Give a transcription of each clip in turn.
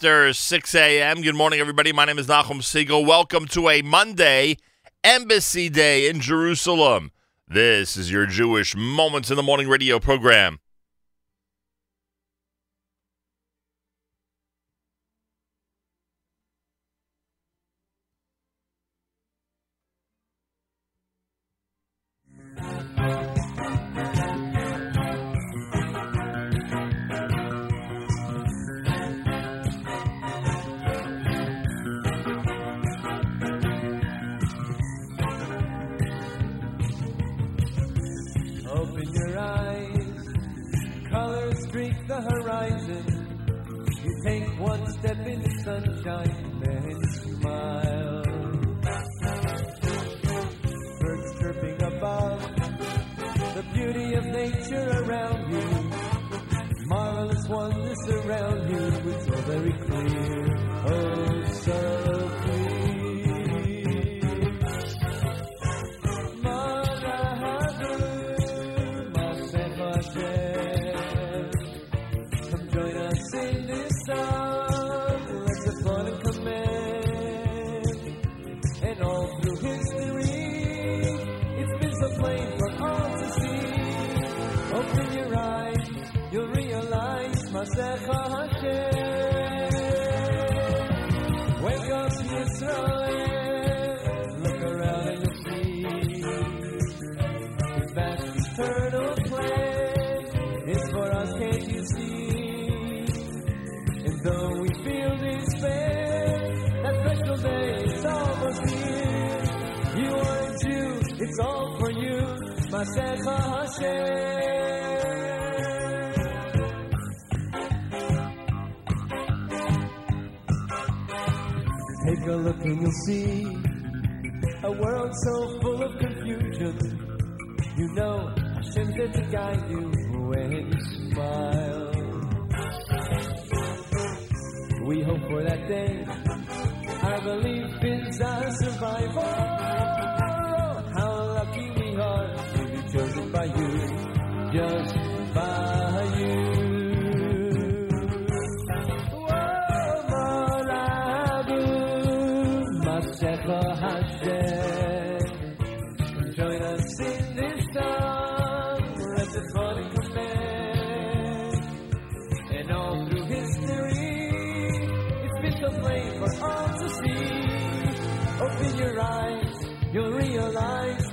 after 6 a.m. Good morning, everybody. My name is Nachum Segal. Welcome to a Monday Embassy Day in Jerusalem. This is your Jewish Moments in the Morning radio program.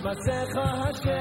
Realize Masecha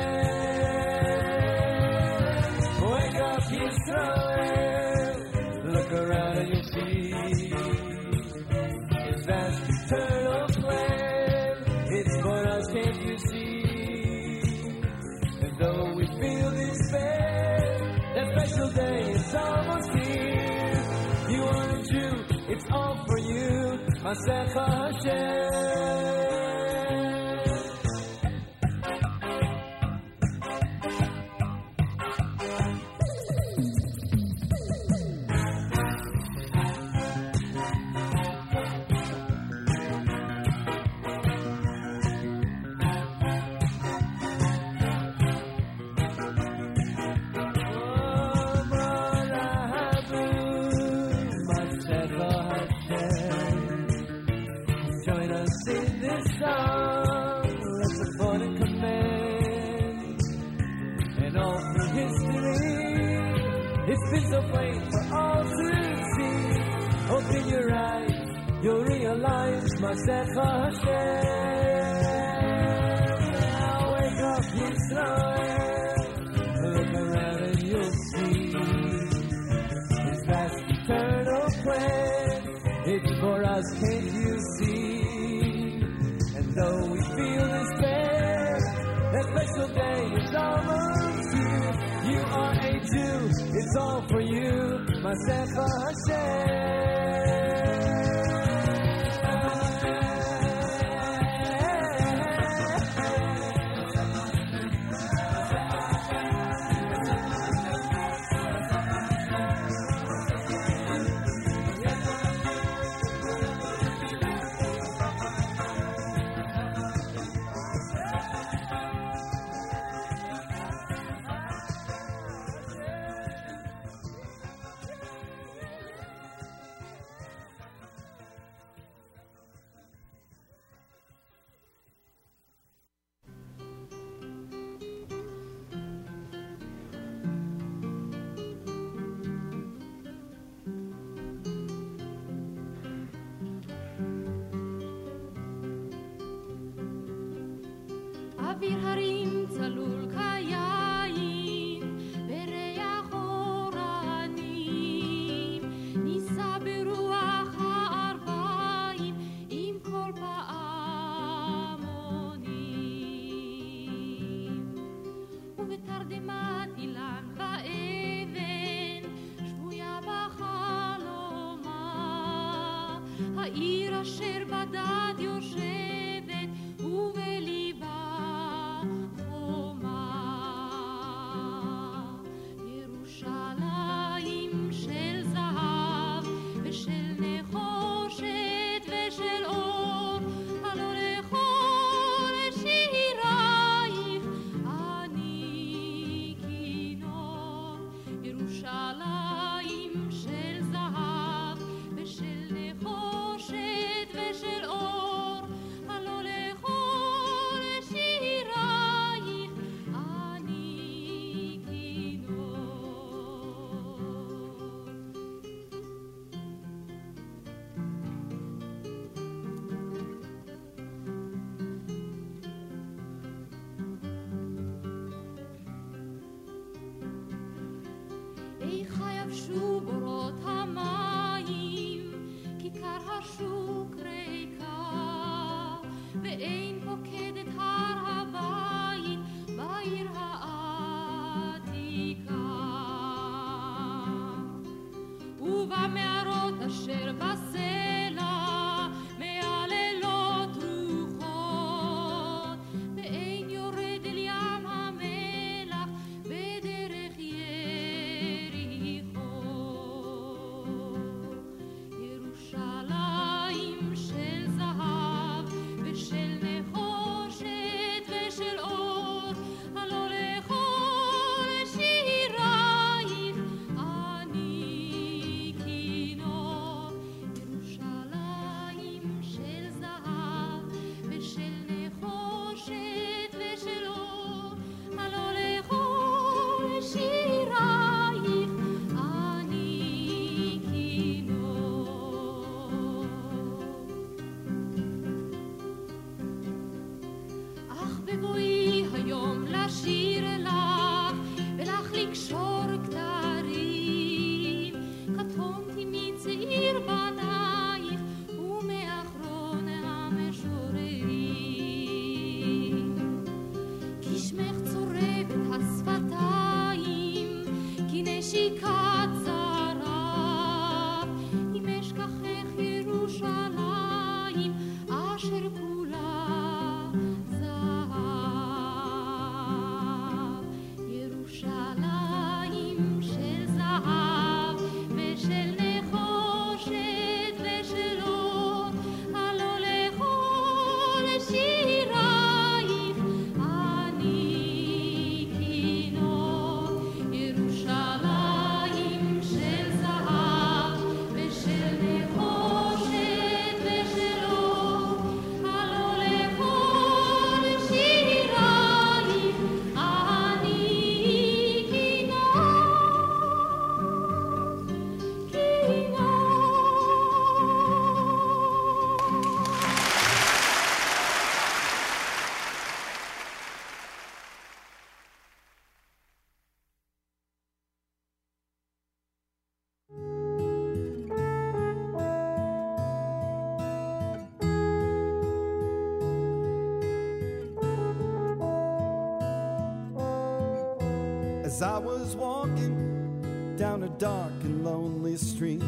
as I was walking down a dark and lonely street.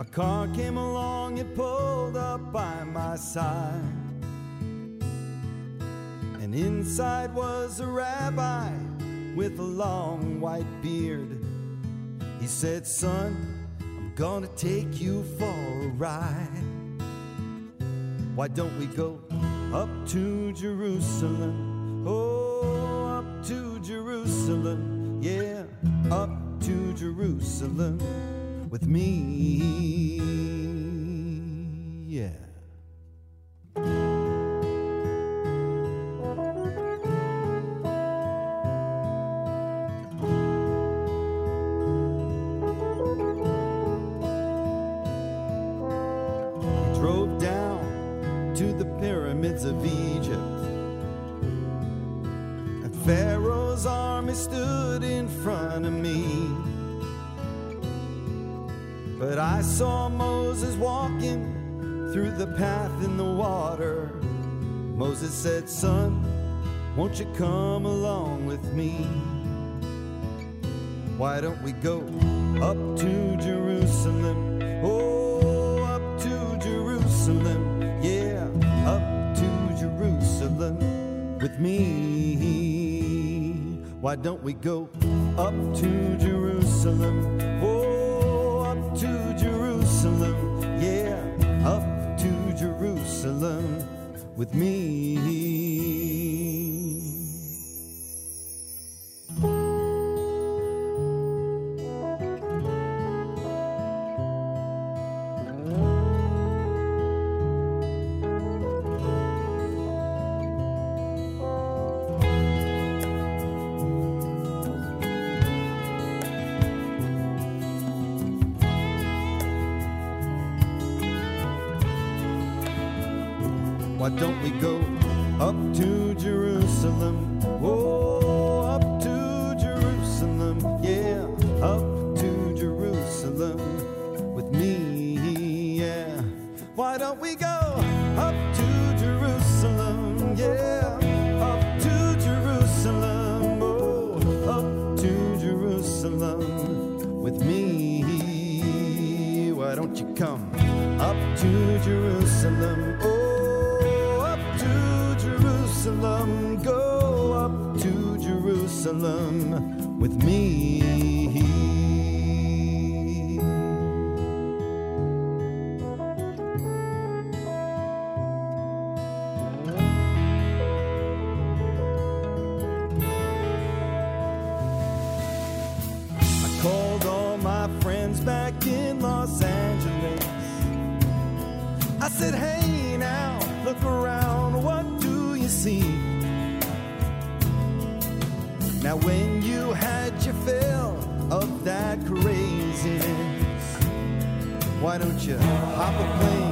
A car came along, it pulled up by my side. And inside was a rabbi with a long white beard. He said, Son, I'm gonna take you for a ride. Why don't we go Won't you come along with me? Why don't we go up to Jerusalem? Oh, up to Jerusalem. Yeah, up to Jerusalem with me. Why don't we go up to Jerusalem? Oh, up to Jerusalem. Yeah, up to Jerusalem with me. Jerusalem. Oh, with me. Why don't you hop a plane?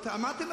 שותקים,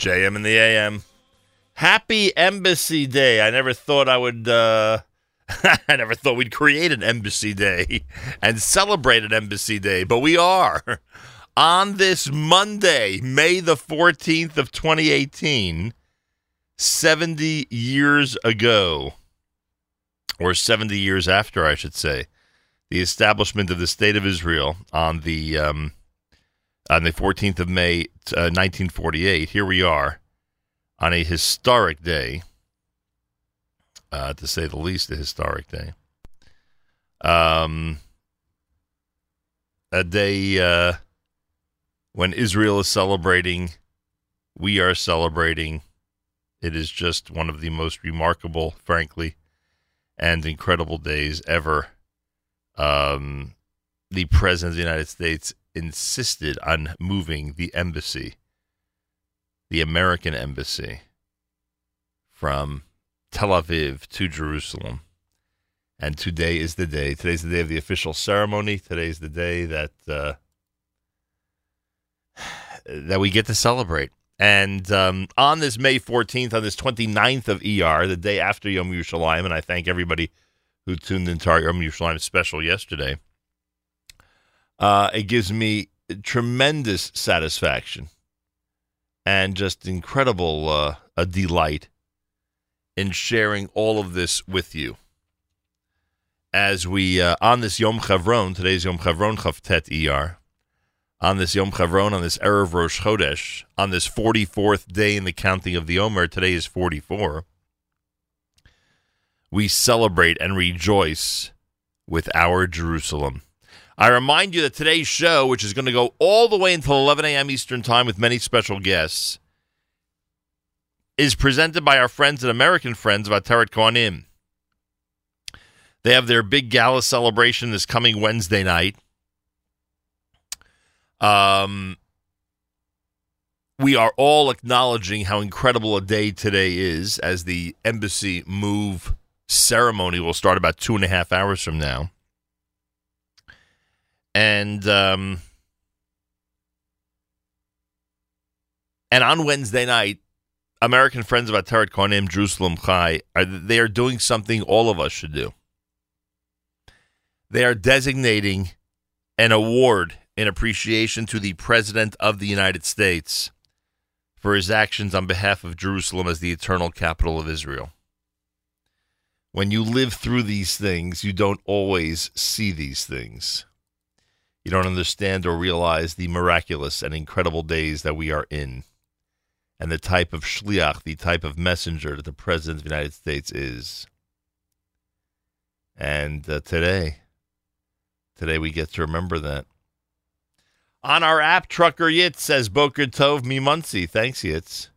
JM in the AM. Happy Embassy Day. I never thought I would uh I never thought we'd create an Embassy Day and celebrate an Embassy Day, but we are. On this Monday, May the 14th of 2018, 70 years ago, or 70 years after, I should say, the establishment of the State of Israel on the um, on the 14th of May, uh, 1948. Here we are on a historic day, uh, to say the least, a historic day. Um, a day uh, when Israel is celebrating, we are celebrating. It is just one of the most remarkable, frankly, and incredible days ever. Um, the President of the United States insisted on moving the embassy, the American embassy, from Tel Aviv to Jerusalem. And today is the day. Today's the day of the official ceremony. Today's the day that uh, that we get to celebrate. And um, on this May 14th, on this 29th of ER, the day after Yom Yerushalayim, and I thank everybody who tuned into our Yom Yerushalayim special yesterday. Uh, it gives me tremendous satisfaction and just incredible uh, a delight in sharing all of this with you. As we, uh, on this Yom Chevron, today's Yom Chevron Chavtet ER, on this Yom Chevron, on this Erev Rosh Chodesh, on this 44th day in the counting of the Omer, today is 44, we celebrate and rejoice with our Jerusalem. I remind you that today's show, which is going to go all the way until 11 a.m. Eastern Time with many special guests, is presented by our friends and American friends of Ateret Cohanim. They have their big gala celebration this coming Wednesday night. Um, we are all acknowledging how incredible a day today is as the embassy move ceremony will start about two and a half hours from now. And um, and on Wednesday night, American Friends of Ateret Cohanim, Jerusalem Chai, are they are doing something all of us should do. They are designating an award in appreciation to the President of the United States for his actions on behalf of Jerusalem as the eternal capital of Israel. When you live through these things, you don't always see these things. You don't understand or realize the miraculous and incredible days that we are in. and the type of shliach, the type of messenger that the President of the United States is. And uh, today, today we get to remember that. On our app, Trucker Yitz says Boker Tov Mi Muncie. Thanks, Yitz.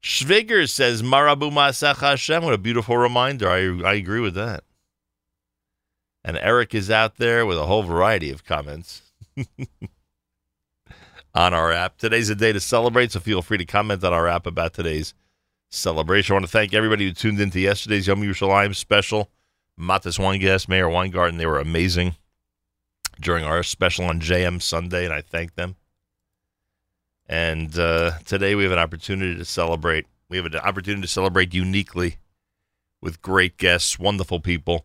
Schwigger says Marabu Masach Hashem. What a beautiful reminder. I, I agree with that. And Eric is out there with a whole variety of comments on our app. Today's a day to celebrate, so feel free to comment on our app about today's celebration. I want to thank everybody who tuned into yesterday's Yom Yerushalayim special. Matas Weingast, Mayor Weingarten, they were amazing during our special on JM Sunday, and I thank them. And uh, today we have an opportunity to celebrate. We have an opportunity to celebrate uniquely with great guests, wonderful people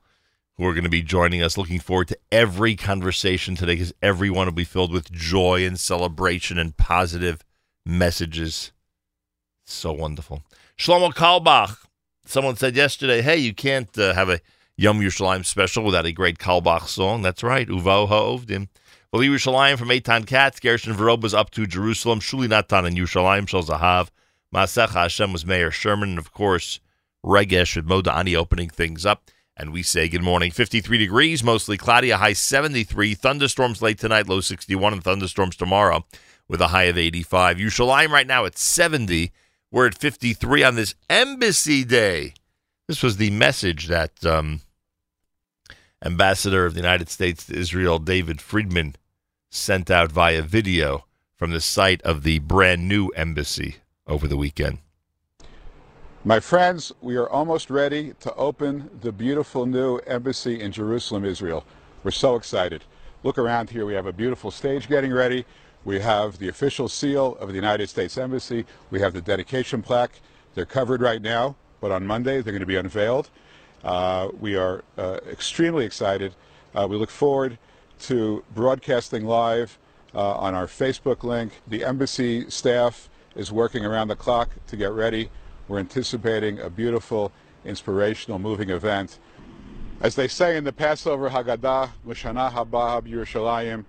who are going to be joining us. Looking forward to every conversation today because everyone will be filled with joy and celebration and positive messages. So wonderful. Shlomo Carlebach. Someone said yesterday, hey, you can't uh, have a Yom Yerushalayim special without a great Carlebach song. That's right. Uvo ha'ovdim. Well, Yerushalayim from Eitan Katz, Gershon Veroba's up to Jerusalem, Shuli Natan and Yerushalayim Shel Zahav. Masecha Hashem was Mayor Sherman, and of course, Regesh with Moda Ani opening things up. And we say good morning. 53 degrees, mostly cloudy, a high 73. Thunderstorms late tonight, low 61, and thunderstorms tomorrow with a high of 85. Yerushalayim right now at 70. We're at 53 on this Embassy Day. This was the message that um, Ambassador of the United States to Israel, David Friedman, sent out via video from the site of the brand new embassy over the weekend. My friends, we are almost ready to open the beautiful new embassy in Jerusalem, Israel. We're so excited. Look around here. We have a beautiful stage getting ready. We have the official seal of the United States Embassy. We have the dedication plaque. They're covered right now, but on Monday they're going to be unveiled. Uh, we are uh, extremely excited. Uh, we look forward to broadcasting live uh, on our Facebook link. The embassy staff is working around the clock to get ready. We're anticipating a beautiful, inspirational, moving event. As they say in the Passover Haggadah, L'shana haba Yerushalayim,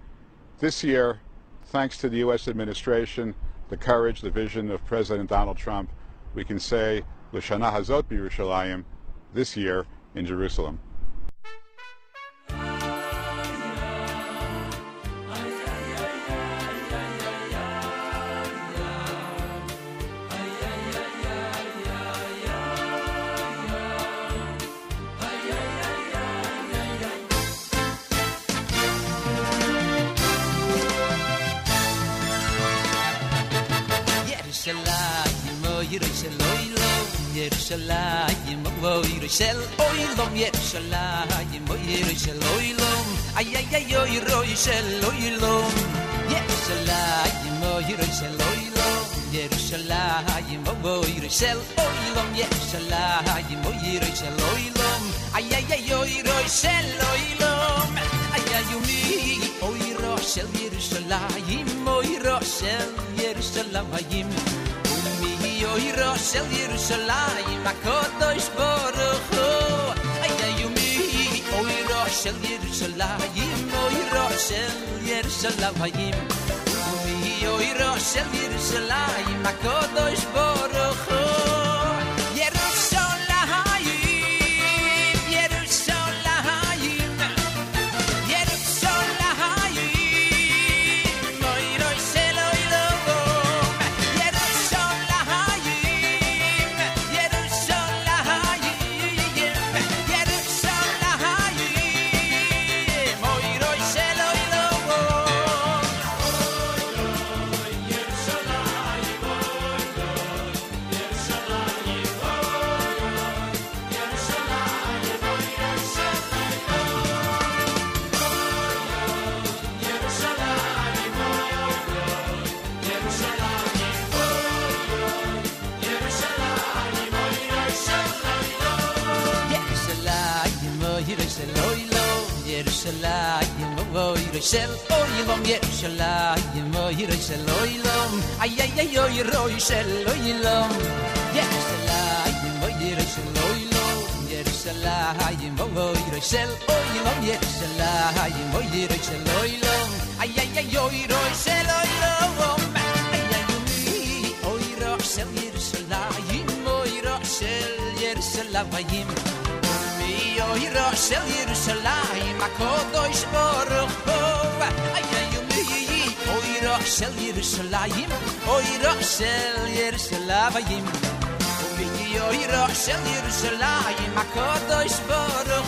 this year, thanks to the U.S. administration, the courage, the vision of President Donald Trump, we can say L'shana hazot Yerushalayim, this year in Jerusalem. shel oylo yer shalayim voy ro shel oylo yer shalayim voy oh, ro shel oylo oh, ay ay ay yo ro shel oylo yer shalayim voy ro shel oylo yer shalayim voy ro shel oylo yer shalayim voy ro shel oylo oh, ay ay ay yo ro shel oylo ay ay yo mi oy ro voy ro shel yo hiro shel yerushalay ma kodosh baruch hu. Ay ay yumi o oh, hiro shel yerushalay o oh, hiro shel yerushalay yumi o oh, ira shel yerushalay ma kodosh baruch hu. Yerushalayim, o Yerushel, o Yilom Yerushalayim, o Yerushel, o Yilom, ay, ay, ay, o Yerushel, o Yilom, Yerushalayim, o Yerushel, o Yilom, Yerushalayim, o Yerushel, o Yilom, Yerushalayim, o Yerushel, o Yilom, ay, ay, ay, o Yerushel, o Yilom, ay, ay, o Yerushel, o Yerushel, o Yerushel, o Yerushel, o Yerushel, o Yerushel, o Yerushel, o Yerushel, toira shel Yerushalayim a kodosh baruch hu. Ay ay yom oh, yi shel Yerushalayim oh, toira shel Yerushalayim. Oh, U bi shel Yerushalayim kodosh baruch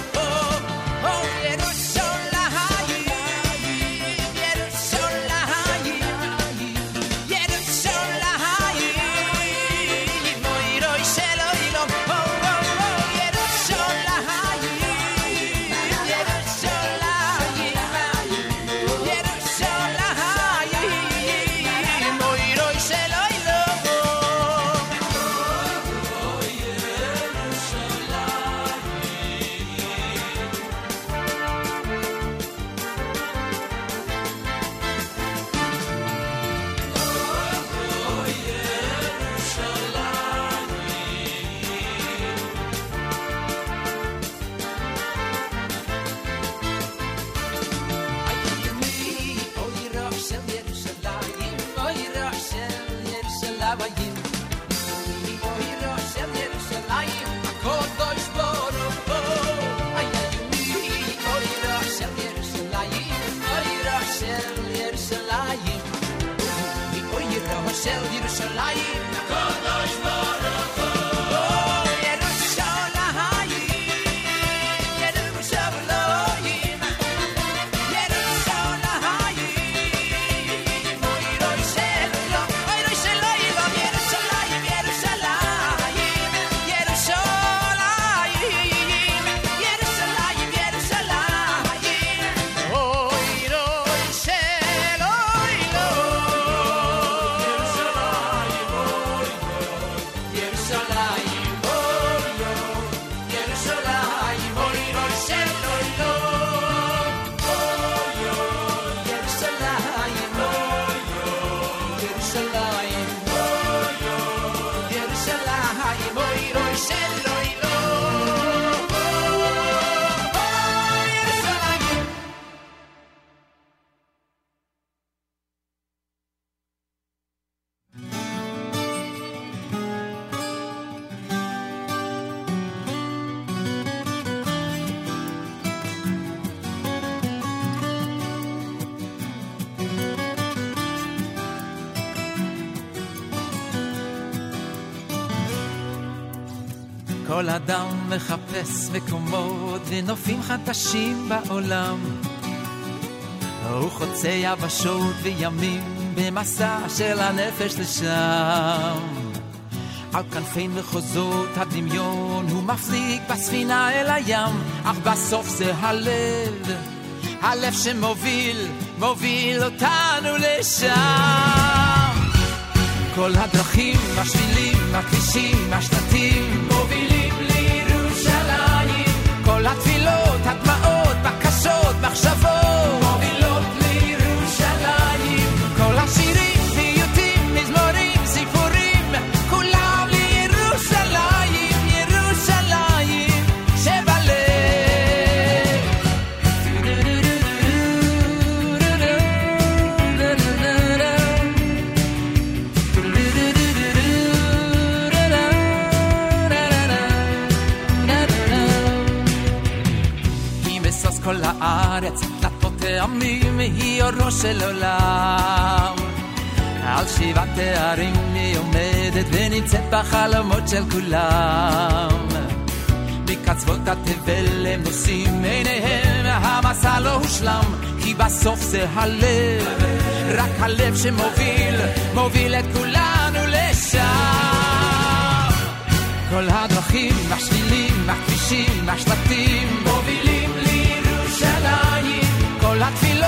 כל אדם מחפש מקומות ונופים חדשים בעולם. הוא חוצה יבשות וימים במסע של הנפש לשם. על כנפי מחוזות הדמיון הוא מפליג בספינה אל הים, אך בסוף זה הלב, הלב שמוביל, מוביל אותנו לשם. כל הדרכים, השבילים, הכבישים, השלטים התפילות, הדמעות, בקשות, מחשבות טעמים, היא אורו של עולם. על שבעת תארים היא עומדת ונמצאת בחלומות של כולם. מקצוות התבל הם נושאים עיניהם, המסע לא הושלם, כי בסוף זה הלב, רק הלב שמוביל, מוביל את כולנו לשם. כל הדרכים, השבילים, הכבישים, השלטים, לירושלים. כל התפילות,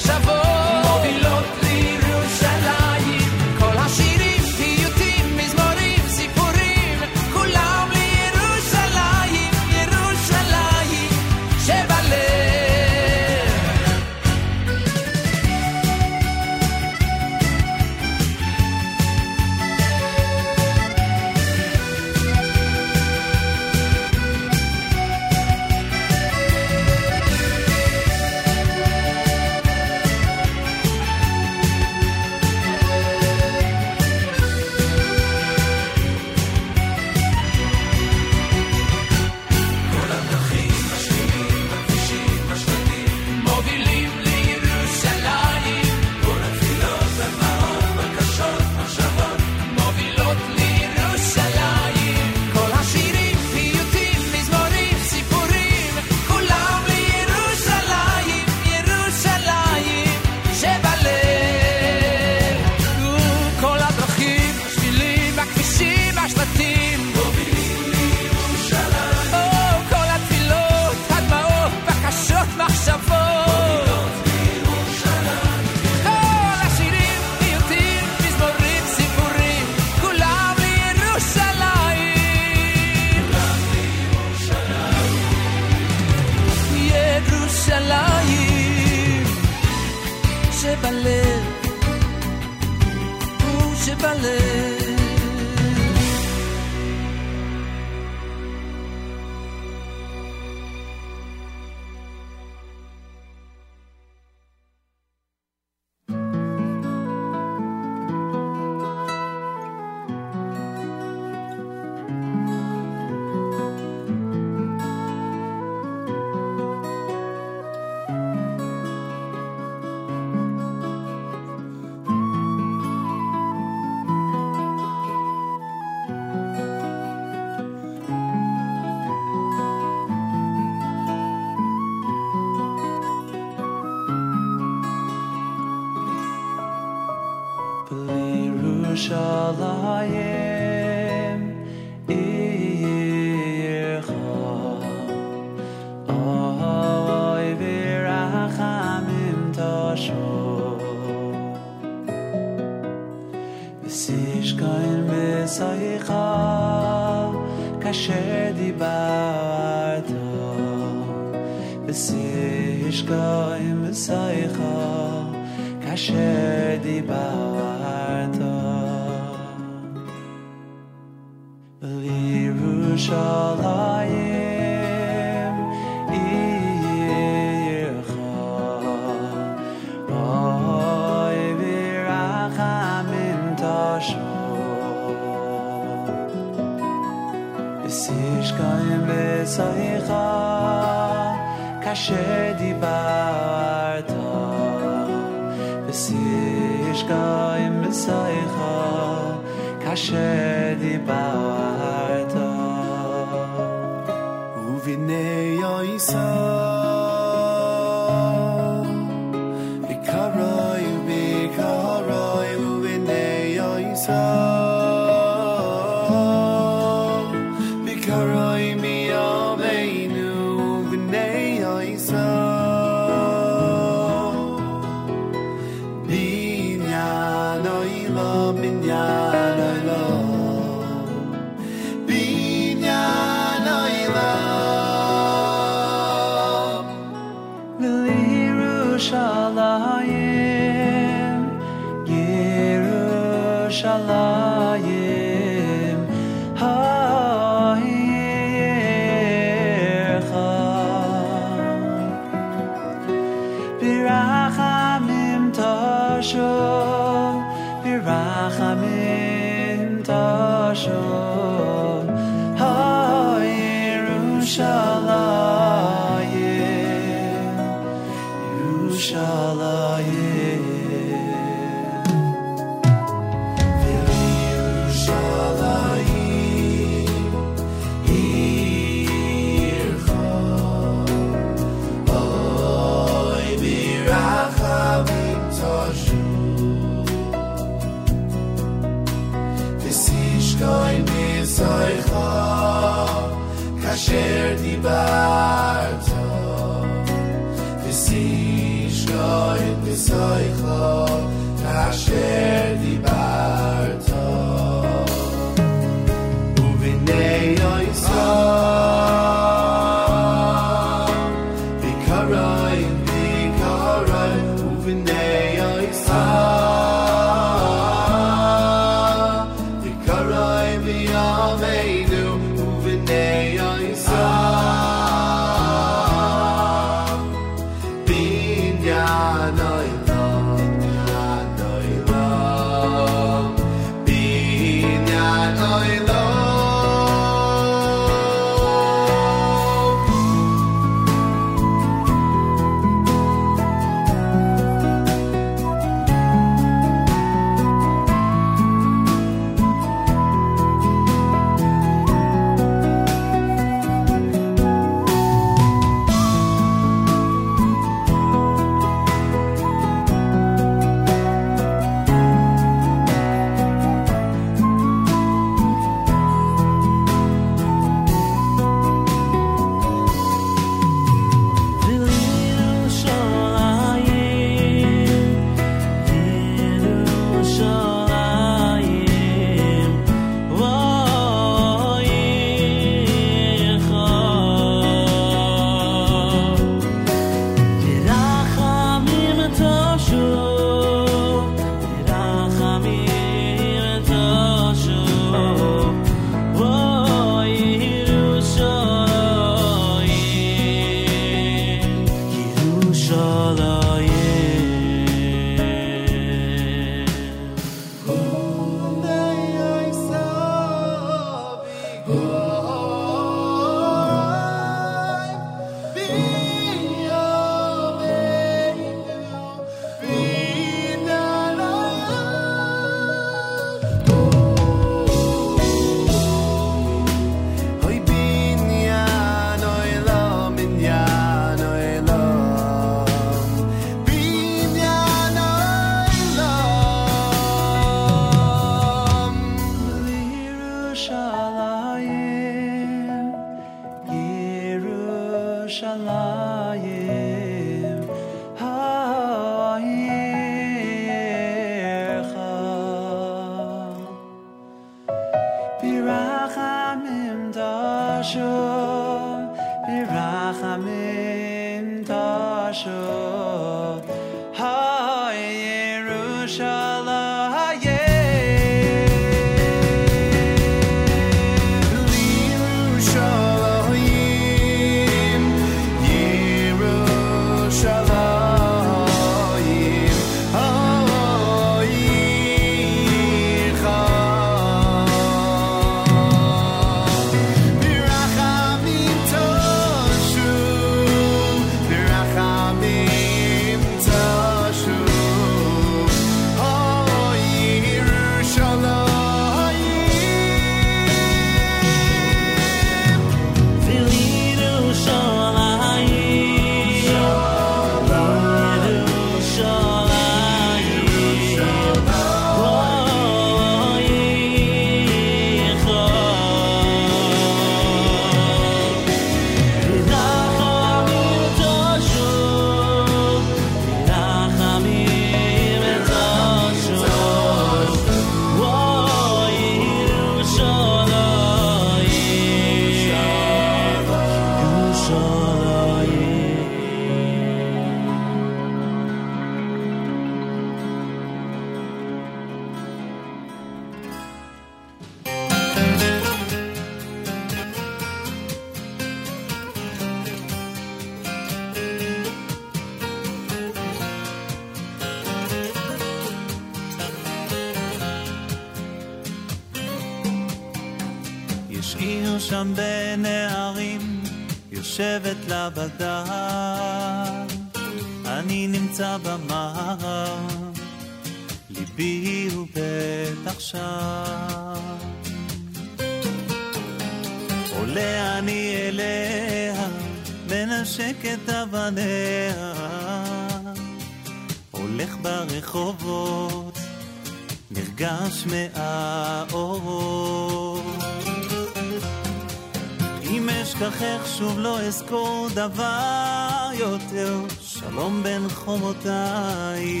דבר יותר, שלום בין חומותיי,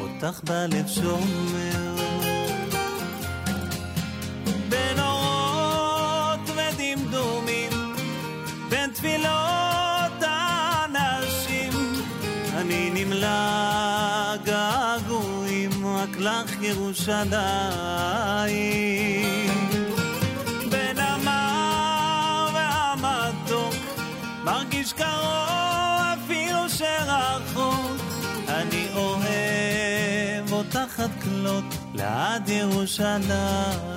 אותך בלב שומר. בין אורות ודמדומים, בין תפילות אנשים, אני נמלא געגועים, רק לך ירושלים. sana.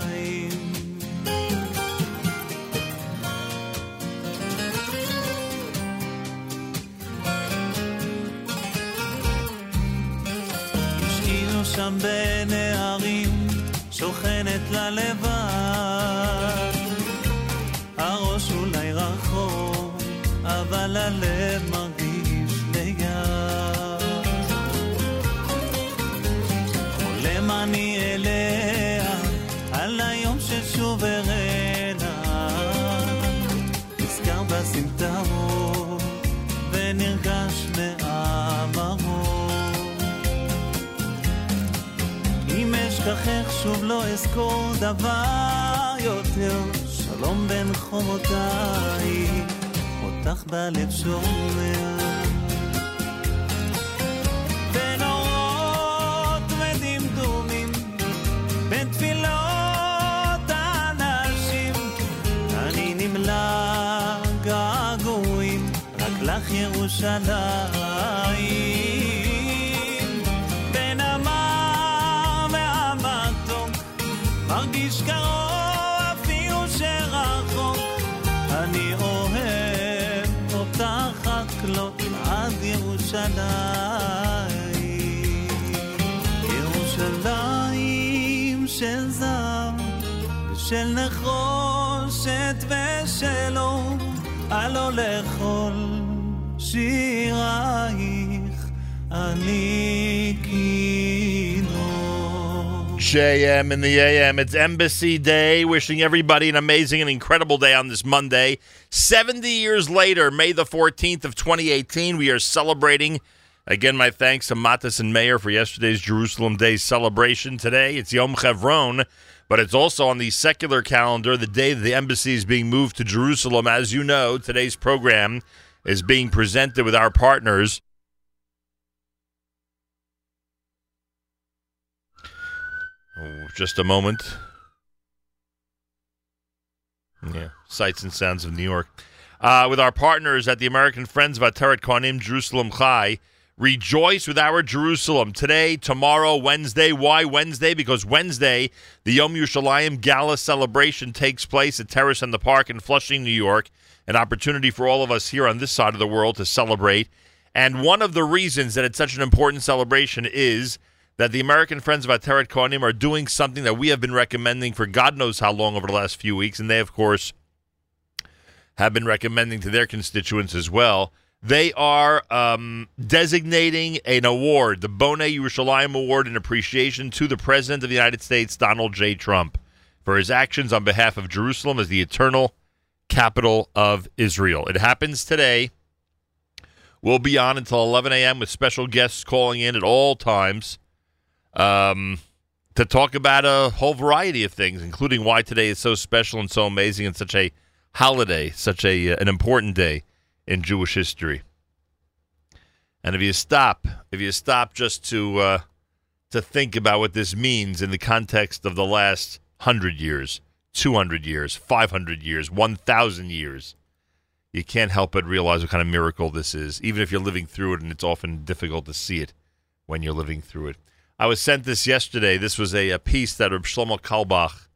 JM in the AM. It's Embassy Day. Wishing everybody an amazing and incredible day on this Monday. 70 years later, May the 14th of 2018, we are celebrating. Again, my thanks to Matas and Mayer for yesterday's Jerusalem Day celebration. Today, it's Yom Chevron, but it's also on the secular calendar, the day the embassy is being moved to Jerusalem. As you know, today's program is being presented with our partners Oh, just a moment. Yeah, sights and sounds of New York. Uh, with our partners at the American Friends of Ateret Cohanim Jerusalem Chai. Rejoice with our Jerusalem today, tomorrow, Wednesday. Why Wednesday? Because Wednesday, the Yom Yerushalayim Gala celebration takes place at Terrace in the Park in Flushing, New York. An opportunity for all of us here on this side of the world to celebrate. And one of the reasons that it's such an important celebration is that the American Friends of Ateret Cohanim are doing something that we have been recommending for God knows how long over the last few weeks. And they, of course, have been recommending to their constituents as well. They are um, designating an award, the Bonei Yerushalayim Award, in appreciation to the President of the United States, Donald J. Trump, for his actions on behalf of Jerusalem as the eternal capital of Israel. It happens today. We'll be on until 11 a.m. with special guests calling in at all times um, to talk about a whole variety of things, including why today is so special and so amazing and such a holiday, such a uh, an important day in Jewish history. And if you stop, if you stop just to uh, to think about what this means in the context of the last hundred years, two hundred years, five hundred years, one thousand years, you can't help but realize what kind of miracle this is, even if you're living through it, and it's often difficult to see it when you're living through it. I was sent this yesterday. This was a, a piece that Shlomo Carlebach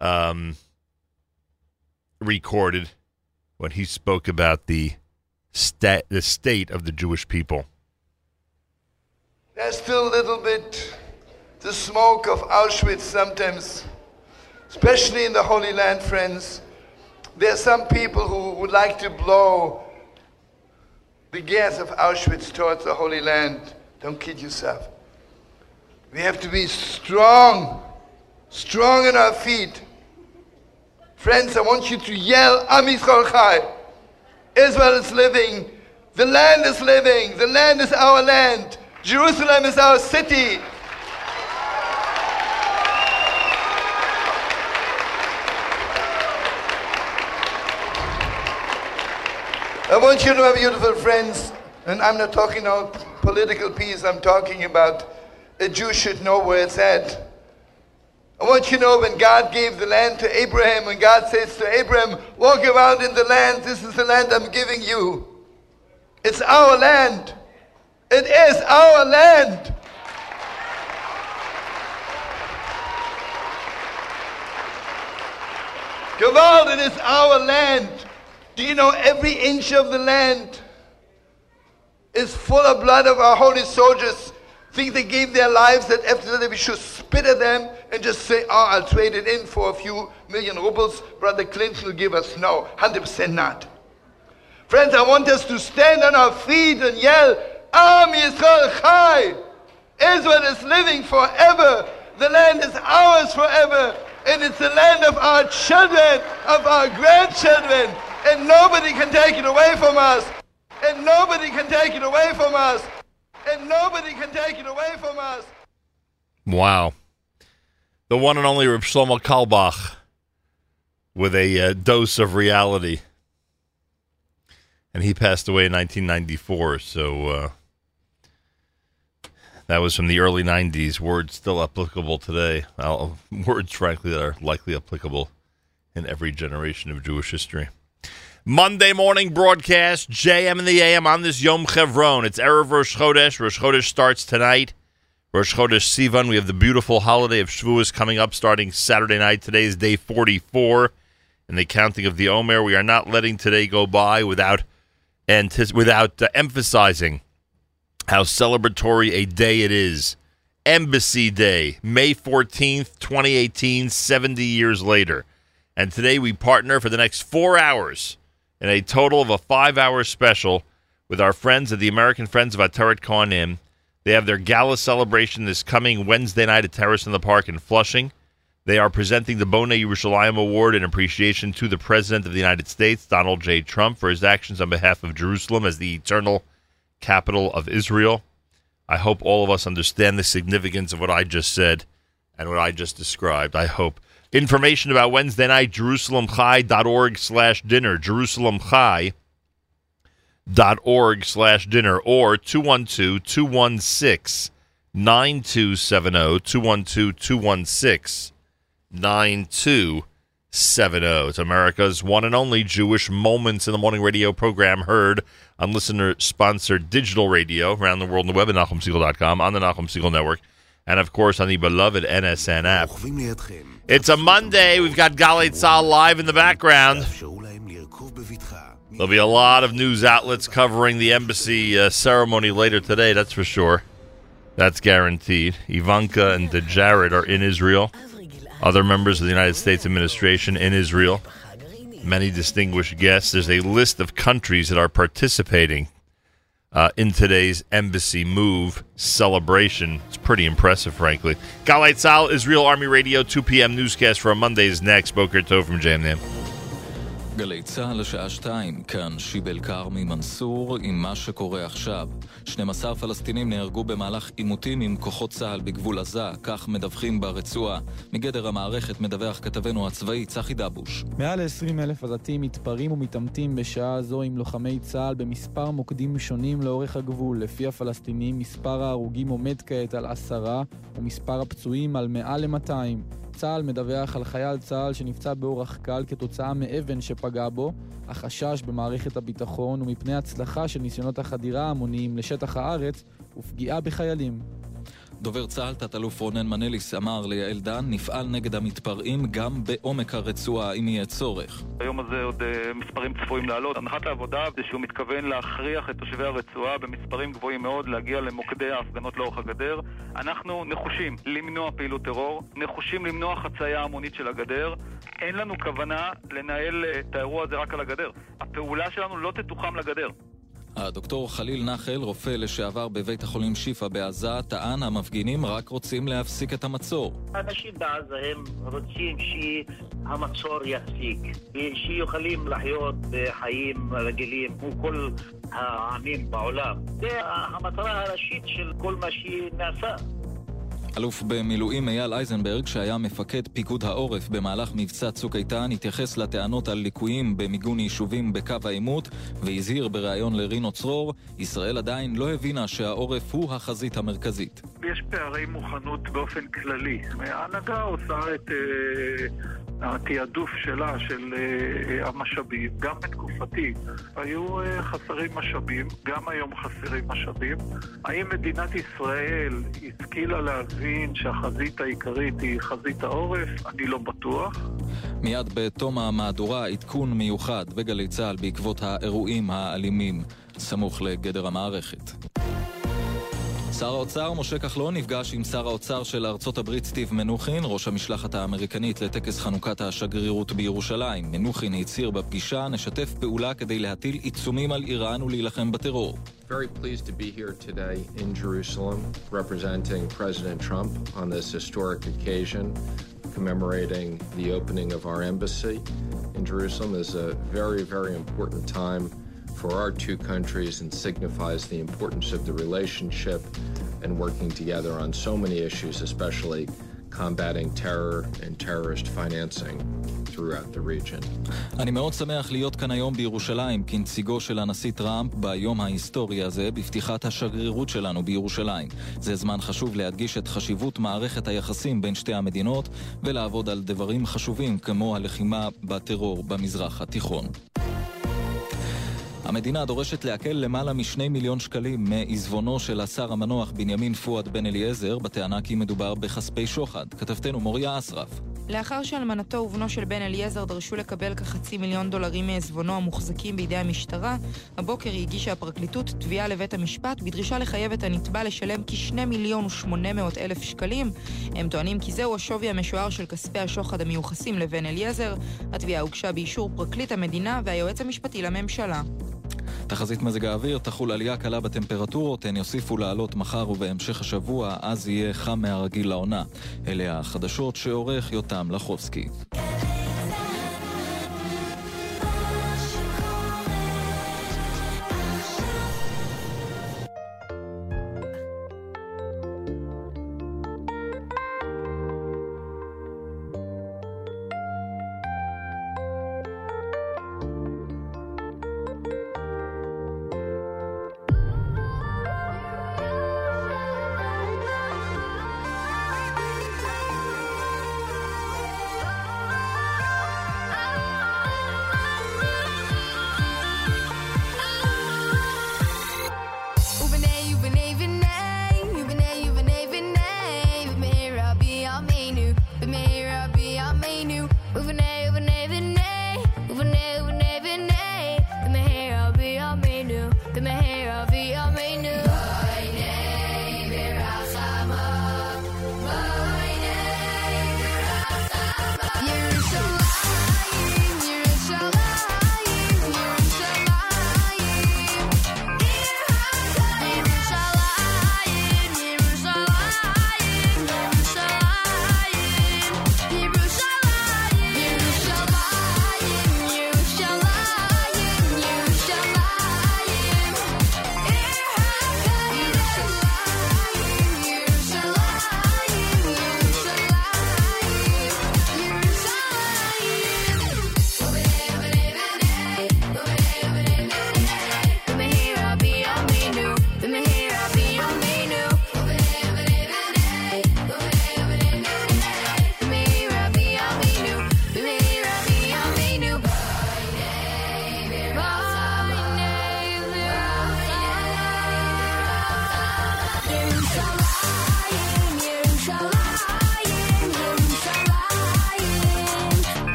um, recorded when he spoke about the sta- the state of the Jewish people. There's still a little bit the smoke of Auschwitz sometimes, especially in the Holy Land, friends. There are some people who would like to blow the gas of Auschwitz towards the Holy Land. Don't kid yourself. We have to be strong, strong in our feet. Friends, I want you to yell, Am Yisrael Chai. Israel is living. The land is living. The land is our land. Jerusalem is our city. I want you to know, beautiful friends, and I'm not talking about political peace, I'm talking about a Jew should know where it's at. I want you to know when God gave the land to Abraham, when God says to Abraham, walk around in the land, this is the land I'm giving you. It's our land. It is our land. Gewalt, it is our land. Do you know every inch of the land is full of blood of our holy soldiers? Think they gave their lives that after that we should spit at them and just say, oh, I'll trade it in for a few million rubles. Brother Clinton will give us. No, 100% not. Friends, I want us to stand on our feet and yell, Am Yisrael Chai! Israel is living forever. The land is ours forever. And it's the land of our children, of our grandchildren. And nobody can take it away from us. And nobody can take it away from us. And nobody can take it away from us. Wow. The one and only Reb Shlomo Carlebach with a uh, dose of reality. And he passed away in 1994, so uh, that was from the early 90s. Words still applicable today. Words, frankly, that are likely applicable in every generation of Jewish history. Monday morning broadcast, JM and the AM on this Yom Chevron. It's Erev Rosh Chodesh. Rosh Chodesh starts tonight. Rosh Chodesh Sivan. We have the beautiful holiday of Shavuos coming up starting Saturday night. Today is day 44 in the counting of the Omer. We are not letting today go by without antis- without uh, emphasizing how celebratory a day it is. Embassy Day, May 14th, 2018, 70 years later. And today we partner for the next four hours in a total of a five hour special with our friends at the American Friends of Ateret Cohanim. They have their gala celebration this coming Wednesday night at Terrace in the Park in Flushing. They are presenting the Bonei Yerushalayim Award in appreciation to the President of the United States, Donald J. Trump, for his actions on behalf of Jerusalem as the eternal capital of Israel. I hope all of us understand the significance of what I just said and what I just described. I hope. Information about Wednesday night, JerusalemChai.org slash dinner. JerusalemChai.org slash dinner or 212 216 9270. 212 216 9270. It's America's one and only Jewish Moments in the Morning radio program heard on listener sponsored digital radio around the world on the web at NachumSegal.com, on the Nachum Segal Network, and of course on the beloved NSN app. It's a Monday. We've got Galei Tzahal live in the background. There'll be a lot of news outlets covering the embassy uh, ceremony later today, that's for sure. That's guaranteed. Ivanka and Dejared are in Israel. Other members of the United States administration in Israel. Many distinguished guests. There's a list of countries that are participating uh, in today's embassy move celebration. It's pretty impressive, frankly. Galei Tzahal, Israel Army Radio, 2 p.m. newscast for Monday is next. Boker Tov from JMN. גלי צה"ל לשעה שתיים, כאן שיבל כרמי מנסור עם מה שקורה עכשיו. 12 פלסטינים נהרגו במהלך עימותים עם כוחות צה"ל בגבול עזה, כך מדווחים ברצועה. מגדר המערכת מדווח כתבנו הצבאי צחי דבוש. מעל ל-20 אלף עזתים מתפרעים ומתעמתים בשעה זו עם לוחמי צה"ל במספר מוקדים שונים לאורך הגבול. לפי הפלסטינים, מספר ההרוגים עומד כעת על עשרה, ומספר הפצועים על מעל ל-200. צה"ל מדווח על חייל צה"ל שנפצע באורח קל כתוצאה מאבן שפגע בו. החשש במערכת הביטחון הוא מפני הצלחה של ניסיונות החדירה ההמוניים לשטח הארץ ופגיעה בחיילים. דובר צה"ל, תת-אלוף רונן מנליס, אמר ליעל דן, נפעל נגד המתפרעים גם בעומק הרצועה אם יהיה צורך. היום הזה עוד אה, מספרים צפויים לעלות. הנחת העבודה זה שהוא מתכוון להכריח את תושבי הרצועה במספרים גבוהים מאוד להגיע למוקדי ההפגנות לאורך הגדר. אנחנו נחושים למנוע פעילות טרור, נחושים למנוע חצייה המונית של הגדר. אין לנו כוונה לנהל אה, את האירוע הזה רק על הגדר. הפעולה שלנו לא תתוחם לגדר. הדוקטור חליל נחל, רופא לשעבר בבית החולים שיפא בעזה, טען המפגינים רק רוצים להפסיק את המצור. האנשים בעזה הם רוצים שהמצור יפסיק, שיוכלים לחיות בחיים רגילים כמו כל העמים בעולם. זה המטרה הראשית של כל מה שנעשה. אלוף במילואים אייל אייזנברג, שהיה מפקד פיקוד העורף במהלך מבצע צוק איתן, התייחס לטענות על ליקויים במיגון יישובים בקו העימות, והזהיר בריאיון לרינו צרור, ישראל עדיין לא הבינה שהעורף הוא החזית המרכזית. יש פערי מוכנות באופן כללי. ההנהגה עושה את אה, התעדוף שלה, של אה, המשאבים, גם בתקופתי. היו אה, חסרים משאבים, גם היום חסרים משאבים. האם מדינת ישראל השכילה להבין שהחזית העיקרית היא חזית העורף? אני לא בטוח. מיד בתום המהדורה, עדכון מיוחד בגלי צה"ל בעקבות האירועים האלימים, סמוך לגדר המערכת. שר האוצר משה כחלון נפגש עם שר האוצר של ארצות הברית סטיב מנוחין, ראש המשלחת האמריקנית לטקס חנוכת השגרירות בירושלים. מנוחין הצהיר בפגישה, נשתף פעולה כדי להטיל עיצומים על איראן ולהילחם בטרור. Very pleased to be here today in Jerusalem representing President Trump on this historic occasion, commemorating the opening of our embassy in Jerusalem is a very, very important time for our two countries and signifies the importance of the relationship and working together on so many issues, especially combating terror and terrorist financing. אני מאוד שמח להיות כאן היום בירושלים כנציגו של הנשיא טראמפ ביום ההיסטורי הזה בפתיחת השגרירות שלנו בירושלים. זה זמן חשוב להדגיש את חשיבות מערכת היחסים בין שתי המדינות ולעבוד על דברים חשובים כמו הלחימה בטרור במזרח התיכון. המדינה דורשת לעקל למעלה משני מיליון שקלים מעיזבונו של השר המנוח בנימין פואד בן אליעזר, בטענה כי מדובר בכספי שוחד. כתבתנו מוריה אסרף. לאחר שאלמנתו ובנו של בן אליעזר דרשו לקבל כחצי מיליון דולרים מעזבונו המוחזקים בידי המשטרה, הבוקר הגישה הפרקליטות תביעה לבית המשפט בדרישה לחייב את הנתבע לשלם כשני מיליון ושמונה מאות אלף שקלים. הם טוענים כי זהו השווי המשוער של כספי השוחד המיוחסים לבן אליעזר. התביעה הוגשה באישור פרקליט המדינה והיועץ המשפטי לממשלה. תחזית מזג האוויר תחול עלייה קלה בטמפרטורות, הן יוסיפו לעלות מחר ובהמשך השבוע, אז יהיה חם מהרגיל לעונה. אלה החדשות שעורך יותם לחובסקי.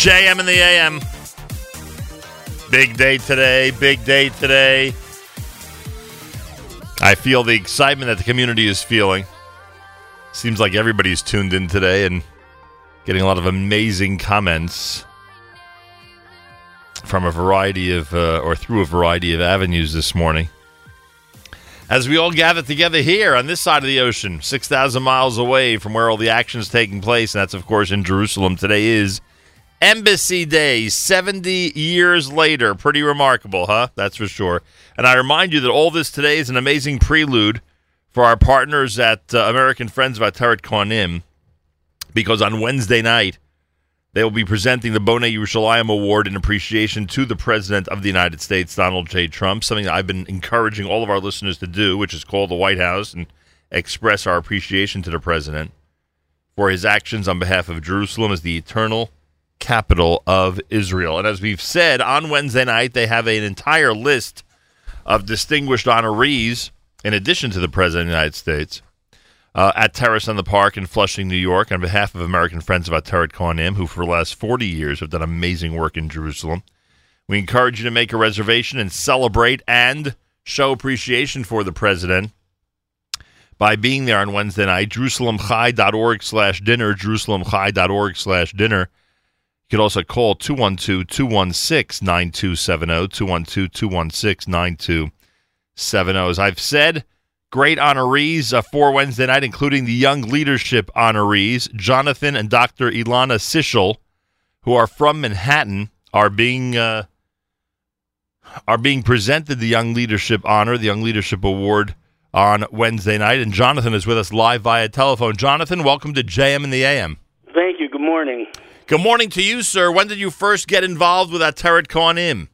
JM in the AM. Big day today, big day today. I feel the excitement that the community is feeling. Seems like everybody's tuned in today and getting a lot of amazing comments from a variety of, uh, or through a variety of avenues this morning. As we all gather together here on this side of the ocean, 6,000 miles away from where all the action is taking place, and that's, of course, in Jerusalem, today is Embassy Day, 70 years later. Pretty remarkable, huh? That's for sure. And I remind you that all this today is an amazing prelude for our partners at uh, American Friends of Ateret Cohanim, because on Wednesday night, they will be presenting the Bonei Yerushalayim Award in appreciation to the President of the United States, Donald J. Trump, something I've been encouraging all of our listeners to do, which is call the White House and express our appreciation to the President for his actions on behalf of Jerusalem as the eternal capital of Israel. And as we've said, on Wednesday night, they have an entire list of distinguished honorees in addition to the President of the United States uh, at Terrace on the Park in Flushing, New York, on behalf of American Friends of Ateret Cohanim, who for the last 40 years have done amazing work in Jerusalem. We encourage you to make a reservation and celebrate and show appreciation for the president by being there on Wednesday night. JerusalemChai.org slash dinner, JerusalemChai.org slash dinner. You can also call 212 216 9270, 212 216 9270. As I've said, great honorees uh, for Wednesday night, including the Young Leadership honorees, Jonathan and Dr. Ilana Sichel, who are from Manhattan, are being uh, are being presented the Young Leadership Honor, the Young Leadership Award on Wednesday night. And Jonathan is with us live via telephone. Jonathan, welcome to JM in the AM. Thank you. Good morning. Good morning to you, sir. When did you first get involved with Ateret Cohanim?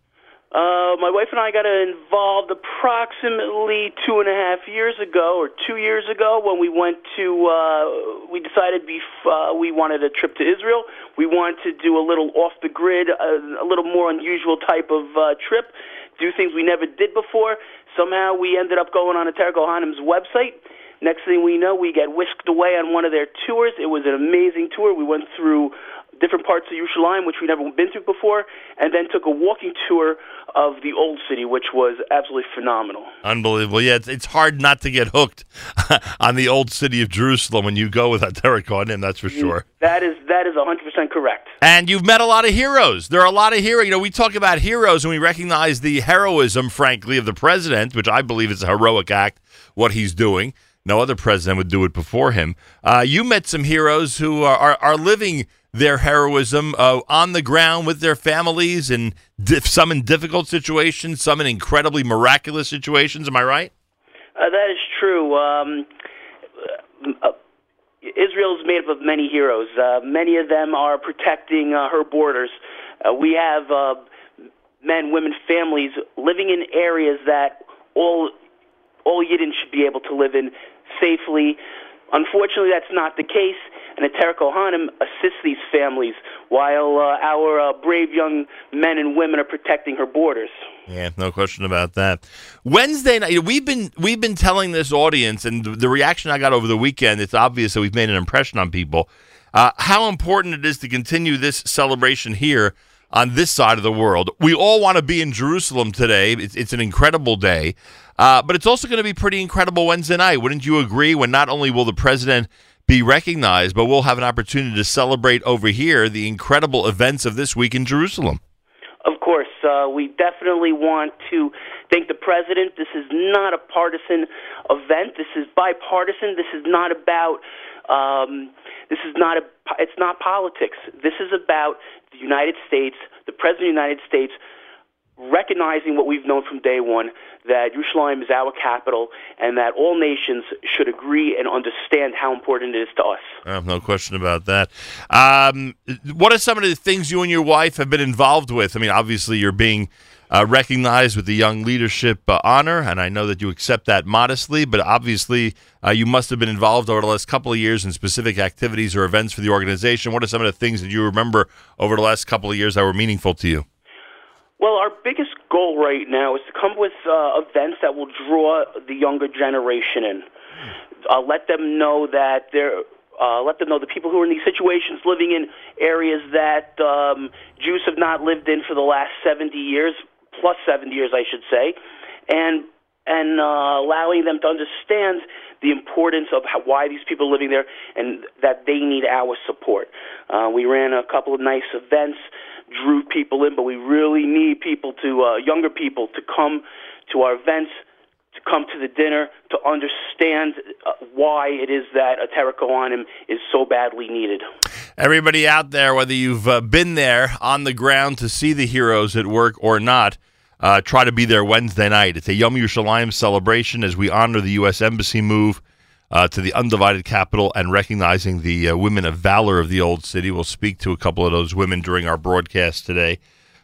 Uh, my wife and I got involved approximately two and a half years ago, or two years ago, when we went to. Uh, we decided bef- uh, we wanted a trip to Israel. We wanted to do a little off the grid, a, a little more unusual type of uh, trip, do things we never did before. Somehow we ended up going on a Cohanim's website. Next thing we know, we get whisked away on one of their tours. It was an amazing tour. We went through different parts of Yerushalayim, which we'd never been through before, and then took a walking tour of the old city, which was absolutely phenomenal. Unbelievable. Yeah, it's, it's hard not to get hooked on the old city of Jerusalem when you go with Ateret Cohanim, that's for sure. That is that is 100% correct. And you've met a lot of heroes. There are a lot of heroes. You know, we talk about heroes and we recognize the heroism, frankly, of the president, which I believe is a heroic act, what he's doing. No other president would do it before him. Uh, you met some heroes who are, are, are living their heroism uh, on the ground with their families, and some in difficult situations, some in incredibly miraculous situations. Am I right? Uh, that is true. Um, uh, Israel is made up of many heroes. Uh, many of them are protecting uh, her borders. Uh, we have men, women, families living in areas that all all Yidden should be able to live in safely. Unfortunately, that's not the case, and the Ateret Cohanim assists these families while uh, our uh, brave young men and women are protecting her borders. Yeah, no question about that. Wednesday night, we've been we've been telling this audience, and the, the reaction I got over the weekend. It's obvious that we've made an impression on people. Uh, how important it is to continue this celebration here on this side of the world. We all want to be in Jerusalem today. It's, it's an incredible day, uh, but it's also going to be pretty incredible Wednesday night. Wouldn't you agree? When not only will the president be recognized, but we'll have an opportunity to celebrate over here the incredible events of this week in Jerusalem. Of course, uh, we definitely want to thank the president. This is not a partisan event. This is bipartisan. This is not about. Um, this is not a. It's not politics. This is about the United States, the president of the United States, recognizing what we've known from day one that Yerushalayim is our capital and that all nations should agree and understand how important it is to us. Uh, no question about that. Um, what are some of the things you and your wife have been involved with? I mean, obviously, you're being uh, recognized with the Young Leadership uh, Honor, and I know that you accept that modestly, but obviously, uh, you must have been involved over the last couple of years in specific activities or events for the organization. What are some of the things that you remember over the last couple of years that were meaningful to you? Well, our biggest goal right now is to come with uh, events that will draw the younger generation in. Uh, let them know that there uh, let them know the people who are in these situations living in areas that um, Jews have not lived in for the last 70 years, plus 70 years, I should say, and and uh, allowing them to understand the importance of how, why these people are living there and that they need our support. Uh, we ran a couple of nice events, drew people in, but we really need people to uh, younger people to come to our events to come to the dinner to understand uh, why it is that Ateret Cohanim is so badly needed. Everybody out there, whether you've uh, been there on the ground to see the heroes at work or not, uh, try to be there Wednesday night. It's a Yom Yerushalayim celebration as we honor the U.S. Embassy move uh, to the undivided capital and recognizing the uh, women of valor of the old city. We'll speak to a couple of those women during our broadcast today.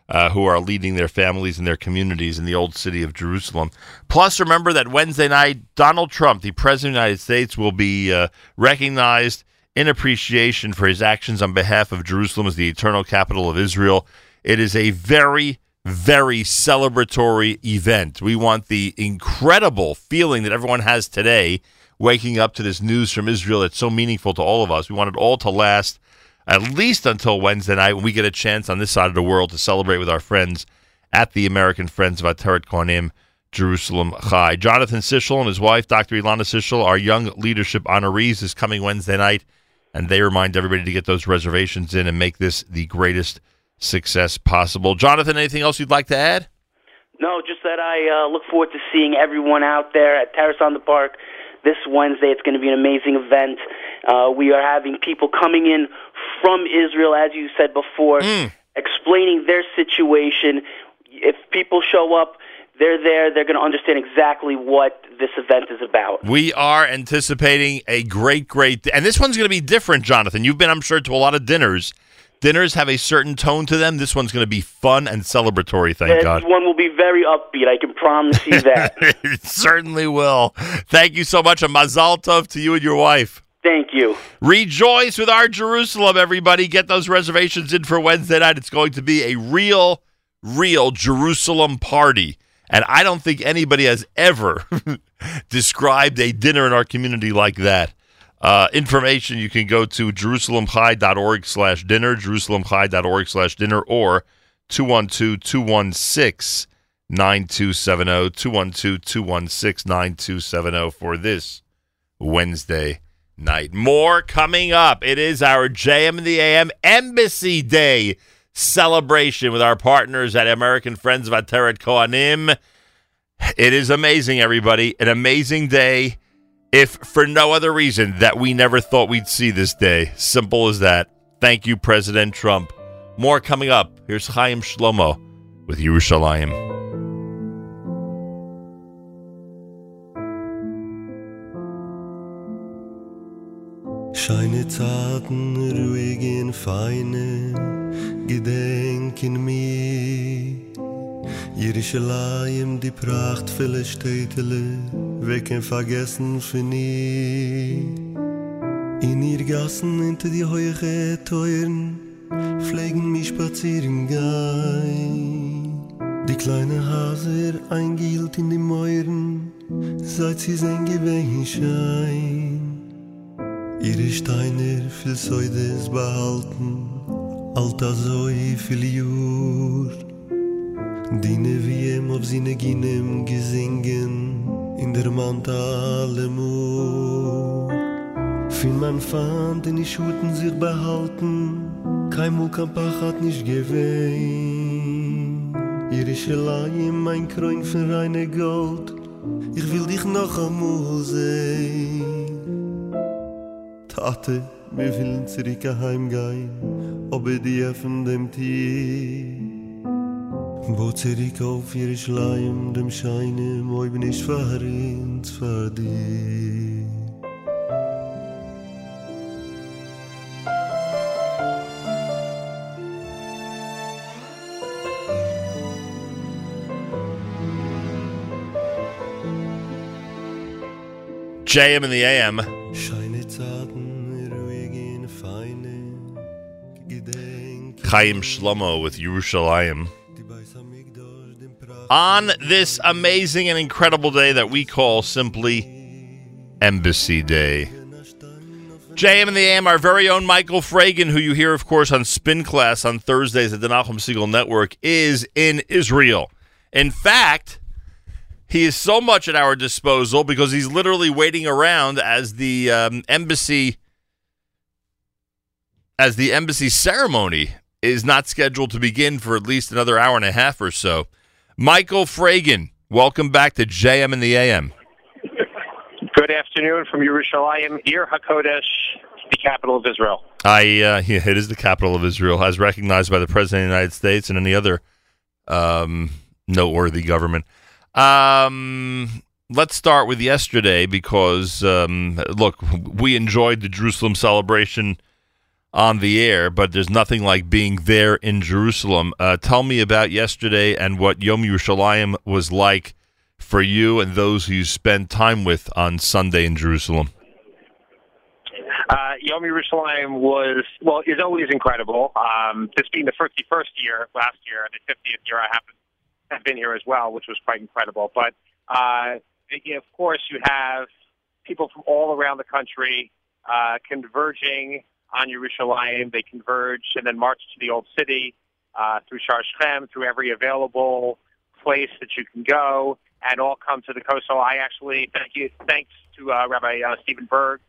Uh, who are leading their families and their communities in the old city of Jerusalem. Plus, remember that Wednesday night, Donald Trump, the President of the United States, will be uh, recognized in appreciation for his actions on behalf of Jerusalem as the eternal capital of Israel. It is a very, very celebratory event. We want the incredible feeling that everyone has today waking up to this news from Israel that's so meaningful to all of us. We want it all to last at least until Wednesday night when we get a chance on this side of the world to celebrate with our friends at the American Friends of Ateret Cohanim, Jerusalem Chai. Jonathan Sichel and his wife, Dr. Ilana Sichel, our young leadership honorees, is coming Wednesday night, and they remind everybody to get those reservations in and make this the greatest success possible. Jonathan, anything else you'd like to add? No, just that I uh, look forward to seeing everyone out there at Terrace on the Park this Wednesday. It's going to be an amazing event. Uh, we are having people coming in from Israel, as you said before, explaining their situation. If people show up, they're there. They're going to understand exactly what this event is about. We are anticipating a great, great, and this one's going to be different, Jonathan. You've been, I'm sure, to a lot of dinners. Dinners have a certain tone to them. This one's going to be fun and celebratory. Thank God. this God. one will be very upbeat. I can promise you that. it certainly will. Thank you so much, and Mazal Tov to you and your wife. Thank you. Rejoice with our Jerusalem, everybody. Get those reservations in for Wednesday night. It's going to be a real, real Jerusalem party. And I don't think anybody has ever described a dinner in our community like that. Uh, information you can go to jerusalemchai.org slash dinner, jerusalemchai.org slash dinner, or 212-216-9270, 212-216-9270 for this Wednesday night. More coming up. It is our JM and the AM Embassy Day celebration with our partners at American Friends of Ateret Cohanim. It is amazing, everybody. An amazing day, if for no other reason that we never thought we'd see this day. Simple as that. Thank you, President Trump. More coming up. Here's Chaim Shlomo with Yerushalayim. Scheine Zarten, ruhigen, feine, gedenken mir. Jerusalem, die prachtvolle Städtele, wecken vergessen für nie. In ihr Gassen hinter die hohe Teuren, pflegen mich spazieren gein. Die kleine Haser eingehielt in die Meuren, seit sie sein Gewehen schein. Ihre Steine viel Säudes behalten, alter so viel Jür. Diene wie ihm auf seine Ginem gesingen, in der Mantale Mur. Fin man fand, in die Schuten sich behalten, kein Mulkampach hat nicht gewehen. Ihre Schleim, mein Kräun für reine Gold, ich will dich noch einmal sehen. Tate, wir willen zurück heimgehen, aber die öffnen dem Tier. Wo zurück auf ihr Schleim, dem Scheine, moi bin ich verrinnt für dich. JM in the AM. Scheine Zarten, ruhigen. Chaim Shlomo with Yerushalayim. On this amazing and incredible day that we call simply Embassy Day. JM and the AM, our very own Michael Fragin, who you hear, of course, on Spin Class on Thursdays at the Nachum Segal Network, is in Israel. In fact, he is so much at our disposal because he's literally waiting around as the um, embassy as the embassy ceremony is not scheduled to begin for at least another hour and a half or so. Michael Fragin, welcome back to JM and the AM. Good afternoon from Yerushalayim, Ir HaKodesh, the capital of Israel. I uh, yeah, it is the capital of Israel, as recognized by the president of the United States and any other um, noteworthy government. Um, let's start with yesterday because um, look, we enjoyed the Jerusalem celebration on the air, but there's nothing like being there in Jerusalem. Uh, tell me about yesterday and what Yom Yerushalayim was like for you and those you spent time with on Sunday in Jerusalem. Uh, Yom Yerushalayim was, well, is always incredible. Um, this being the 51st year, last year, the 50th year I happen have been here as well, which was quite incredible. But uh, of course, you have people from all around the country uh, converging on Yerushalayim. They converge and then march to the old city uh, through Shar Shechem, through every available place that you can go, and all come to the Kotel. I actually thank you, thanks to uh, Rabbi uh, Steven Burg,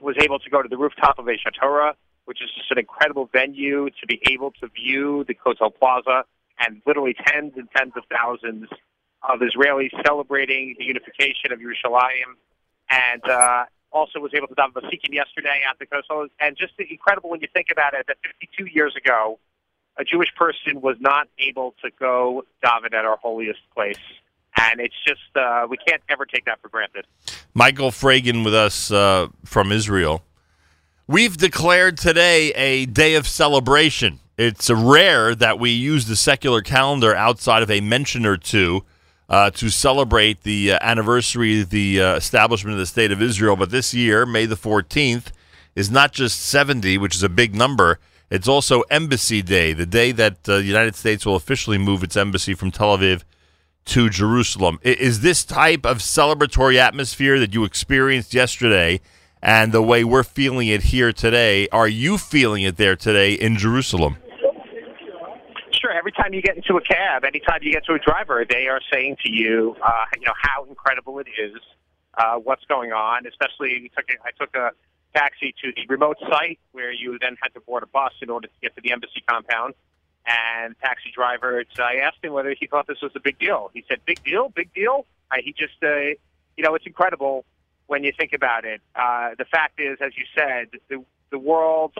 was able to go to the rooftop of Aish Torah, which is just an incredible venue to be able to view the Kotel Plaza and literally tens and tens of thousands of Israelis celebrating the unification of Yerushalayim, and uh, also was able to daven vasikin yesterday at the Kotel. And just incredible when you think about it that 52 years ago, a Jewish person was not able to go daven at our holiest place. And it's just, uh, we can't ever take that for granted. Michael Fragin with us uh, from Israel. We've declared today a day of celebration. It's rare that we use the secular calendar outside of a mention or two uh, to celebrate the uh, anniversary of the uh, establishment of the State of Israel. But this year, May the 14th, is not just 70, which is a big number. It's also Embassy Day, the day that uh, the United States will officially move its embassy from Tel Aviv to Jerusalem. Is this type of celebratory atmosphere that you experienced yesterday and the way we're feeling it here today, are you feeling it there today in Jerusalem? Sure. Every time you get into a cab, anytime you get to a driver, they are saying to you, uh, you know, how incredible it is, uh, what's going on. Especially, we took a, I took a taxi to the remote site where you then had to board a bus in order to get to the embassy compound. And taxi driver, I asked him whether he thought this was a big deal. He said, "Big deal, big deal." Uh, he just, uh, you know, it's incredible when you think about it. Uh, the fact is, as you said, the the world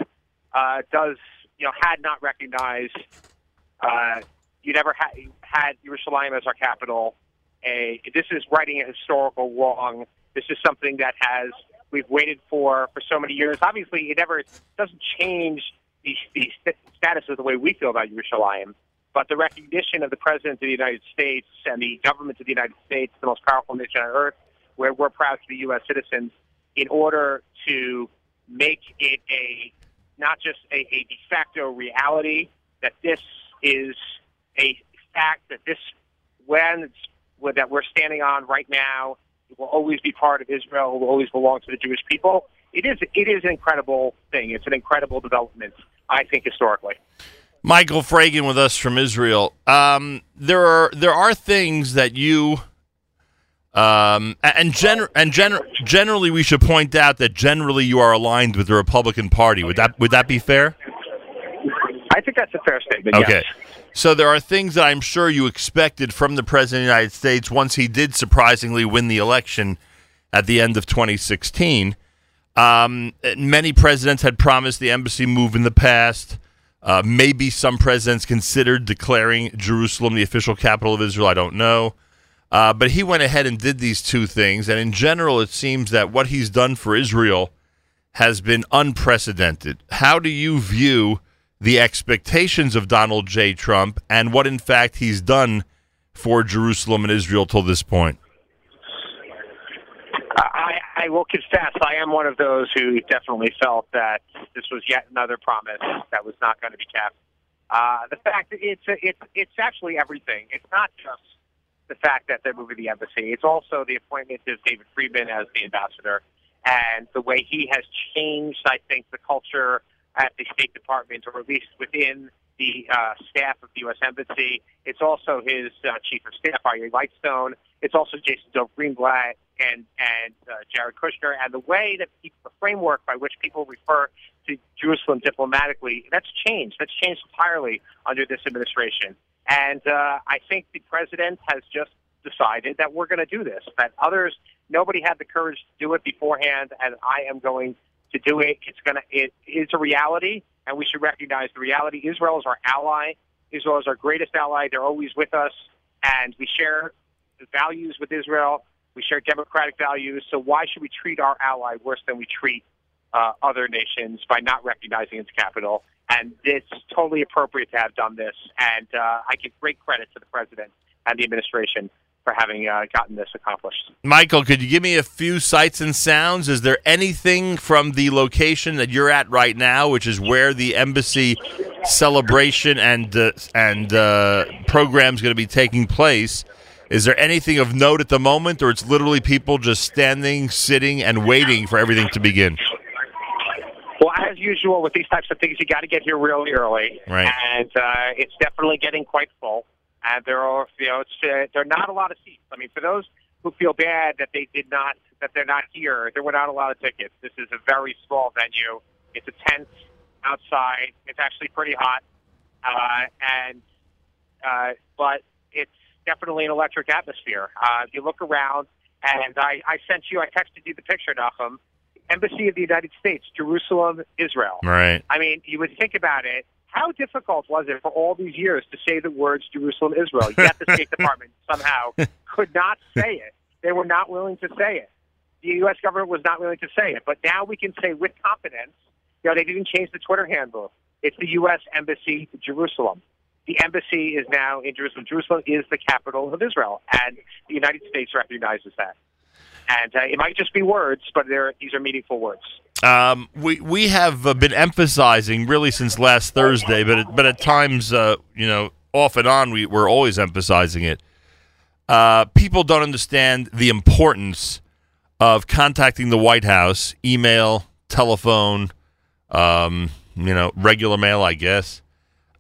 uh, does, you know, had not recognized uh, you never had had Jerusalem as our capital. A, this is righting a historical wrong. This is something that has we've waited for for so many years. Obviously, it never doesn't change the, the st- status of the way we feel about Jerusalem, but the recognition of the President of the United States and the government of the United States, the most powerful nation on earth, where we're proud to be U.S. citizens, in order to make it a not just a, a de facto reality that this is a fact that this when that we're standing on right now will always be part of Israel. Will always belong to the Jewish people. It is it is an incredible thing. It's an incredible development, I think, historically. Michael Fragin with us from Israel. Um, there are there are things that you um, and gen- and gen- generally we should point out that generally you are aligned with the Republican Party. Would that would that be fair? I think that's a fair statement. Okay. Yes. So there are things that I'm sure you expected from the President of the United States once he did surprisingly win the election at the end of 2016. Um, many presidents had promised the embassy move in the past. Uh, maybe some presidents considered declaring Jerusalem the official capital of Israel. I don't know. Uh, but he went ahead and did these two things. And in general, it seems that what he's done for Israel has been unprecedented. How do you view the expectations of Donald J. Trump and what, in fact, he's done for Jerusalem and Israel till this point? I, I will confess, I am one of those who definitely felt that this was yet another promise that was not going to be kept. Uh, the fact that it's it's it's actually everything. It's not just the fact that they're moving the embassy. It's also the appointment of David Friedman as the ambassador. and the way he has changed, I think, the culture at the State Department, or at least within the uh, staff of the U.S. Embassy. It's also his uh, chief of staff, Ari Lightstone. It's also Jason Dov Greenblatt and and uh, Jared Kushner. And the way that people, the framework by which people refer to Jerusalem diplomatically, that's changed. That's changed entirely under this administration. And uh, I think the president has just decided that we're going to do this. That others, nobody had the courage to do it beforehand, and I am going to do it. It's to. It is a reality, and we should recognize the reality. Israel is our ally. Israel is our greatest ally. They're always with us, and we share values with Israel. We share democratic values. So why should we treat our ally worse than we treat uh, other nations by not recognizing its capital? And it's totally appropriate to have done this. And uh, I give great credit to the president and the administration for having uh, gotten this accomplished. Michael, could you give me a few sights and sounds? Is there anything from the location that you're at right now, which is where the embassy celebration and uh, and uh, program is going to be taking place? Is there anything of note at the moment, or it's literally people just standing, sitting, and waiting for everything to begin? Well, as usual with these types of things, you got to get here really early, Right. And uh, it's definitely getting quite full. And there are, you know, it's, uh, there are not a lot of seats. I mean, for those who feel bad that they did not, that they're not here, there were not a lot of tickets. This is a very small venue. It's a tent outside. It's actually pretty hot, uh, and uh, but it's definitely an electric atmosphere. Uh, you look around, and I, I sent you, I texted you the picture, Nachum. Embassy of the United States, Jerusalem, Israel. Right. I mean, you would think about it. How difficult was it for all these years to say the words Jerusalem, Israel? Yet the State Department somehow could not say it. They were not willing to say it. The U.S. government was not willing to say it. But now we can say with confidence, you know, they didn't change the Twitter handle. It's the U.S. Embassy, Jerusalem. The embassy is now in Jerusalem. Jerusalem is the capital of Israel, and the United States recognizes that. And uh, it might just be words, but they're, these are meaningful words. Um, we we have uh, been emphasizing really since last Thursday, but but at times, uh, you know, off and on, we we're always emphasizing it. Uh, people don't understand the importance of contacting the White House, email, telephone, um, you know, regular mail, I guess,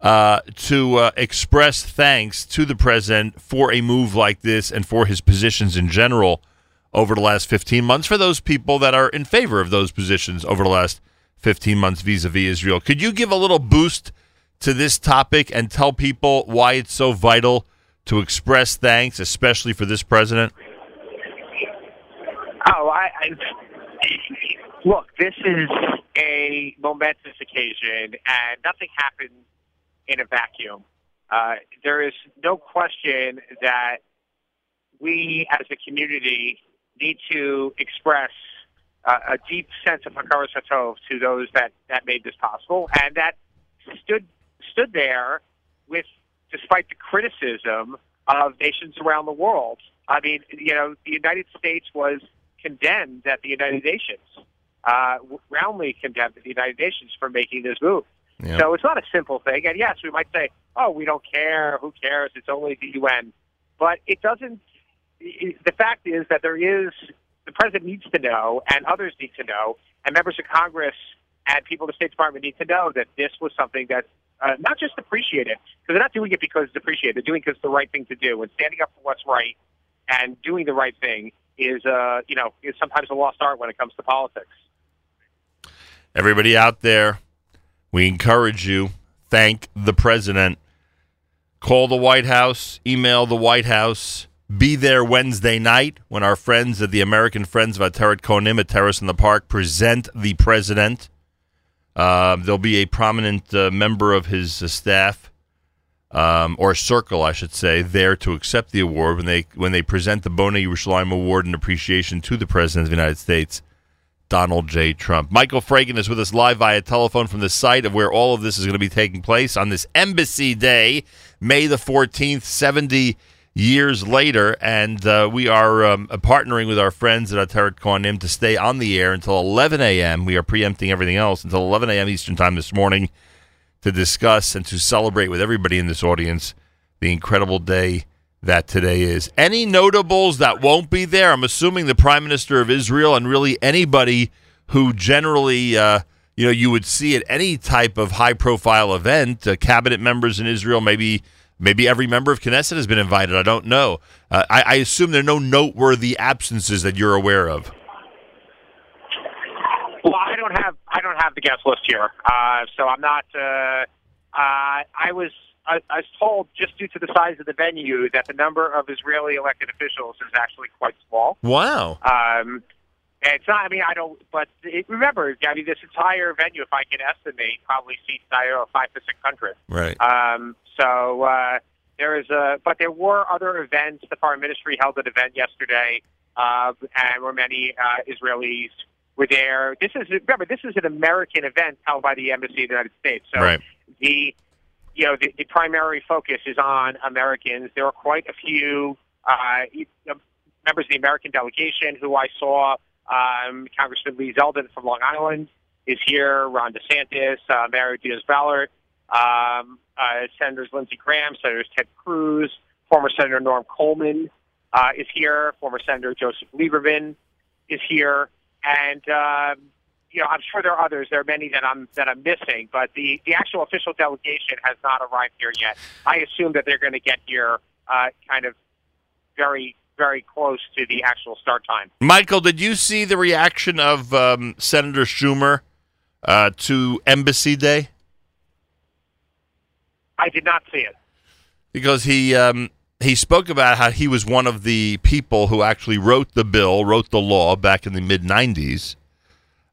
uh, to uh, express thanks to the president for a move like this and for his positions in general over the last 15 months for those people that are in favor of those positions over the last 15 months vis-a-vis Israel. Could you give a little boost to this topic and tell people why it's so vital to express thanks, especially for this president? Oh, I, I look. This is a momentous occasion, and nothing happens in a vacuum. Uh, there is no question that we, as a community, need to express uh, a deep sense of hakaras hatov to those that that made this possible, and that stood stood there with, despite the criticism of nations around the world. I mean, you know, the United States was condemned at the United Nations, uh, roundly condemned at the United Nations for making this move. Yeah. So it's not a simple thing. And yes, we might say, "Oh, we don't care. Who cares? It's only the UN." But it doesn't. The fact is that there is the president needs to know, and others need to know, and members of Congress and people in the State Department need to know that this was something that uh, not just appreciated because they're not doing it because it's appreciated. They're doing it because it's the right thing to do, and standing up for what's right and doing the right thing is, uh, you know, is sometimes a lost art when it comes to politics. Everybody out there, we encourage you. Thank the president. Call the White House, email the White House. Be there Wednesday night when our friends at the American Friends of Ateret Cohanim at Terrace in the Park present the president. Uh, there'll be a prominent uh, member of his uh, staff, um, or circle, I should say, there to accept the award when they when they present the Bonei Yerushalayim Award in appreciation to the President of the United States, Donald J. Trump. Michael Fragin is with us live via telephone from the site of where all of this is going to be taking place on this Embassy Day, May the 14th, 70 years later. And uh, we are um, partnering with our friends at Ateret Cohanim to stay on the air until 11 a.m. We are preempting everything else until 11 a.m. Eastern Time this morning to discuss and to celebrate with everybody in this audience the incredible day that today is. Any notables that won't be there? I'm assuming the Prime Minister of Israel and really anybody who generally, uh, you know, you would see at any type of high-profile event. Uh, cabinet members in Israel, maybe, maybe every member of Knesset has been invited. I don't know. Uh, I, I assume there are no noteworthy absences that you're aware of. Well, I don't have I don't have the guest list here, uh, so I'm not. Uh, uh, I was I, I was told just due to the size of the venue that the number of Israeli elected officials is actually quite small. Wow. Um, and it's not. I mean, I don't. But it, remember, I mean, this entire venue, if I can estimate, probably seats I don't know five to six hundred. Right. Um, so uh, there is a, but there were other events. The foreign ministry held an event yesterday, uh, and where many uh, Israelis were there. This is remember, this is an American event held by the embassy of the United States. So Right. the you know the, the primary focus is on Americans. There are quite a few uh, members of the American delegation who I saw. Um, Congressman Lee Zeldin from Long Island is here. Ron DeSantis, uh, Mario Diaz-Balart, um, uh, Senators Lindsey Graham, Senators Ted Cruz, former Senator Norm Coleman uh, is here. Former Senator Joseph Lieberman is here, and um, you know I'm sure there are others. There are many that I'm that I'm missing, but the the actual official delegation has not arrived here yet. I assume that they're going to get here uh, kind of very very close to the actual start time. Michael, did you see the reaction of um, Senator Schumer uh, to Embassy Day? I did not see it. Because he um, he spoke about how he was one of the people who actually wrote the bill, wrote the law back in the mid '90s.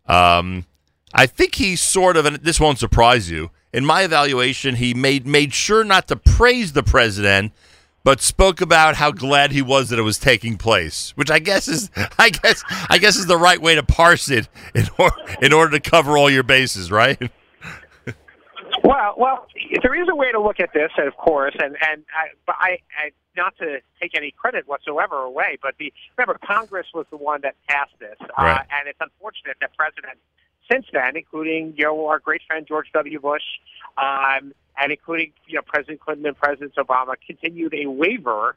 Um, I think he sort of, and this won't surprise you. In my evaluation, he made made sure not to praise the president, but spoke about how glad he was that it was taking place, which I guess is, I guess, I guess is the right way to parse it in, or, in order to cover all your bases, right? Well, well, there is a way to look at this, of course, and and I, but I, I not to take any credit whatsoever away, but the remember Congress was the one that passed this, uh, and it's unfortunate that presidents since then, including you know our great friend George W. Bush, um, and including you know President Clinton and President Obama, continued a waiver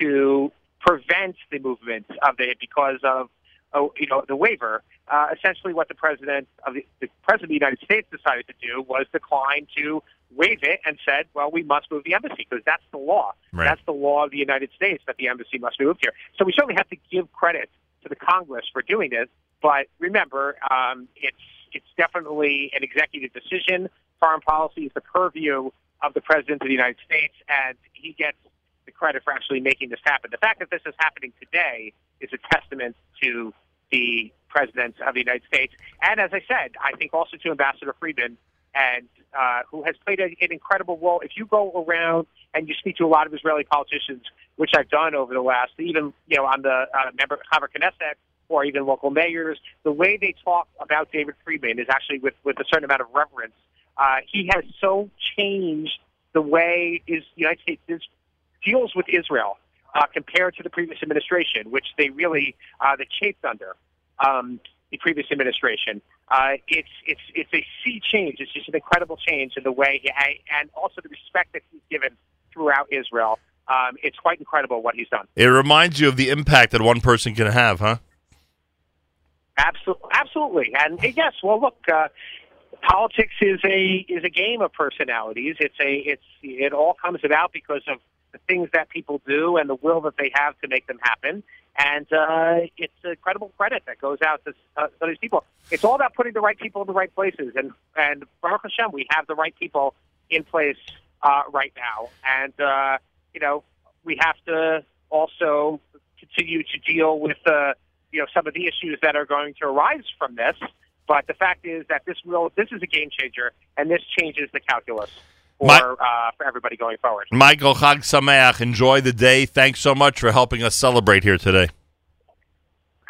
to prevent the movement of it because of oh, you know the waiver. Uh, essentially, what the president of the, the president of the United States decided to do was decline to waive it and said, "Well, we must move the embassy because that's the law. Right. That's the law of the United States that the embassy must be moved here." So we certainly have to give credit to the Congress for doing this. But remember, um, it's it's definitely an executive decision. Foreign policy is the purview of the president of the United States, and he gets the credit for actually making this happen. The fact that this is happening today is a testament to the president of the United States, and as I said, I think also to Ambassador Friedman, and uh, who has played a, an incredible role. If you go around and you speak to a lot of Israeli politicians, which I've done over the last, even you know, on the uh, member Chaver Knesset or even local mayors, the way they talk about David Friedman is actually with with a certain amount of reverence. Uh, he has so changed the way is the United States is, deals with Israel uh, compared to the previous administration, which they really uh, that chafed under um, the previous administration. Uh, it's it's it's a sea change. It's just an incredible change in the way he, and also the respect that he's given throughout Israel. Um, it's quite incredible what he's done. It reminds you of the impact that one person can have, huh? Absolutely, absolutely, and yes. Well, look, uh, politics is a is a game of personalities. It's a it's it all comes about because of the things that people do and the will that they have to make them happen. And uh, it's a credible credit that goes out to, uh, to these people. It's all about putting the right people in the right places, and and Baruch Hashem, we have the right people in place uh, right now. And uh, you know, we have to also continue to deal with uh, you know some of the issues that are going to arise from this. But the fact is that this will this is a game changer, and this changes the calculus for My- uh, for everybody going forward. Michael Chag Sameach, enjoy the day. Thanks so much for helping us celebrate here today.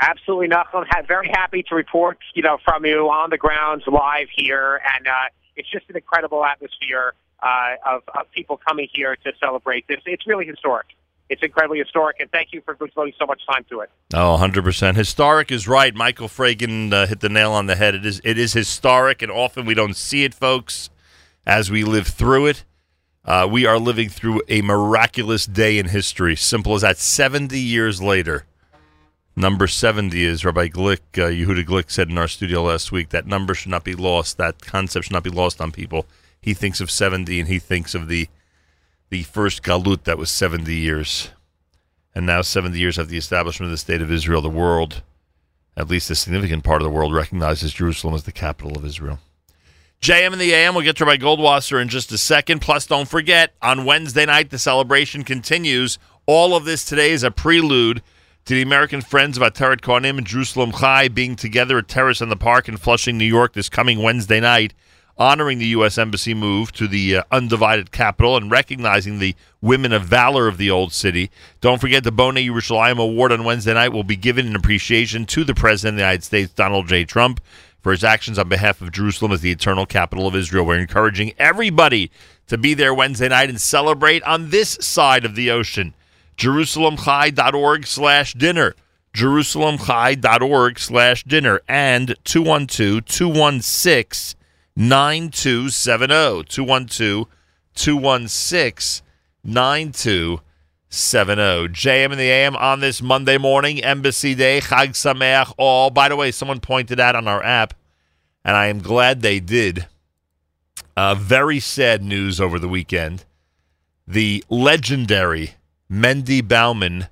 Absolutely, Nachum. Very happy to report, you know, from you on the grounds live here, and uh, it's just an incredible atmosphere uh, of, of people coming here to celebrate this. It's really historic. It's incredibly historic, and thank you for devoting so much time to it. Oh, 100%. Historic is right. Michael Fragin uh, hit the nail on the head. It is it is historic, and often we don't see it, folks, as we live through it. Uh, we are living through a miraculous day in history. Simple as that. 70 years later. Number 70 is Rabbi Glick, uh, Yehuda Glick said in our studio last week that number should not be lost. That concept should not be lost on people. He thinks of 70 and he thinks of the the first galut that was 70 years. And now 70 years after the establishment of the state of Israel, the world, at least a significant part of the world, recognizes Jerusalem as the capital of Israel. JM and the AM, we'll get to Rabbi Goldwasser in just a second. Plus, don't forget, on Wednesday night, the celebration continues. All of this today is a prelude to the American Friends of Ateret Cohanim and Jerusalem Chai being together at Terrace in the Park in Flushing, New York this coming Wednesday night, honoring the U.S. Embassy move to the uh, undivided capital and recognizing the women of valor of the old city. Don't forget the Bonei Yerushalayim Award on Wednesday night will be given in appreciation to the President of the United States, Donald J. Trump, for his actions on behalf of Jerusalem as the eternal capital of Israel. We're encouraging everybody to be there Wednesday night and celebrate on this side of the ocean. JerusalemChai.org slash dinner. JerusalemChai.org slash dinner. And 212 216 9270. 212 216 9270. JM and the AM on this Monday morning, Embassy Day, Chag Sameach, all. By the way, someone pointed out on our app, and I am glad they did. Uh, very sad news over the weekend. The legendary Mendy Bauman,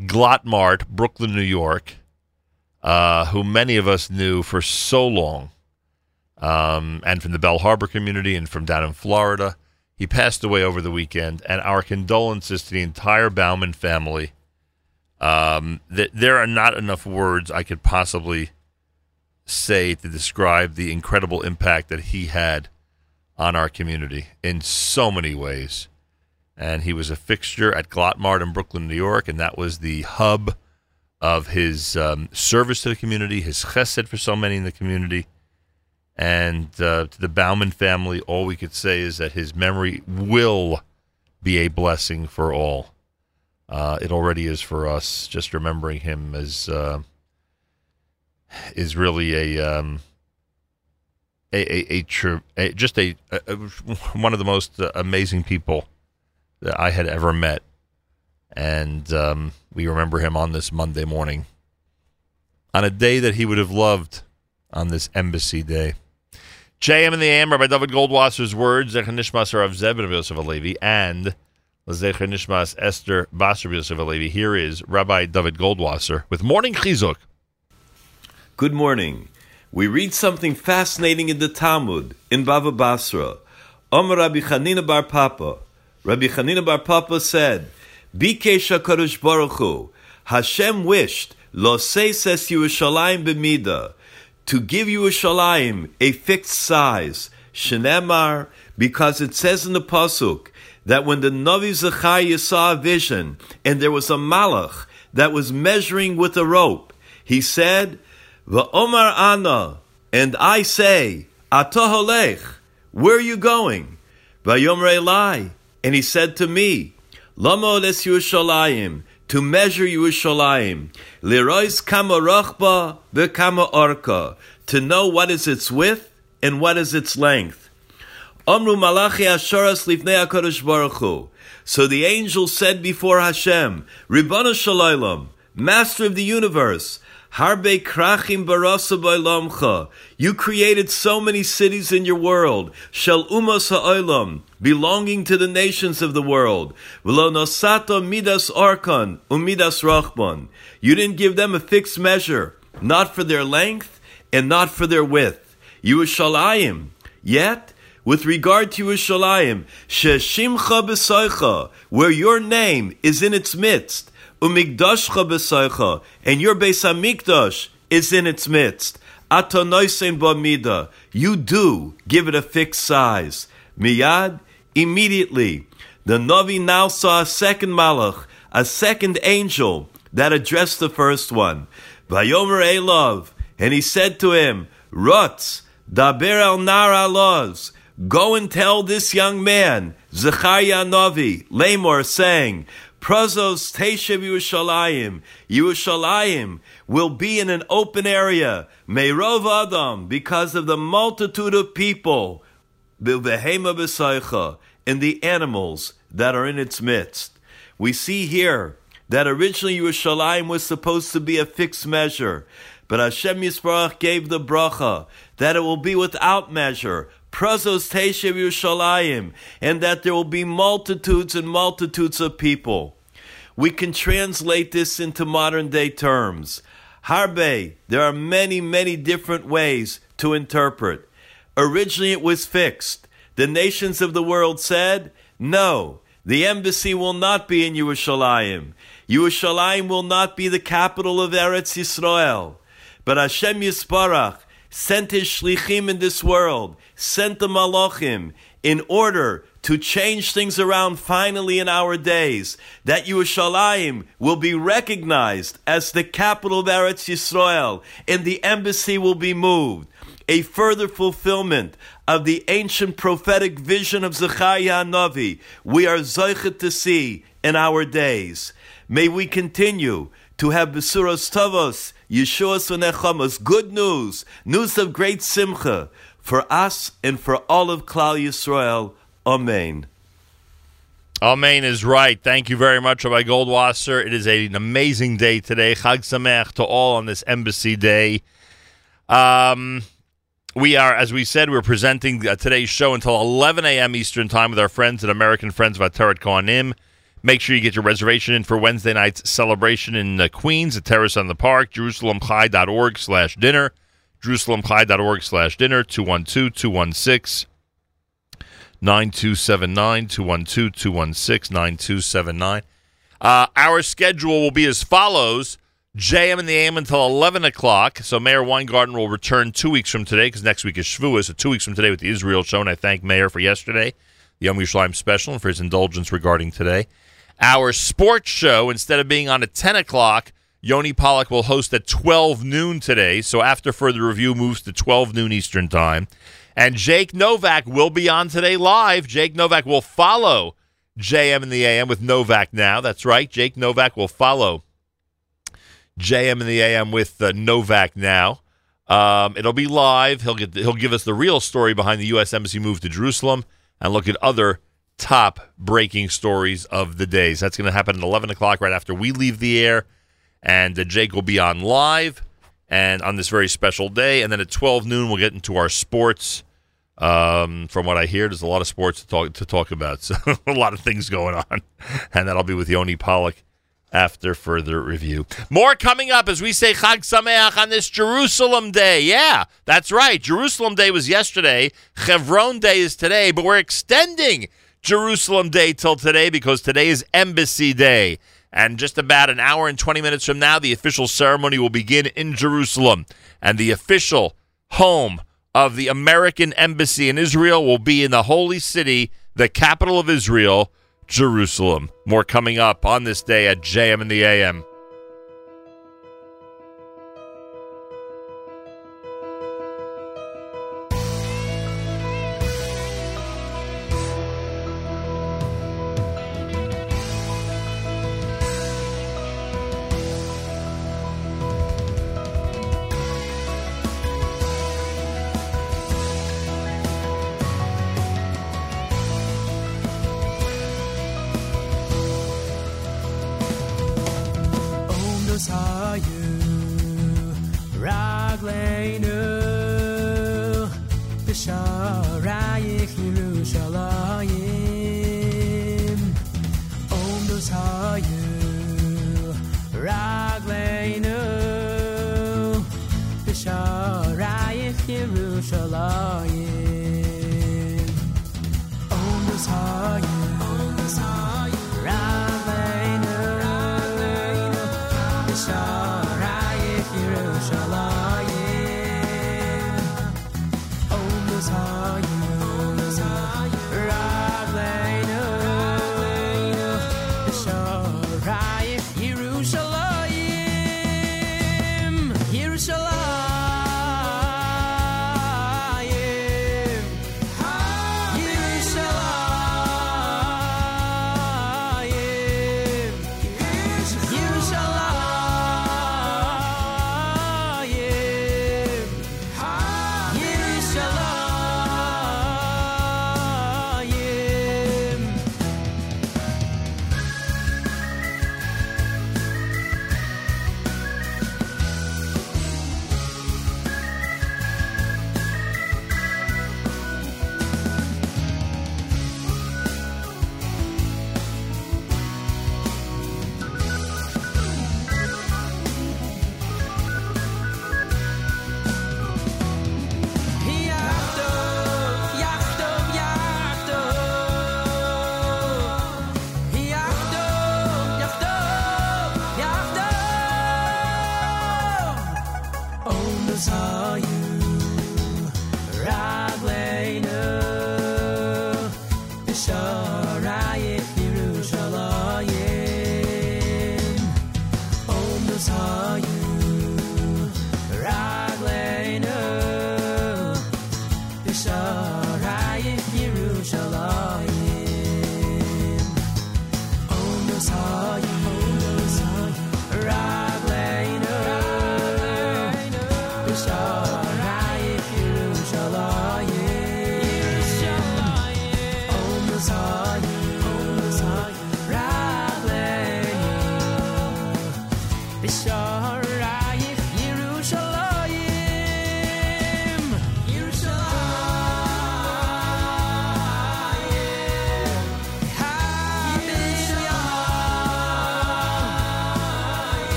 Glatt Mart, Brooklyn, New York, uh, who many of us knew for so long, um, and from the Belle Harbor community and from down in Florida. He passed away over the weekend, and our condolences to the entire Bauman family. Um, th- there are not enough words I could possibly say to describe the incredible impact that he had on our community in so many ways. And he was a fixture at Glatt Mart in Brooklyn, New York, and that was the hub of his um, service to the community, his chesed for so many in the community. And uh, to the Bauman family, all we could say is that his memory will be a blessing for all. Uh, it already is for us. Just remembering him as uh, is really a um, a a, a, tr- a just a, a, one of the most uh, amazing people that I had ever met, and um, we remember him on this Monday morning, on a day that he would have loved, on this Embassy Day. JM and the AM are by David Goldwasser's words, Zecher Nishmas of Zebin Yosef Alevi, and Zecher Nishmas Esther Basar Yosef Alevi. Here is Rabbi David Goldwasser with Morning Chizuk. Good morning. We read something fascinating in the Talmud, in Bava Basra. Om Rabbi Chanina Bar Papa. Rabbi Chanina Bar Papa said, Bikesh HaKadosh Baruch Hu, Hashem wished, Lo Seises Yerushalayim B'mida, to give you a shalayim, a fixed size, Shenemar, because it says in the Pasuk, that when the Navi Zechariah saw a vision, and there was a malach that was measuring with a rope, he said, Va'omar Ana, and I say, Atoholech, where are you going? Vayomer Elai, and he said to me, Lamo les Yerushalayim, to measure Yerushalayim, lirois kama rachba v'kama orka, to know what is its width and what is its length. Amru malachi asharas lifnei HaKadosh Baruch Hu. So the angel said before Hashem, Ribbana Shalaylam, Master of the universe, Harbe krachim barasa. You created so many cities in your world. Shel umas ha'olam, belonging to the nations of the world. V'lo nosata midas arkan umidas rachban. You didn't give them a fixed measure, not for their length and not for their width. Yerushalayim. Yet, with regard to Yerushalayim, sheshimcha b'soicha, where your name is in its midst, umigdashcha b'soicha, and your Beis Hamikdash is in its midst. Atonoisen b'mida, you do give it a fixed size. Miyad, immediately, the Navi now saw a second malach, a second angel that addressed the first one. Vayomer Elov, and he said to him, Rutz, daber al nar aloz, go and tell this young man, Zechariah Navi, Lamor, saying, Prozos Teshev Yerushalayim. Yerushalayim will be in an open area. Meirov Adam, because of the multitude of people. Bilvehema B'Saycha. and the animals that are in its midst. We see here that originally Yerushalayim was supposed to be a fixed measure, but Hashem Yisbarach gave the bracha that it will be without measure, Yerushalayim, and that there will be multitudes and multitudes of people. We can translate this into modern day terms. Harbe, there are many, many different ways to interpret. Originally it was fixed. The nations of the world said, no, the embassy will not be in Yerushalayim. Yerushalayim will not be the capital of Eretz Yisrael. But Hashem Yisparach sent his shlichim in this world, sent the malachim, in order to change things around finally in our days, that Yerushalayim will be recognized as the capital of Eretz Yisrael, and the embassy will be moved. A further fulfillment of the ancient prophetic vision of Zechariah Navi we are zeichet to see in our days. May we continue to have Besuros Tavos, Yeshua's Nechamas, good news, news of great simcha for us and for all of Klal Yisrael. Amen. Amen is right. Thank you very much, Rabbi Goldwasser. It is a, an amazing day today. Chag Sameach to all on this embassy day. Um, we are, as we said, we're presenting uh, today's show until 11 a.m. Eastern Time with our friends and American friends of Ateret Cohanim. Make sure you get your reservation in for Wednesday night's celebration in uh, Queens at Terrace on the Park, jerusalemchai.org slash dinner, jerusalemchai.org slash dinner, 212-216 9279 212 216 9279. Uh, Our schedule will be as follows JM and the AM until 11 o'clock. So Meir Weingarten will return two weeks from today because next week is Shavuot. So two weeks from today with the Israel show. And I thank Meir for yesterday, the Yom Yerushalayim special, and for his indulgence regarding today. Our sports show, instead of being on at 10 o'clock, Yoni Pollock will host at 12 noon today. So after further review, moves to 12 noon Eastern Time. And Jake Novak will be on today live. Jake Novak will follow JM in the AM with Novak now. That's right. Jake Novak will follow JM in the AM with uh, Novak now. Um, it'll be live. He'll get he'll give us the real story behind the U.S. Embassy move to Jerusalem and look at other top breaking stories of the days. That's going to happen at 11 o'clock right after we leave the air. And uh, Jake will be on live and on this very special day. And then at 12 noon, we'll get into our sports. Um, from what I hear, there's a lot of sports to talk to talk about. So a lot of things going on, and that'll be with Yoni Pollock after further review. More coming up as we say Chag Sameach on this Jerusalem Day. Yeah, that's right. Jerusalem Day was yesterday. Chevron Day is today, but we're extending Jerusalem Day till today because today is Embassy Day. And just about an hour and 20 minutes from now, the official ceremony will begin in Jerusalem. And the official home of the American Embassy in Israel will be in the Holy City, the capital of Israel, Jerusalem. More coming up on this day at JM in the AM.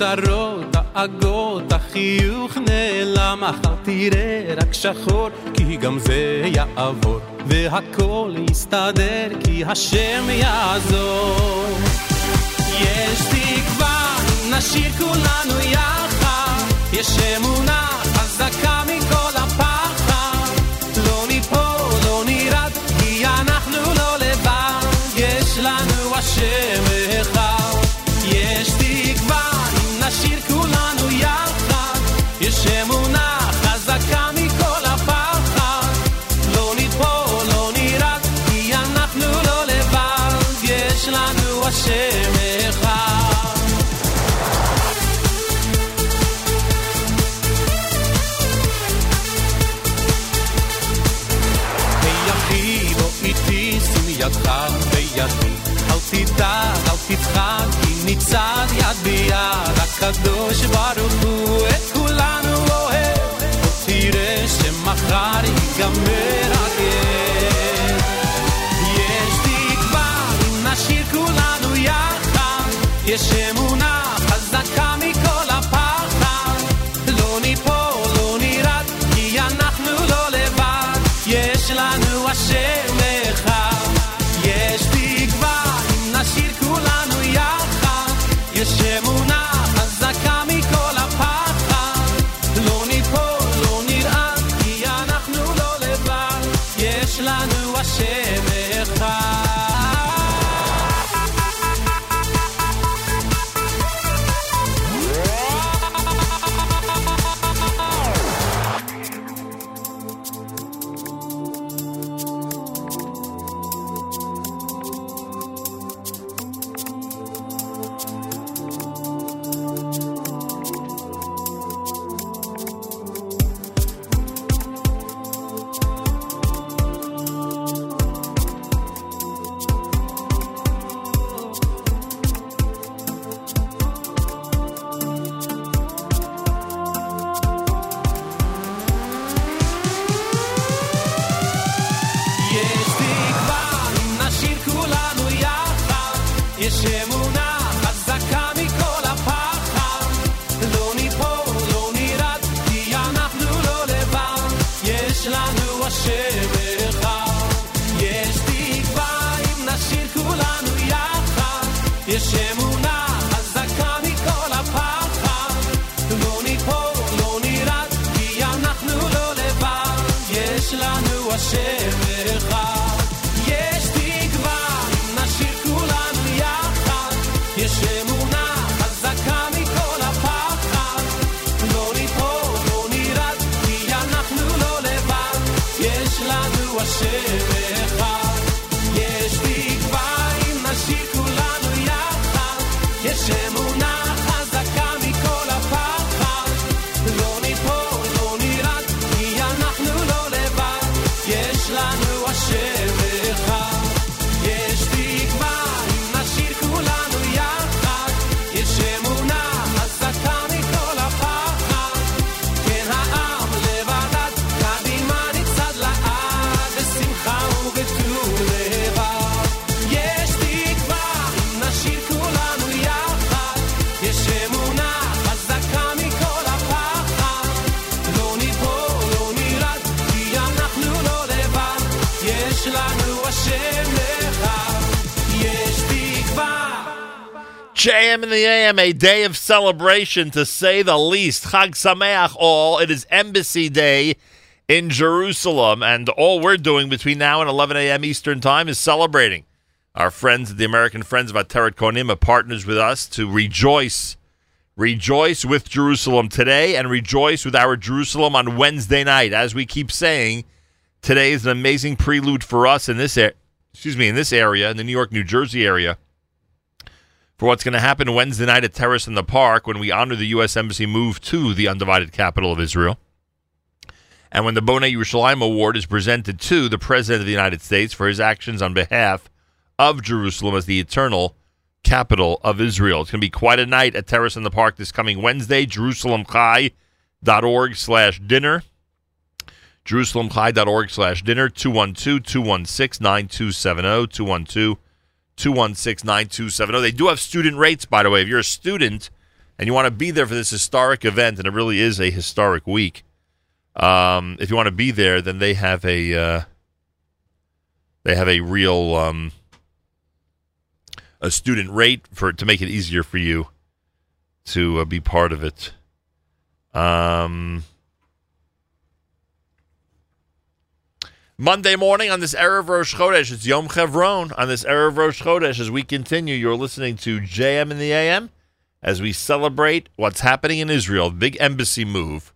יש צרות, דאגות, החיוך נעלם, מחר תראה רק שחור, כי גם זה יעבור. והכל יסתדר, כי השם יעזור. יש תקווה, נשאיר כולנו יחד, יש אמונה חזקה נשאיר כולנו יחד, יש אמונה חזקה מכל הפחד. לא ניפול, לא נרד, כי אנחנו לא לבד, יש לנו השם אחד. היי בוא איתי, שים ידך בידי. אל תדאג, אל תצחק, כי נצעד יד ביד. הקדוש ברוך הוא את כולנו אוהב. בוא תראה שמחר ייגמר הגט. יש תקווה, אם נשאיר כולנו יחד. יש אמונה JM in the AM, a day of celebration to say the least. Chag Sameach all. It is Embassy Day in Jerusalem, and all we're doing between now and 11 a.m. Eastern Time is celebrating. Our friends, the American Friends of Ateret Cohanim, are partners with us to rejoice. Rejoice with Jerusalem today and rejoice with our Jerusalem on Wednesday night. As we keep saying, today is an amazing prelude for us in this, excuse me, in this area, in the New York, New Jersey area for what's going to happen Wednesday night at Terrace in the Park when we honor the U.S. Embassy move to the undivided capital of Israel. And when the Bonei Yerushalayim Award is presented to the President of the United States for his actions on behalf of Jerusalem as the eternal capital of Israel. It's going to be quite a night at Terrace in the Park this coming Wednesday. JerusalemChai.org slash dinner. JerusalemChai.org slash dinner. 212 216 9270. 212 216 9270. They do have student rates, by the way. If you're a student and you want to be there for this historic event, and it really is a historic week, um, if you want to be there, then they have a uh, they have a real um, a student rate for to make it easier for you to uh, be part of it. Um, Monday morning on this Erev Rosh Chodesh, it's Yom Chevron. On this Erev Rosh Chodesh, as we continue, you're listening to JM in the AM as we celebrate what's happening in Israel, big embassy move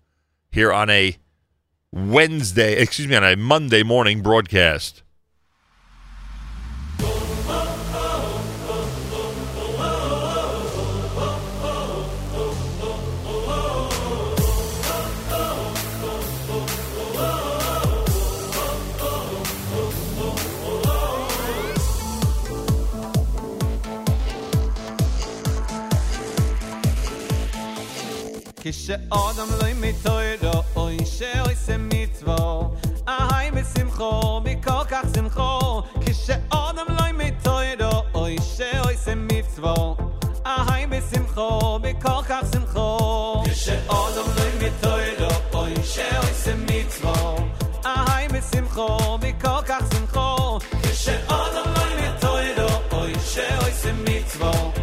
here on a Wednesday, excuse me, on a Monday morning broadcast. כשאדם לא מתוירו, אוי שעושה מצוו, אהי משמחו, מכל כך שמחו. כשאדם לא מתוירו, אוי שעושה מצוו, אהי משמחו, מכל כך שמחו. כשאדם לא מתוירו, אוי שעושה מצוו, אהי משמחו, מכל כך שמחו. כשאדם לא מתוירו, אוי שעושה מצוו, אהי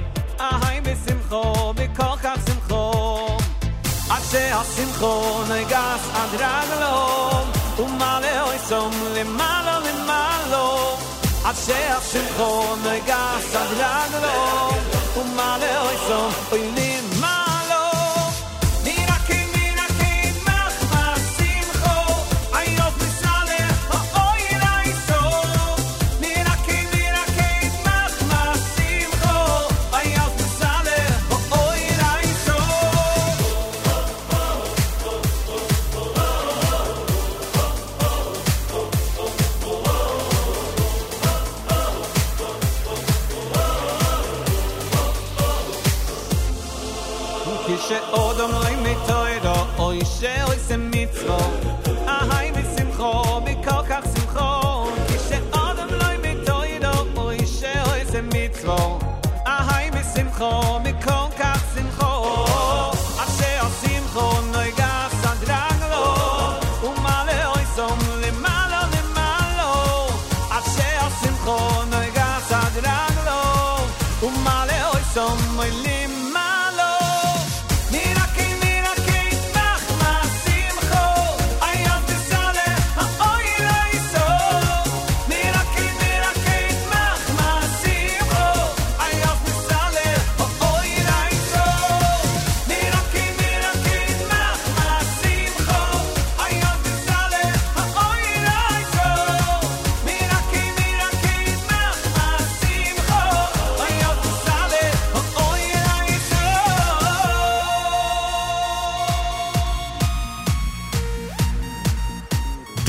עד שהשמחו נגס עד רגלו ומעלה אוי סום למעלה למעלו עד שהשמחו נגס עד רגלו ומעלה אוי סום אוי למעלו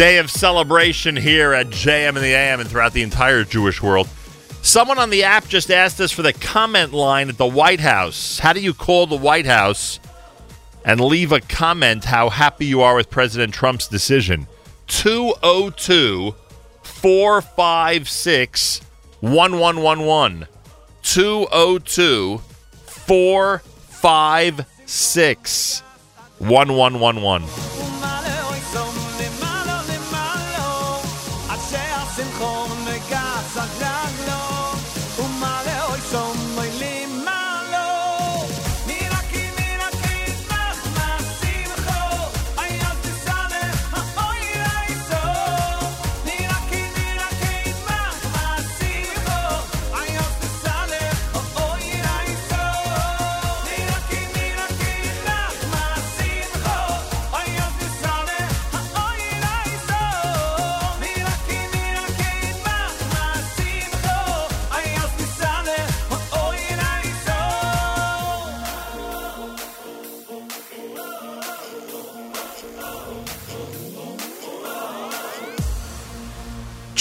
Day of celebration here at JM and the AM and throughout the entire Jewish world. Someone on the app just asked us for the comment line at the White House. How do you call the White House and leave a comment how happy you are with President Trump's decision? 202 456 1111. 202 456 1111.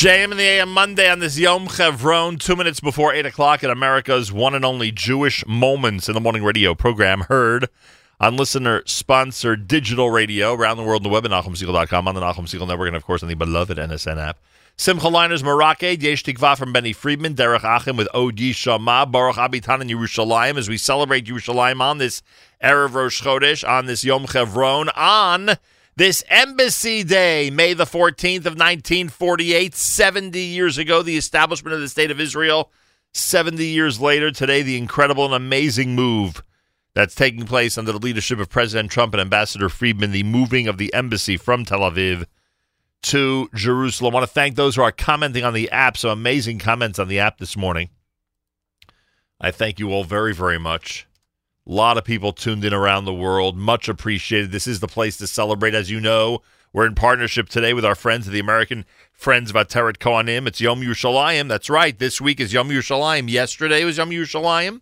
JM in the AM Monday on this Yom Chevron, two minutes before 8 o'clock at America's one and only Jewish Moments in the Morning Radio program, heard on listener sponsored digital radio around the world on the web at NachumSegal.com, on the Nachum Segal Network, and of course on the beloved NSN app. Simcha Leiner's Marake, Yesh Tikva from Benny Friedman, Derech Achim with Odi Shama, Baruch Abitan in Yerushalayim as we celebrate Yerushalayim on this Erev Rosh Chodesh, on this Yom Chevron, on this Embassy Day, May the 14th of 1948, 70 years ago, the establishment of the State of Israel. 70 years later, today, the incredible and amazing move that's taking place under the leadership of President Trump and Ambassador Friedman, the moving of the embassy from Tel Aviv to Jerusalem. I want to thank those who are commenting on the app. Some amazing comments on the app this morning. I thank you all very, very much. A lot of people tuned in around the world. Much appreciated. This is the place to celebrate. As you know, we're in partnership today with our friends, of the American Friends of Ateret Cohanim. It's Yom Yerushalayim. That's right. This week is Yom Yerushalayim. Yesterday was Yom Yerushalayim.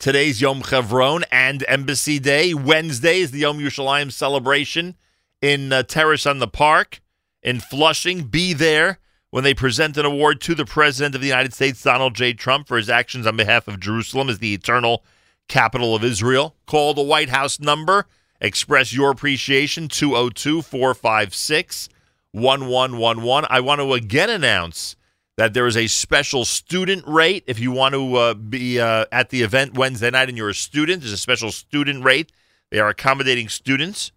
Today's Yom Chevron and Embassy Day. Wednesday is the Yom Yerushalayim celebration in uh, Terrace on the Park in Flushing. Be there when they present an award to the President of the United States, Donald J. Trump, for his actions on behalf of Jerusalem as the eternal capital of Israel. Call the White House number. Express your appreciation 202 456 1111. I want to again announce that there is a special student rate. If you want to uh, be uh, at the event Wednesday night and you're a student, there's a special student rate. They are accommodating students.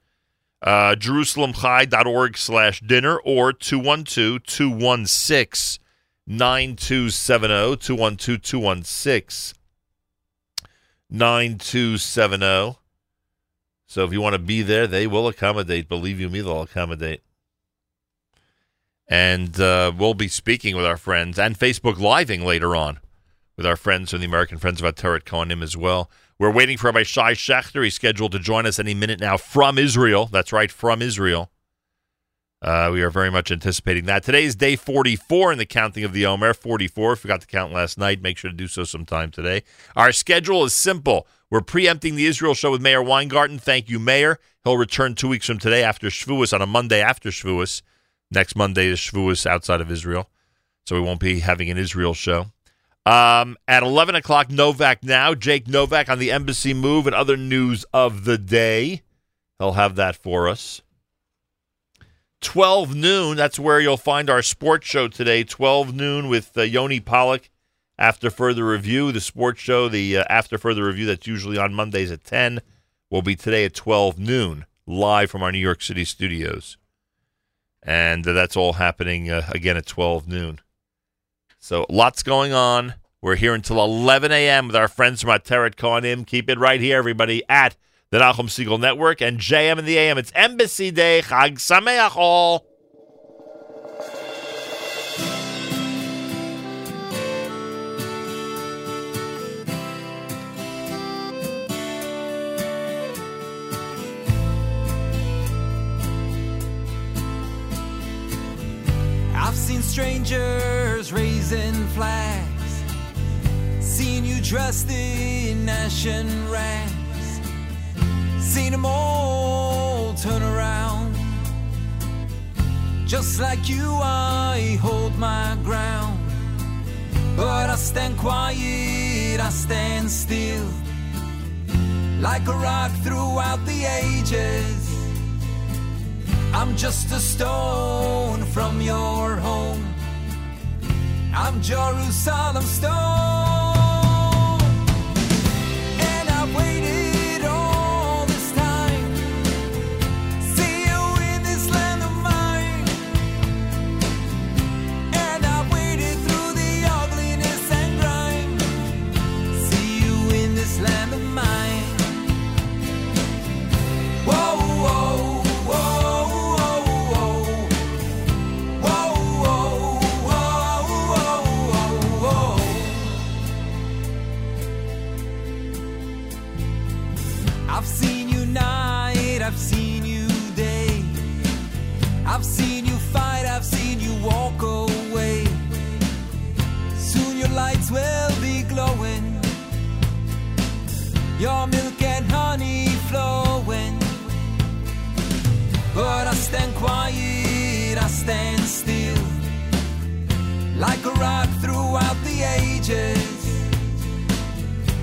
Uh, JerusalemChai.org slash dinner or 212 216 9270. 212 216 9270. So if you want to be there, they will accommodate. Believe you me, they'll accommodate. And uh, we'll be speaking with our friends and Facebook Living later on with our friends from the American Friends of Ateret Cohanim as well. We're waiting for Rabbi Shai Schechter. He's scheduled to join us any minute now from Israel. That's right, from Israel. Uh, we are very much anticipating that. Today is day 44 in the counting of the Omer. 44. Forgot to count last night. Make sure to do so sometime today. Our schedule is simple. We're preempting the Israel show with Meir Weingarten. Thank you, Meir. He'll return two weeks from today after Shavuos on a Monday after Shavuos. Next Monday is Shavuos outside of Israel, so we won't be having an Israel show. Um, at 11 o'clock, Novak now. Jake Novak on the embassy move and other news of the day. He'll have that for us. 12 noon, that's where you'll find our sports show today. 12 noon with uh, Yoni Pollock after further review. The sports show, the uh, after further review that's usually on Mondays at 10, will be today at 12 noon, live from our New York City studios. And uh, that's all happening uh, again at 12 noon. So lots going on. We're here until 11 a.m. with our friends from Ateret Cohanim. Keep it right here, everybody, at the Nachum Segal Network and JM and the AM. It's Embassy Day. Chag Sameach all. I've seen strangers raising flags, seen you dressed in ash and rags, seen them all turn around. Just like you, I hold my ground, but I stand quiet, I stand still, like a rock throughout the ages. I'm just a stone from your home. I'm Jerusalem stone. will be glowing, your milk and honey flowing. But I stand quiet, I stand still, like a rock throughout the ages.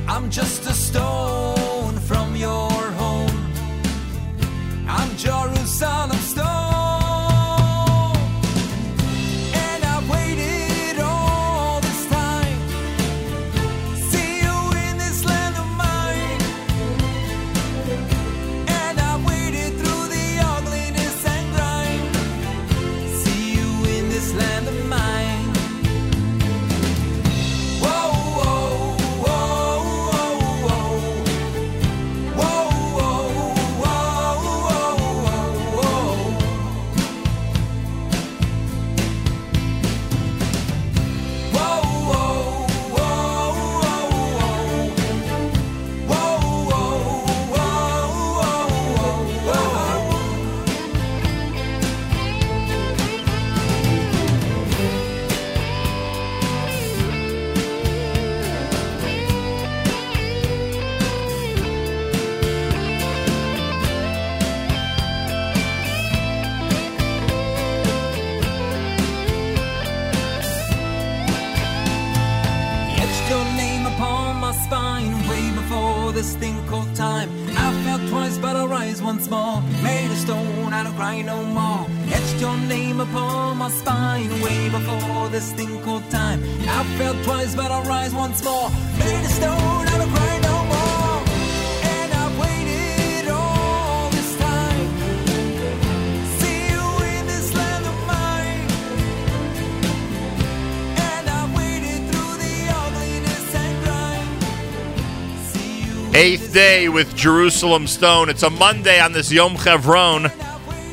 I'm just a stone from your home, I'm Jerusalem stone. This thing called time. I fell twice, but I'll rise once more. Made of stone, I don't cry no more. Etched your name upon my spine, way before this thing called time. I fell twice, but I'll rise once more. Made of stone, I don't cry no Day with Jerusalem Stone. It's a Monday on this Yom Chevron,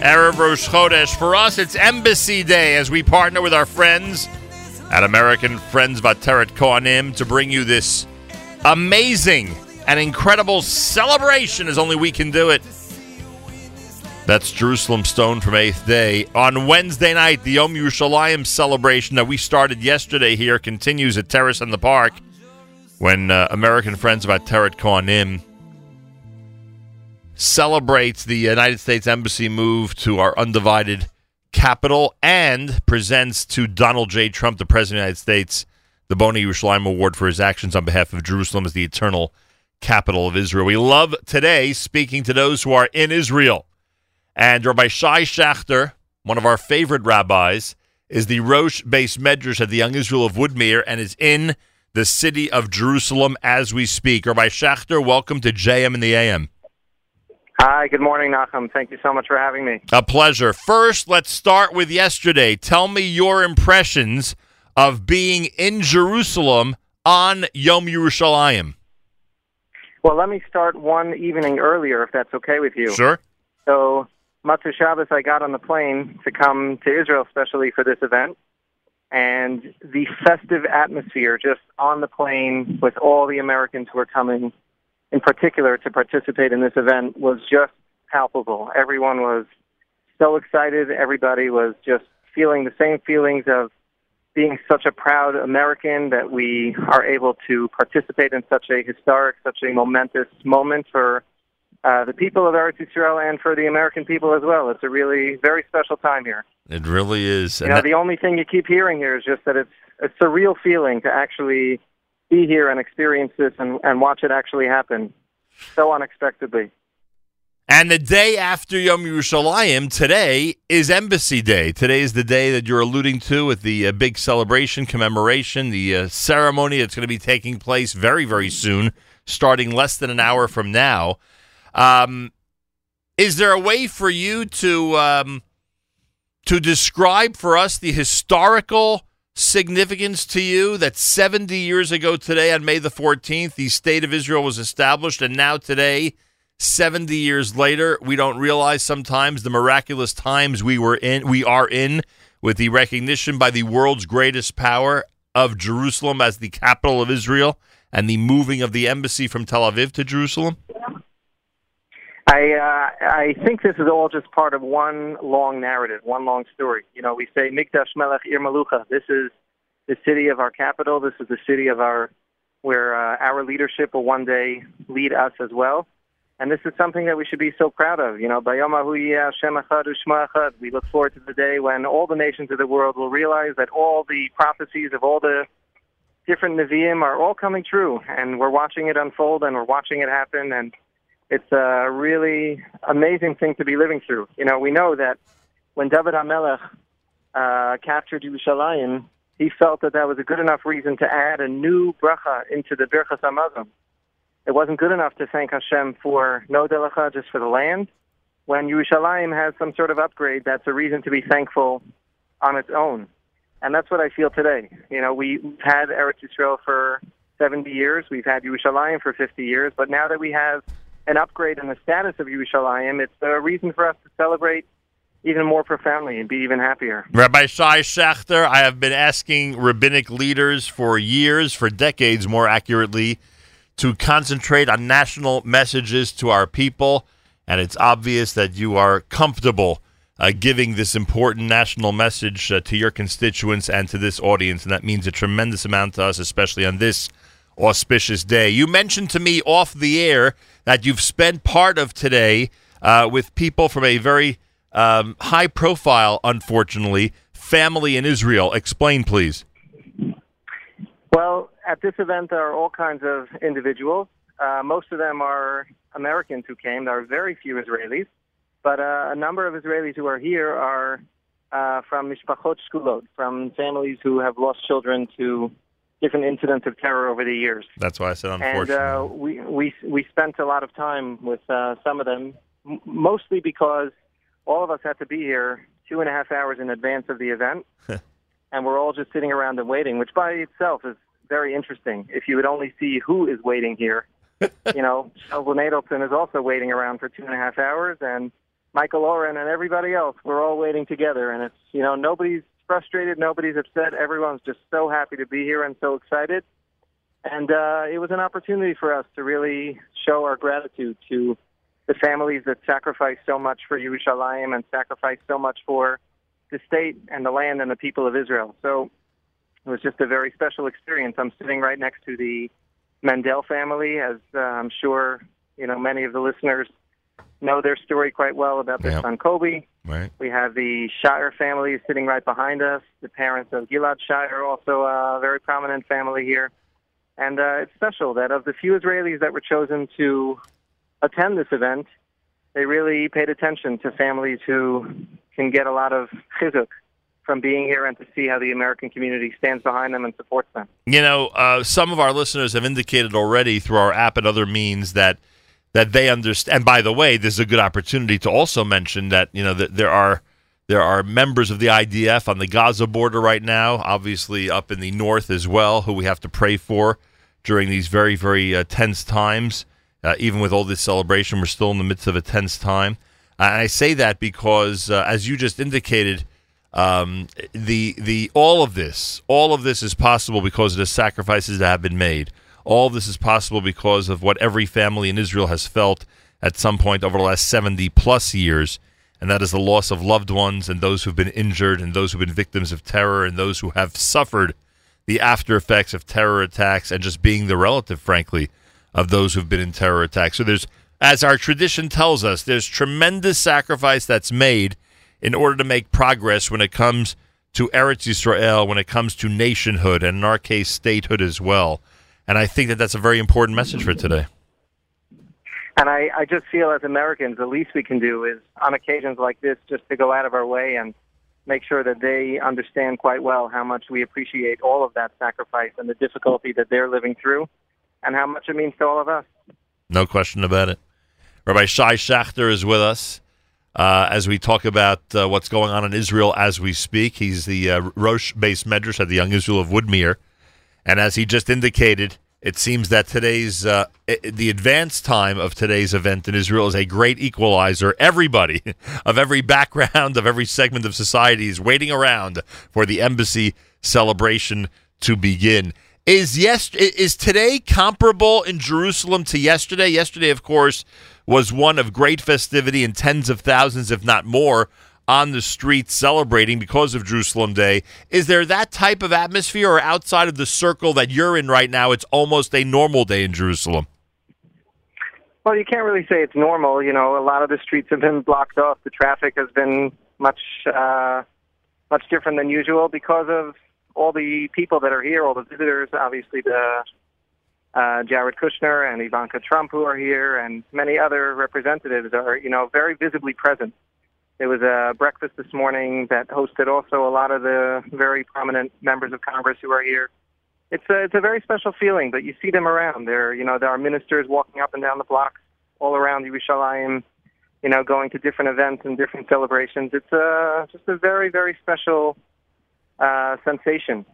Erev Rosh Chodesh. For us, it's Embassy Day as we partner with our friends at American Friends Vateret Cohanim to bring you this amazing and incredible celebration as only we can do it. That's Jerusalem Stone from Eighth Day. On Wednesday night, the Yom Yerushalayim celebration that we started yesterday here continues at Terrace in the Park when uh, American Friends of Ateret Cohanim celebrates the United States Embassy move to our undivided capital and presents to Donald J. Trump, the President of the United States, the Bonei Yerushalayim Award for his actions on behalf of Jerusalem as the eternal capital of Israel. We love today speaking to those who are in Israel. And Rabbi Shai Schachter, one of our favorite rabbis, is the Rosh Beis Medrash at the Young Israel of Woodmere and is in the city of Jerusalem as we speak. Rabbi Schachter, welcome to JM in the AM. Hi, good morning, Nachum. Thank you so much for having me. A pleasure. First, let's start with yesterday. Tell me your impressions of being in Jerusalem on Yom Yerushalayim. Well, let me start one evening earlier, if that's okay with you. Sure. So, Motzei Shabbos, I got on the plane to come to Israel, especially for this event. And the festive atmosphere just on the plane with all the Americans who were coming, in particular, to participate in this event was just palpable. Everyone was so excited. Everybody was just feeling the same feelings of being such a proud American that we are able to participate in such a historic, such a momentous moment for uh, the people of Eretz Israel and for the American people as well. It's a really very special time here. It really is. You And know, that- the only thing you keep hearing here is just that it's a surreal feeling to actually be here and experience this and, and watch it actually happen so unexpectedly. And the day after Yom Yerushalayim, today is Embassy Day. Today is the day that you're alluding to with the uh, big celebration, commemoration, the uh, ceremony that's going to be taking place very, very soon, starting less than an hour from now. Um, is there a way for you to um, to describe for us the historical significance to you that 70 years ago today, on May the 14th, the state of Israel was established, and now today? 70 years later, we don't realize sometimes the miraculous times we were in we are in with the recognition by the world's greatest power of Jerusalem as the capital of Israel and the moving of the embassy from Tel Aviv to Jerusalem? I uh, I think this is all just part of one long narrative, one long story. You know, we say Mikdash Melech Ir Malucha. This is the city of our capital. This is the city of our where uh, our leadership will one day lead us as well. And this is something that we should be so proud of. You know, We look forward to the day when all the nations of the world will realize that all the prophecies of all the different Nevi'im are all coming true, and we're watching it unfold, and we're watching it happen, and it's a really amazing thing to be living through. You know, we know that when David HaMelech uh, captured Yerushalayim, he felt that that was a good enough reason to add a new bracha into the Birchas Hamazon. It wasn't good enough to thank Hashem for Nodeh lecha, just for the land. When Yerushalayim has some sort of upgrade, that's a reason to be thankful on its own. And that's what I feel today. You know, we- we've had Eretz Yisrael for 70 years, we've had Yerushalayim for 50 years, but now that we have an upgrade in the status of Yerushalayim, it's a reason for us to celebrate even more profoundly and be even happier. Rabbi Shai Schachter, I have been asking rabbinic leaders for years, for decades more accurately, to concentrate on national messages to our people. And it's obvious that you are comfortable uh, giving this important national message uh, to your constituents and to this audience. And that means a tremendous amount to us, especially on this auspicious day. You mentioned to me off the air that you've spent part of today uh, with people from a very um, high profile, unfortunately, family in Israel. Explain, please. Well, at this event, there are all kinds of individuals. Uh, most of them are Americans who came. There are very few Israelis, but uh, a number of Israelis who are here are uh, from mishpachot shkulot, from families who have lost children to different incidents of terror over the years. That's why I said And unfortunately. uh, we we we spent a lot of time with uh, some of them, m- mostly because all of us had to be here two and a half hours in advance of the event, and we're all just sitting around and waiting, which by itself is very interesting. If you would only see who is waiting here, you know, Sheldon Adelson is also waiting around for two and a half hours, and Michael Oren and everybody else, we're all waiting together, and it's you know nobody's frustrated, nobody's upset, everyone's just so happy to be here and so excited. And uh, it was an opportunity for us to really show our gratitude to the families that sacrificed so much for Yerushalayim and sacrificed so much for the state and the land and the people of Israel. So it was just a very special experience. I'm sitting right next to the Mendel family, as uh, I'm sure you know many of the listeners know their story quite well about their Yep. son Kobe. Right. We have the Shaer family sitting right behind us. The parents of Gilad Shaer, also a very prominent family here. And uh, it's special that of the few Israelis that were chosen to attend this event, they really paid attention to families who can get a lot of chizuk from being here and to see how the American community stands behind them and supports them. You know, uh, some of our listeners have indicated already through our app and other means that that they understand. And by the way, this is a good opportunity to also mention that you know that there are there are members of the IDF on the Gaza border right now, obviously up in the north as well, who we have to pray for during these very very uh, tense times. Uh, even with all this celebration, we're still in the midst of a tense time. And I say that because, uh, as you just indicated, um, the the all of this, all of this is possible because of the sacrifices that have been made. All this is possible because of what every family in Israel has felt at some point over the last seventy plus years, and that is the loss of loved ones and those who've been injured and those who've been victims of terror and those who have suffered the after effects of terror attacks and just being the relative, frankly, of those who've been in terror attacks. So there's, as our tradition tells us, there's tremendous sacrifice that's made in order to make progress when it comes to Eretz Yisrael, when it comes to nationhood, and in our case, statehood as well. And I think that that's a very important message for today. And I, I just feel as Americans, the least we can do is on occasions like this just to go out of our way and make sure that they understand quite well how much we appreciate all of that sacrifice and the difficulty that they're living through and how much it means to all of us. No question about it. Rabbi Shai Schachter is with us uh, as we talk about uh, what's going on in Israel as we speak. He's the uh, Rosh Beis Medrash at the Young Israel of Woodmere. And as he just indicated, it seems that today's uh, the advance time of today's event in Israel is a great equalizer. Everybody of every background of every segment of society is waiting around for the embassy celebration to begin. Is yes is today comparable in Jerusalem to yesterday? Yesterday, of course, was one of great festivity and tens of thousands, if not more, on the streets celebrating because of Jerusalem Day. Is there that type of atmosphere, or outside of the circle that you're in right now, it's almost a normal day in Jerusalem? Well, you can't really say it's normal. You know, a lot of the streets have been blocked off. The traffic has been much, uh, much different than usual because of all the people that are here, all the visitors. Obviously, the uh, Jared Kushner and Ivanka Trump who are here, and many other representatives are, you know, very visibly present. There was a breakfast this morning that hosted also a lot of the very prominent members of Congress who are here. It's a it's a very special feeling, but you see them around. There, you know, there are ministers walking up and down the blocks all around Yerushalayim, you know, going to different events and different celebrations. It's uh, just a very very special uh, sensation.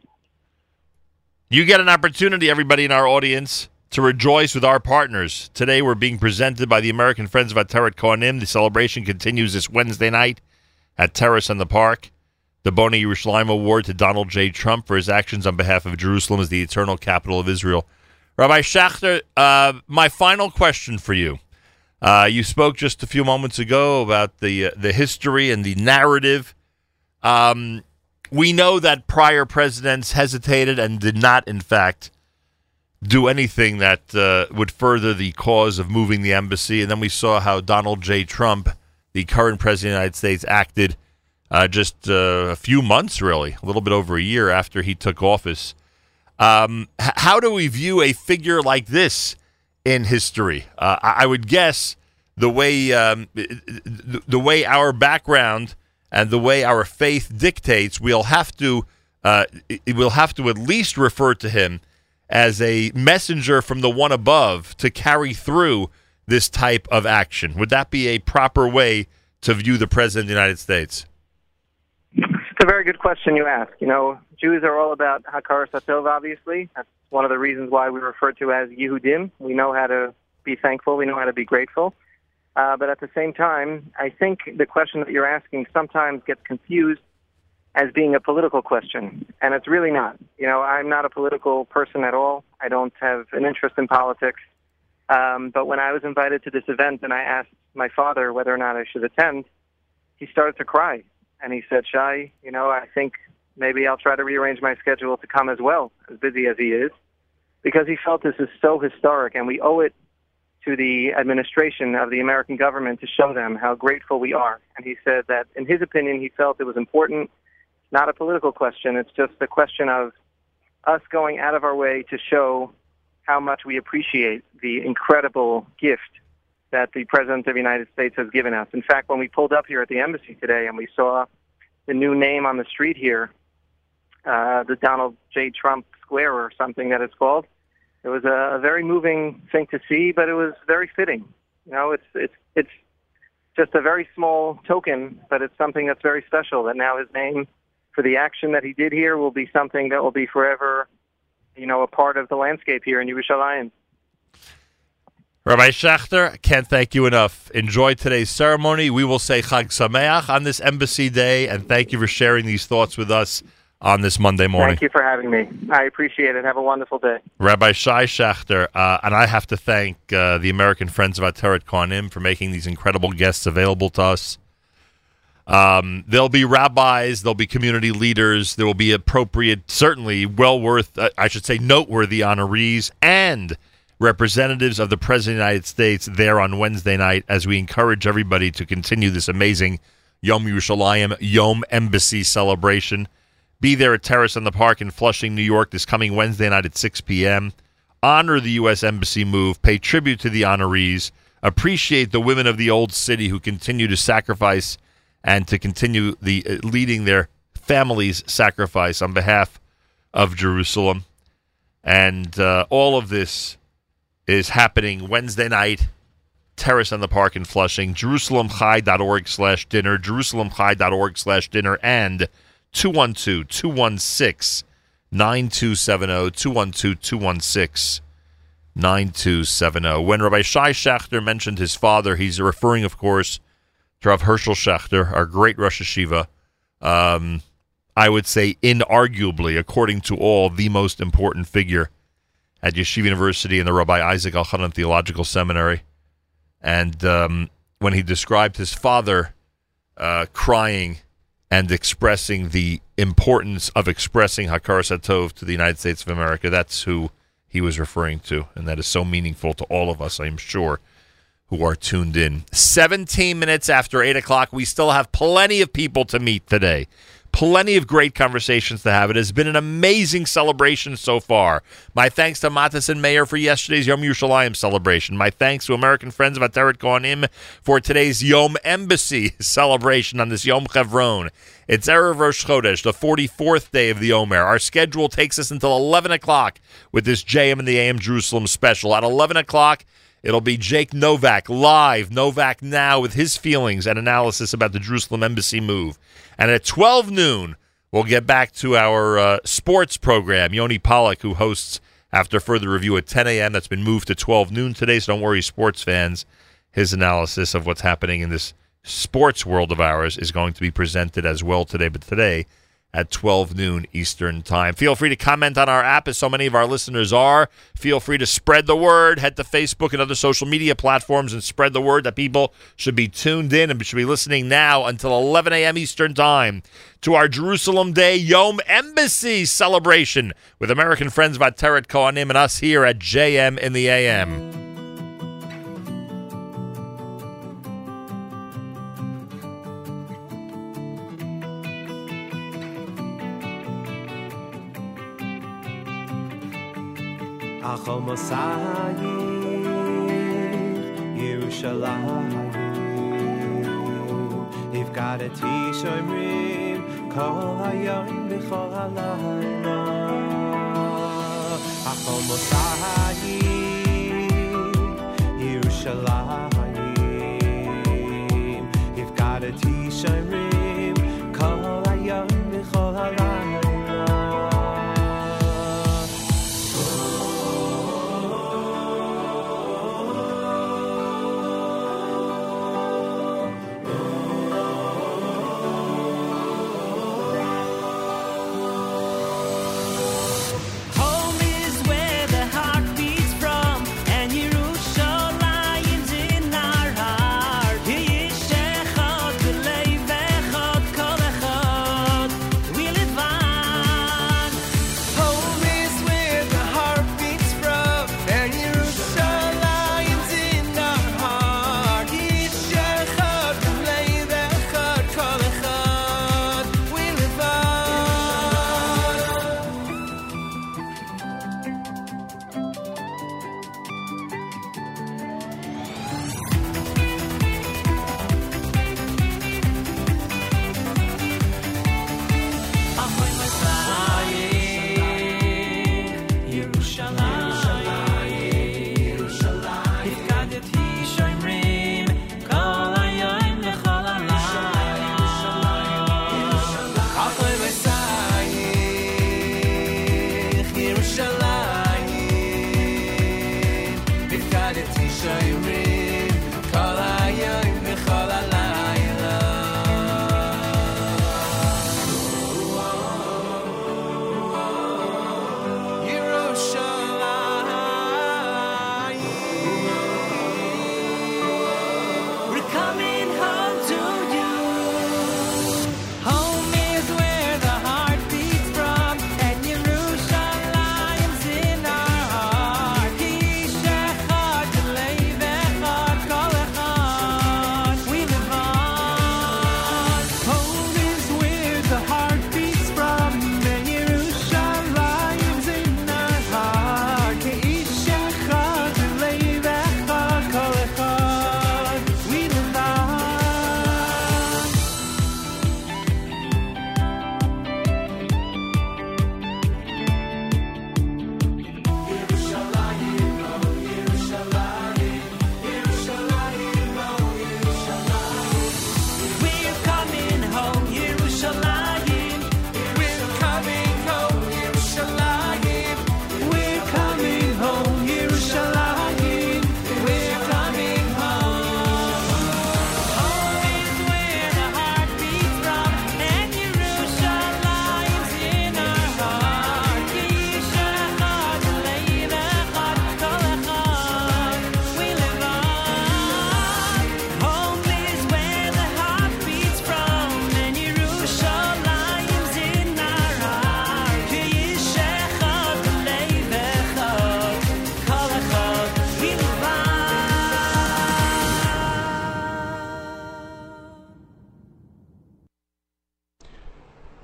You get an opportunity, everybody in our audience, to rejoice with our partners. Today, we're being presented by the American Friends of Ateret Cohanim. The celebration continues this Wednesday night at Terrace in the Park. The Bonei Yerushalayim Award to Donald J. Trump for his actions on behalf of Jerusalem as the eternal capital of Israel. Rabbi Schachter, uh, my final question for you. Uh, you spoke just a few moments ago about the uh, the history and the narrative. Um, we know that prior presidents hesitated and did not, in fact, do anything that uh, would further the cause of moving the embassy. And then we saw how Donald J. Trump, the current president of the United States, acted uh, just uh, a few months, really, a little bit over a year after he took office. Um, h- how do we view a figure like this in history. Uh, I, I would guess the way um, the, the way our background and the way our faith dictates, we'll have to uh, we'll have to at least refer to him as a messenger from the one above to carry through this type of action. Would that be a proper way to view the president of the United States? It's a very good question you ask. You know, Jews are all about Hakaras Hatov, obviously. That's one of the reasons why we refer to as Yehudim. We know how to be thankful, we know how to be grateful. Uh, but at the same time, I think the question that you're asking sometimes gets confused as being a political question, and it's really not. You know, I'm not a political person at all. I don't have an interest in politics. Um, but when I was invited to this event and I asked my father whether or not I should attend, he started to cry. And he said, Shai, you know, I think maybe I'll try to rearrange my schedule to come as well, as busy as he is, because he felt this is so historic and we owe it to the administration of the American government to show them how grateful we are. And he said that, in his opinion, he felt it was important, not a political question, it's just a question of us going out of our way to show how much we appreciate the incredible gift that the President of the United States has given us. In fact, when we pulled up here at the embassy today and we saw the new name on the street here, uh, the Donald J. Trump Square or something that it's called, it was a, a very moving thing to see, but it was very fitting. You know, it's it's it's just a very small token, but it's something that's very special. That now his name for the action that he did here will be something that will be forever, you know, a part of the landscape here in Yerushalayim. Rabbi Schachter, can't thank you enough. Enjoy today's ceremony. We will say Chag Sameach on this Embassy Day, and thank you for sharing these thoughts with us on this Monday morning. Thank you for having me. I appreciate it. Have a wonderful day. Rabbi Shai Schachter, uh, and I have to thank uh, the American Friends of Ateret Cohanim for making these incredible guests available to us. Um, there'll be rabbis, there'll be community leaders, there will be appropriate, certainly well worth, uh, I should say, noteworthy honorees and representatives of the President of the United States there on Wednesday night as we encourage everybody to continue this amazing Yom Yerushalayim Yom Embassy celebration. Be there at Terrace in the Park in Flushing, New York this coming Wednesday night at 6 p.m. Honor the U.S. Embassy move, pay tribute to the honorees, appreciate the women of the old city who continue to sacrifice and to continue the uh, leading their families' sacrifice on behalf of Jerusalem. And uh, all of this is happening Wednesday night, Terrace on the Park in Flushing, jerusalemchai.org slash dinner, jerusalemchai.org slash dinner, and 212 216 9270, 212 216 9270. When Rabbi Shai Schachter mentioned his father, he's referring, of course, to Rav Herschel Schachter, our great Rosh HaYeshiva. Um, I would say, inarguably, according to all, the most important figure at Yeshiva University and the Rabbi Isaac Elchanan Theological Seminary. And um, when he described his father uh, crying and expressing the importance of expressing Hakaras Hatov to the United States of America, that's who he was referring to. And that is so meaningful to all of us, I'm sure, who are tuned in. 17 minutes after 8 o'clock, we still have plenty of people to meet today. Plenty of great conversations to have. It has been an amazing celebration so far. My thanks to Matas and Mayor for yesterday's Yom Yerushalayim celebration. My thanks to American Friends of Ateret Cohanim for today's Yom Embassy celebration on this Yom Chevron. It's Erev Rosh Chodesh, the 44th day of the Omer. Our schedule takes us until 11 o'clock with this JM and the AM Jerusalem special. At 11 o'clock, It'll be Jake Novak live, Novak now with his feelings and analysis about the Jerusalem Embassy move. And at 12 noon, we'll get back to our uh, sports program. Yoni Pollock, who hosts after further review at 10 a.m., that's been moved to 12 noon today. So don't worry, sports fans. His analysis of what's happening in this sports world of ours is going to be presented as well today. But today, at 12 noon Eastern Time. Feel free to comment on our app, as so many of our listeners are. Feel free to spread the word. Head to Facebook and other social media platforms and spread the word that people should be tuned in and should be listening now until 11 a.m. Eastern Time to our Jerusalem Day Yom Embassy celebration with American friends of Ateret Cohanim and us here at JM in the AM. Achol Mosai Yerushalayim Ifgadati shoymrim Kol hayom v'chol halayla Achol mosayim Yerushalayim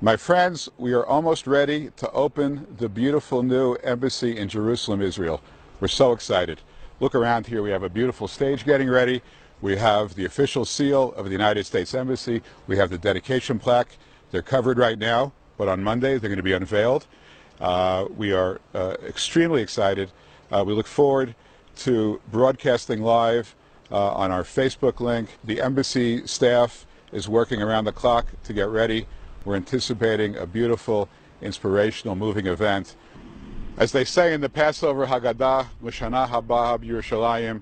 My friends, we are almost ready to open the beautiful new embassy in Jerusalem, Israel. We're so excited. Look around here. We have a beautiful stage getting ready. We have the official seal of the United States Embassy. We have the dedication plaque. They're covered right now, but on Monday they're going to be unveiled. Uh, we are uh, extremely excited. Uh, we look forward to broadcasting live uh, on our Facebook link. The embassy staff is working around the clock to get ready. We're anticipating a beautiful, inspirational, moving event. As they say in the Passover Haggadah, Mishana Haba Yerushalayim,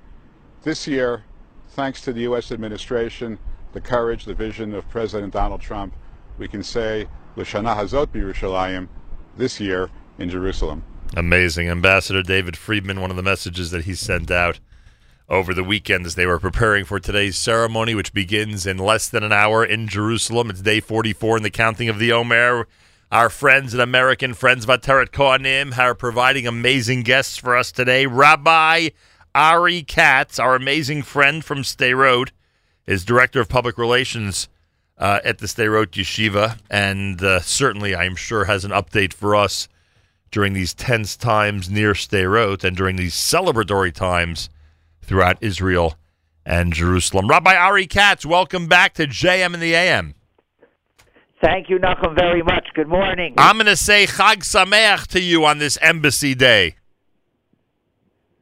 this year, thanks to the U.S. administration, the courage, the vision of President Donald Trump, we can say L'Shana Hazot Yerushalayim this year in Jerusalem. Amazing. Ambassador David Friedman, one of the messages that he sent out over the weekend as they were preparing for today's ceremony, which begins in less than an hour in Jerusalem. It's day 44 in the counting of the Omer. Our friends and American friends, Vateret Cohanim, are providing amazing guests for us today. Rabbi Ari Katz, our amazing friend from Sderot, is Director of Public Relations uh, at the Sderot Yeshiva, and uh, certainly, I'm sure, has an update for us during these tense times near Sderot and during these celebratory times throughout Israel and Jerusalem. Rabbi Ari Katz, welcome back to JM in the AM. Thank you, Nachum, very much. Good morning. I'm going to say Chag Sameach to you on this Embassy Day.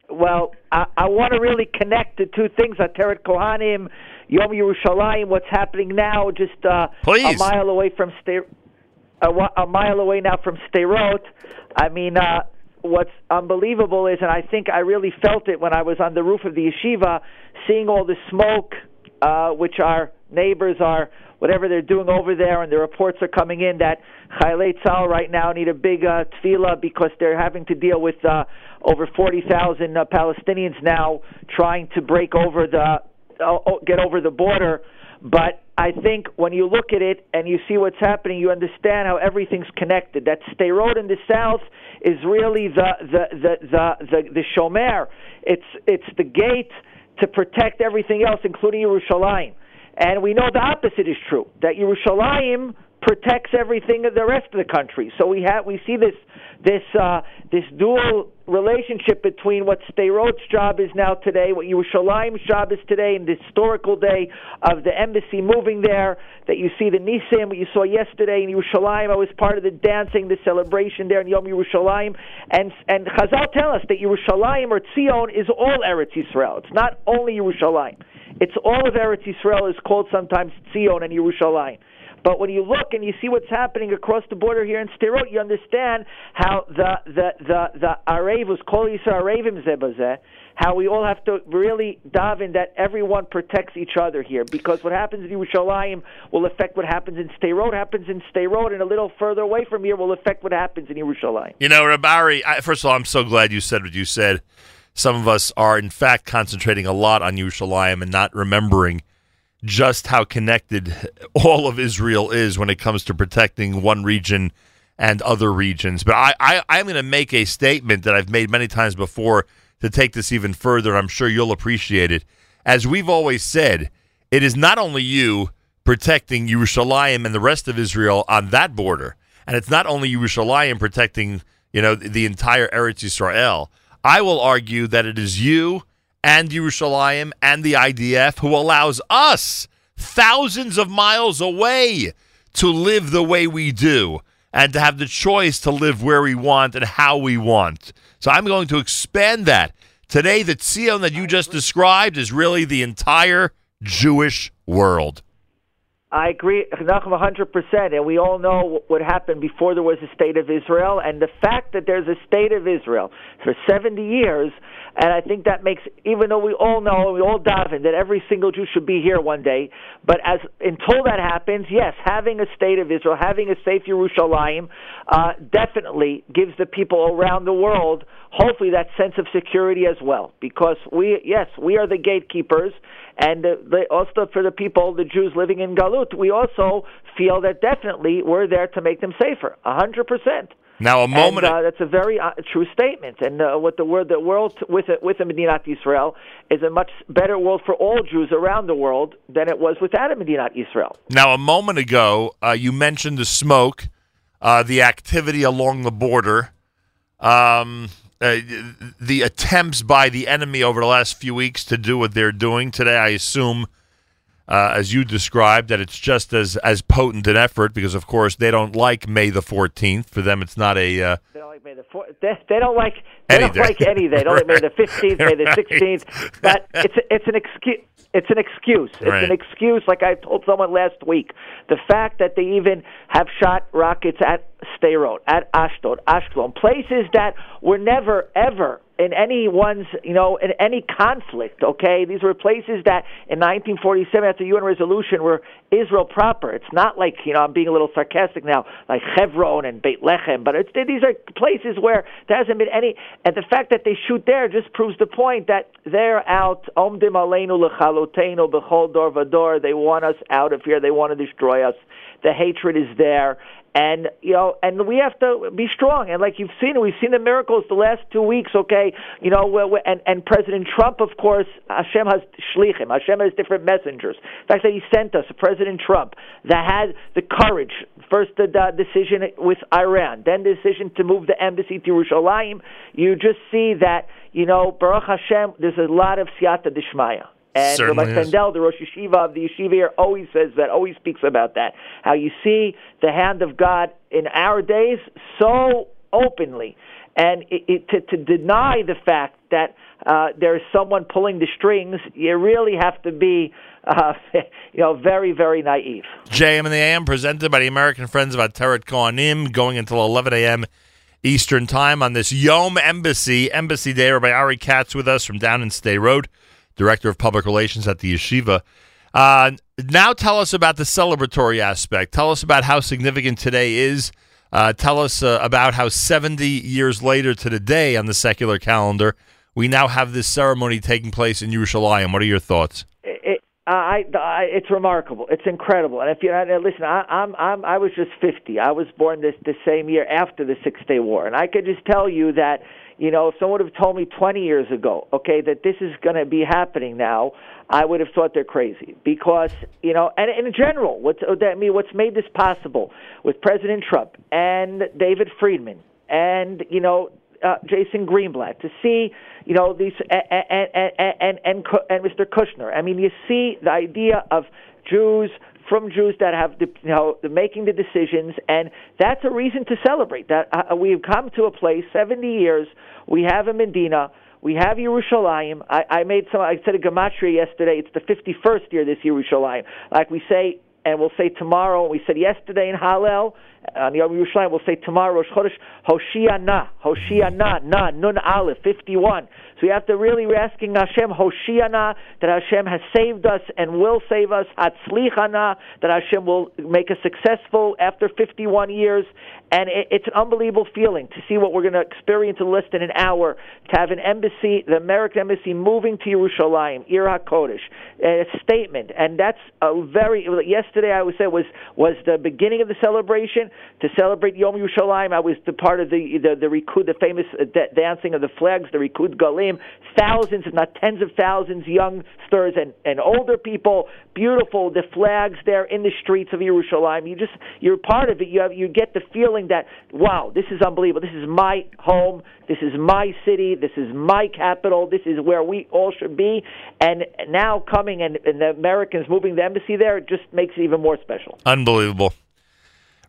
Well, I, I want to really connect the two things: Ateret Cohanim, Yom Yerushalayim. What's happening now? Just uh, a mile away from Ster- a, a mile away now from Sderot. I mean, uh, what's unbelievable is, and I think I really felt it when I was on the roof of the yeshiva, seeing all the smoke, uh, which our neighbors are whatever they're doing over there, and the reports are coming in that Chayalei Tzahal right now need a big uh, tefillah because they're having to deal with uh, over 40,000 uh, Palestinians now trying to break over the uh, get over the border. But I think when you look at it and you see what's happening, you understand how everything's connected. That Sderot in the south is really the the the the the, the shomer. It's it's the gate to protect everything else, including Yerushalayim. And we know the opposite is true. That Yerushalayim protects everything of the rest of the country. So we have we see this this uh, this dual relationship between what Sderot's job is now today, what Yerushalayim's job is today, and the historical day of the embassy moving there. That you see the Nisim, what you saw yesterday in Yerushalayim. I was part of the dancing, the celebration there in Yom Yerushalayim, and and Chazal tell us that Yerushalayim or Tzion is all Eretz Yisrael. It's not only Yerushalayim. It's all of Eretz Yisrael is called sometimes Tzion and Yerushalayim. But when you look and you see what's happening across the border here in Sderot, you understand how the the the the Arevus, Kol Arevim Zeh Bazeh, how we all have to really daven that everyone protects each other here, because what happens in Yerushalayim will affect what happens in Sderot, happens in Sderot, and a little further away from here will affect what happens in Yerushalayim. You know, Rabari, I, first of all, I'm so glad you said what you said. Some of us are, in fact, concentrating a lot on Yerushalayim and not remembering just how connected all of Israel is when it comes to protecting one region and other regions. But I, I, I'm going to make a statement that I've made many times before to take this even further. I'm sure you'll appreciate it. As we've always said, it is not only you protecting Yerushalayim and the rest of Israel on that border, and it's not only Yerushalayim protecting, you know, the entire Eretz Yisrael. I will argue that it is you and Yerushalayim and the IDF who allows us thousands of miles away to live the way we do and to have the choice to live where we want and how we want. So I'm going to expand that. Today, the Tzion that you just described is really the entire Jewish world. I agree, Nachum, 100%. And we all know what happened before there was a state of Israel. And the fact that there's a state of Israel for 70 years, and I think that makes, even though we all know, we all daven that every single Jew should be here one day, but as until that happens, yes, having a state of Israel, having a safe Yerushalayim, uh, definitely gives the people around the world hopefully that sense of security as well. Because we yes we are the gatekeepers. And uh, the, also for the people the Jews living in Galut we also feel that definitely we're there to make them safer a hundred percent Now, a moment. and, uh, that's a very uh, true statement. And uh, what the word, the world with a, with a Medinat Israel is a much better world for all Jews around the world than it was without a Medinat Israel. Now, a moment ago, uh, you mentioned the smoke, uh, the activity along the border, um, uh, the attempts by the enemy over the last few weeks to do what they're doing today. I assume, uh, as you described, that it's just as as potent an effort because, of course, they don't like May the Fourteenth. For them, it's not a. Uh, They don't like May the four, they, they don't like they Any don't day. like any day. They don't like May the fifteenth, May the sixteenth. But it's it's an excuse. It's an excuse. It's Right. an excuse. Like I told someone last week, the fact that they even have shot rockets at Sderot, at Ashdod, Ashkelon, places that were never ever in anyone's, you know, in any conflict. Okay, these were places that in 1947, after UN resolution, were Israel proper. It's not like you know I'm being a little sarcastic now, like Hebron and Beit Lechem, but it's these are places where there hasn't been any. And the fact that they shoot there just proves the point that they're out. Omdim aleinu lechalotenu bechol dor vador. They want us out of here. They want to destroy us. The hatred is there. And you know, and we have to be strong. And like you've seen, we've seen the miracles the last two weeks. Okay, you know, where, where, and and President Trump, of course, Hashem has shlichim. Hashem has different messengers. The fact that he sent us President Trump that had the courage. First, the, the decision with Iran, then the decision to move the embassy to Yerushalayim. You just see that you know, Baruch Hashem. There's a lot of siyata dishmaya. And Certainly Rabbi is. Fendel, the Rosh Yeshiva of the yeshiva here, always says that, always speaks about that. How you see the hand of God in our days so openly. And it, it, to, to deny the fact that uh, there is someone pulling the strings, you really have to be, uh, you know, very, very naive. JM and the AM presented by the American Friends of Ateret Cohanim going until 11 a.m. Eastern Time on this Yom Embassy, Embassy Day. Rabbi Ari Katz with us from Down and Sderot, Director of Public Relations at the Yeshiva. Uh, now tell us about the celebratory aspect. Tell us about how significant today is. Uh, tell us uh, about how 70 years later to the day on the secular calendar, we now have this ceremony taking place in Yerushalayim. What are your thoughts? it, I, I, it's remarkable. It's incredible. And if you listen, I, I'm, I'm, I was just 50. I was born this the same year after the Six Day War, and I could just tell you that, you know, if someone would have told me 20 years ago, okay, that this is going to be happening now, I would have thought they're crazy because, you know, and in general, what's that mean? What's made this possible with President Trump and David Friedman and you know uh, Jason Greenblatt to see you know these and and and and, and Mr. Kushner. I mean, you see the idea of Jews from Jews that have the, you know the making the decisions, and that's a reason to celebrate. That uh, we've come to a place, 70 years. We have a Medina. We have Yerushalayim. I, I made some. I said a gematria yesterday. It's the 51st year this Yerushalayim. Like we say, and we'll say tomorrow. We said yesterday in Hallel on Yom Yerushalayim. We'll say tomorrow Rosh Chodesh Hoshiana, Hoshiana, Na Nun Aleph 51. So we have to really be asking Hashem Hoshiana that Hashem has saved us and will save us. Hatzlichana that Hashem will make us successful after 51 years. And it, it's an unbelievable feeling to see what we're going to experience in less than an hour. To have an embassy, the American embassy, moving to Yerushalayim, Ir HaKodesh, a statement, and that's a very. Yesterday, I would say was was the beginning of the celebration to celebrate Yom Yerushalayim. I was the part of the the the Rikud, the famous uh, da- dancing of the flags, the Rikud Degalim. Thousands, if not tens of thousands, youngsters and and older people. Beautiful, the flags there in the streets of Yerushalayim. You just you're part of it. You have you get the feeling that wow, this is unbelievable. This is my home. This is my city. This is my capital. This is where we all should be. And now coming and, and the Americans moving the embassy there it just makes it even more special. Unbelievable.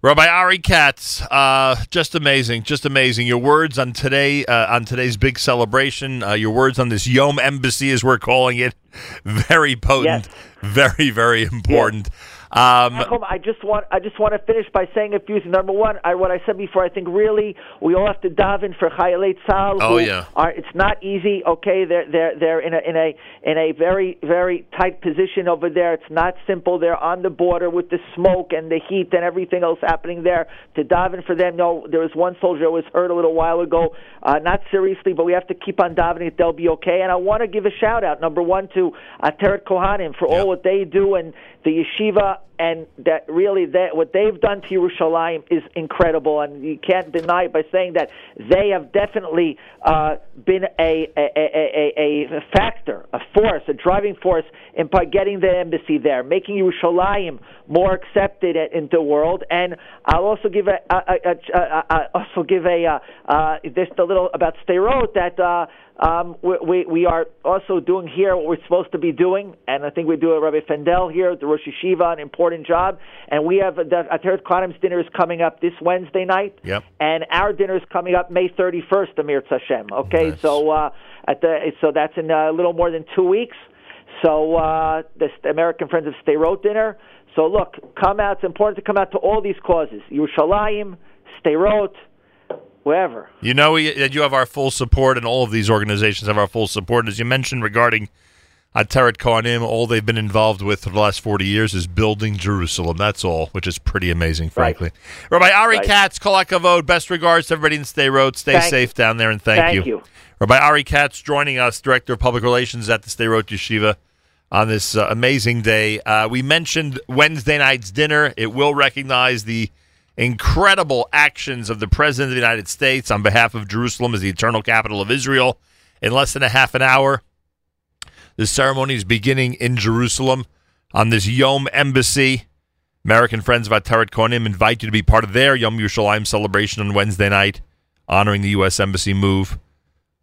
Rabbi Ari Katz, uh, just amazing, just amazing. Your words on today, uh, on today's big celebration, uh, your words on this Yom Embassy, as we're calling it, very potent, very, very important. Um, Malcolm, I just want I just want to finish by saying a few things. Number one, I, what I said before, I think really we all have to daven for Chayalei Tzahal. Oh, yeah. are it's not easy. Okay, they're they're they're in a in a in a very very tight position over there. It's not simple. They're on the border with the smoke and the heat and everything else happening there. To daven for them. No, there was one soldier who was hurt a little while ago, uh, not seriously, but we have to keep on that they'll be okay. And I want to give a shout out. Number one to Ateret Cohanim for all what they do and the yeshiva and that really that what they've done to Yerushalayim is incredible, and you can't deny it by saying that they have definitely uh, been a a, a, a factor, a force, a driving force in by getting the embassy there, making Yerushalayim more accepted in- the world. And I'll also give a, a, a, a, a, also give a uh, uh, just a little about Sderot that. Uh, um, we, we, we are also doing here what we're supposed to be doing, and I think we do a Rabbi Fendel here at the Rosh Yeshiva, an important job. And we have the Ateret Cohanim's dinner is coming up this Wednesday night, Yep. and our dinner is coming up May 31st, Amir Hashem. Okay, so uh, at the so that's in a little more than two weeks. So uh, the American Friends of Sderot dinner. So look, come out. It's important to come out to all these causes: Yerushalayim, Sderot, wherever. You know that you have our full support, and all of these organizations have our full support. As you mentioned regarding Ateret Cohanim, all they've been involved with for the last 40 years is building Jerusalem. That's all, which is pretty amazing, frankly. Rabbi Ari Right. Katz, Kol HaKavod, best regards to everybody in Sderot. Stay Thank- safe down there, and thank, Thank you. Rabbi Ari Katz joining us, Director of Public Relations at the Sderot Yeshiva on this uh, amazing day. Uh, we mentioned Wednesday night's dinner. It will recognize the incredible actions of the President of the United States on behalf of Jerusalem as the eternal capital of Israel. In less than a half an hour, the ceremony is beginning in Jerusalem on this Yom Embassy. American friends of Ateret Cohanim invite you to be part of their Yom Yerushalayim celebration on Wednesday night, honoring the U.S. Embassy move,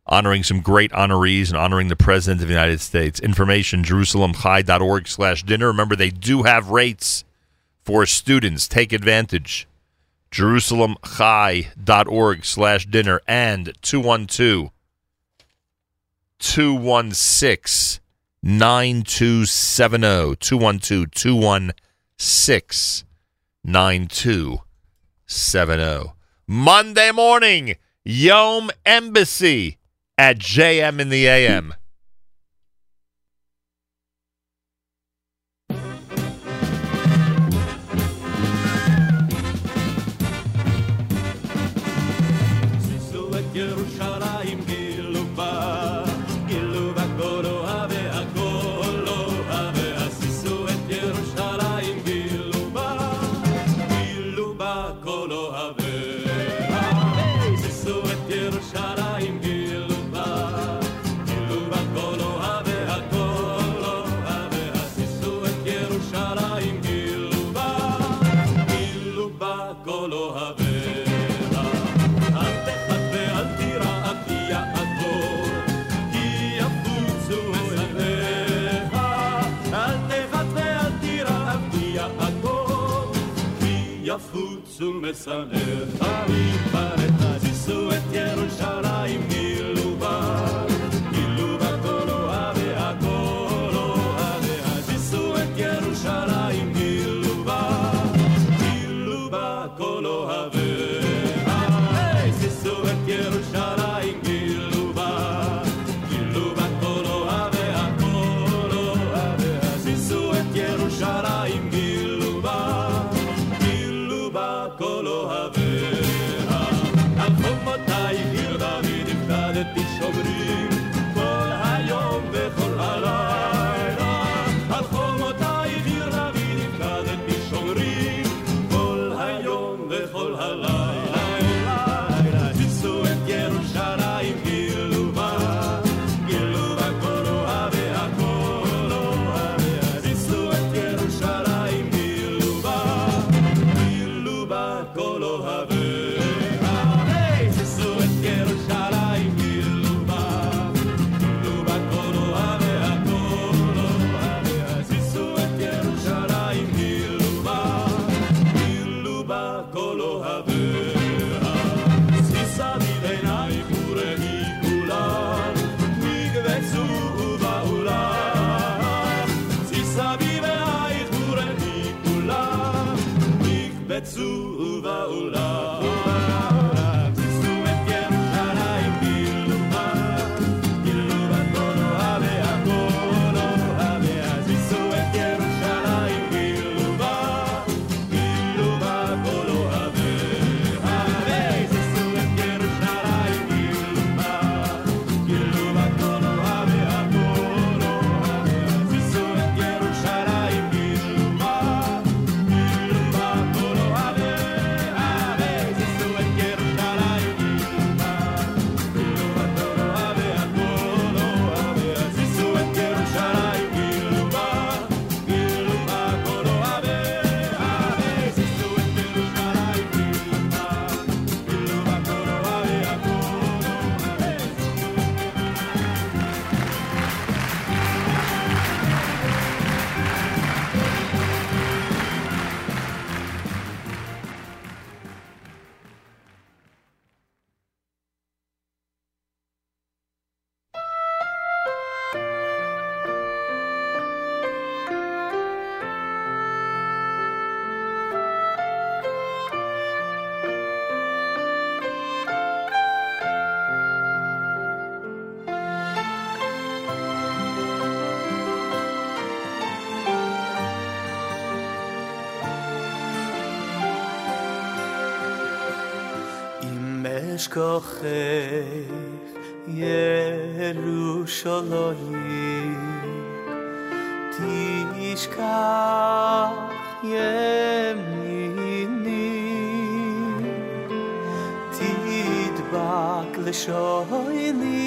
honoring some great honorees, and honoring the President of the United States. Information, jerusalemchai.org slash dinner. Remember, they do have rates for students. Take advantage jerusalemchai.org slash dinner and 212 216 9270 212 216 9270 Monday morning Yom Embassy at JM in the AM מסמר, תרים ברטה, זיסו את ירושלים. shkoche yelu shloi ti iska yemini ti dvak le shoi li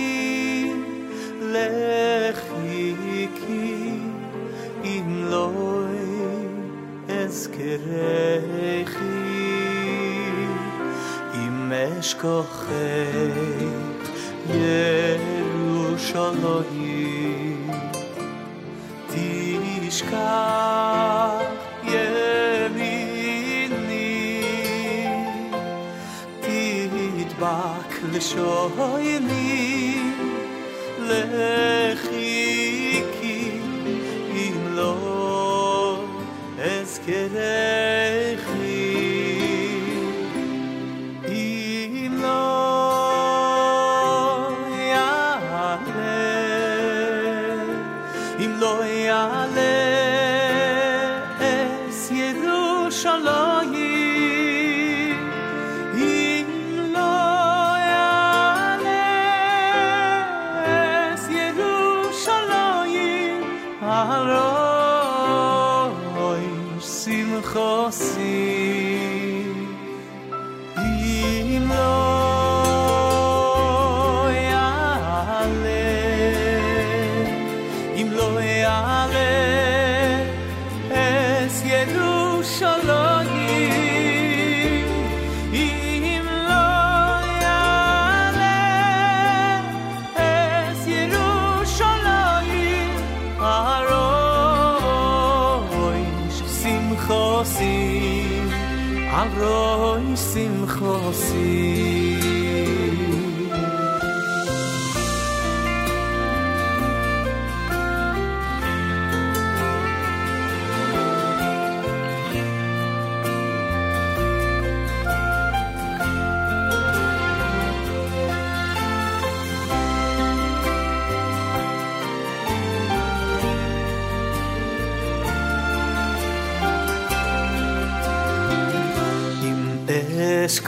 כוח ירושלים די נישק יניני קידבק לשוהייני לחיקין אין לאסקר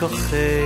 כוחי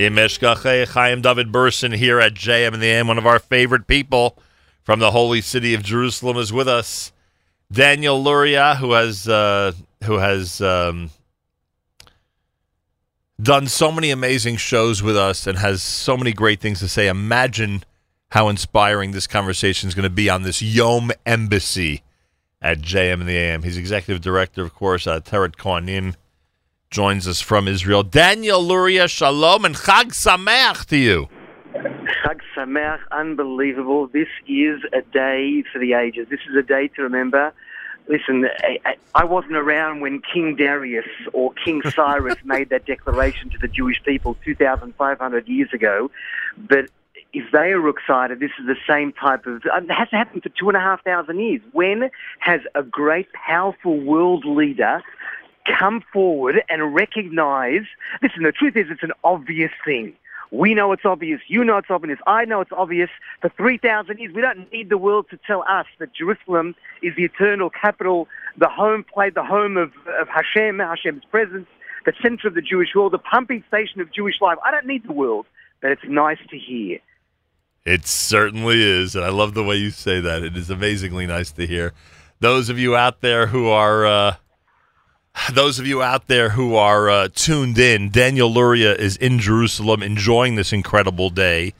Chaim David Berson here at JM and the AM, one of our favorite people from the holy city of Jerusalem, is with us. Daniel Luria, who has uh, who has um, done so many amazing shows with us and has so many great things to say. Imagine how inspiring this conversation is going to be on this Yom Embassy at JM and the AM. He's executive director, of course, Ateret Cohanim joins us from Israel. Daniel Luria, shalom and Chag Sameach to you. Chag Sameach, unbelievable. This is a day for the ages. This is a day to remember. Listen, I, I wasn't around when King Darius or King Cyrus made that declaration to the Jewish people 2,500 years ago, but if they are excited, this is the same type of. uh, It hasn't happened for two and a half thousand years. When has a great, powerful world leader come forward and recognize? Listen, the truth is, it's an obvious thing. We know it's obvious. You know it's obvious. I know it's obvious. For 3,000 years, we don't need the world to tell us that Jerusalem is the eternal capital, the home plate, the home of, of Hashem, Hashem's presence, the center of the Jewish world, the pumping station of Jewish life. I don't need the world, but it's nice to hear. It certainly is, and I love the way you say that. It is amazingly nice to hear. Those of you out there who are, uh, those of you out there who are uh, tuned in, Daniel Luria is in Jerusalem enjoying this incredible day.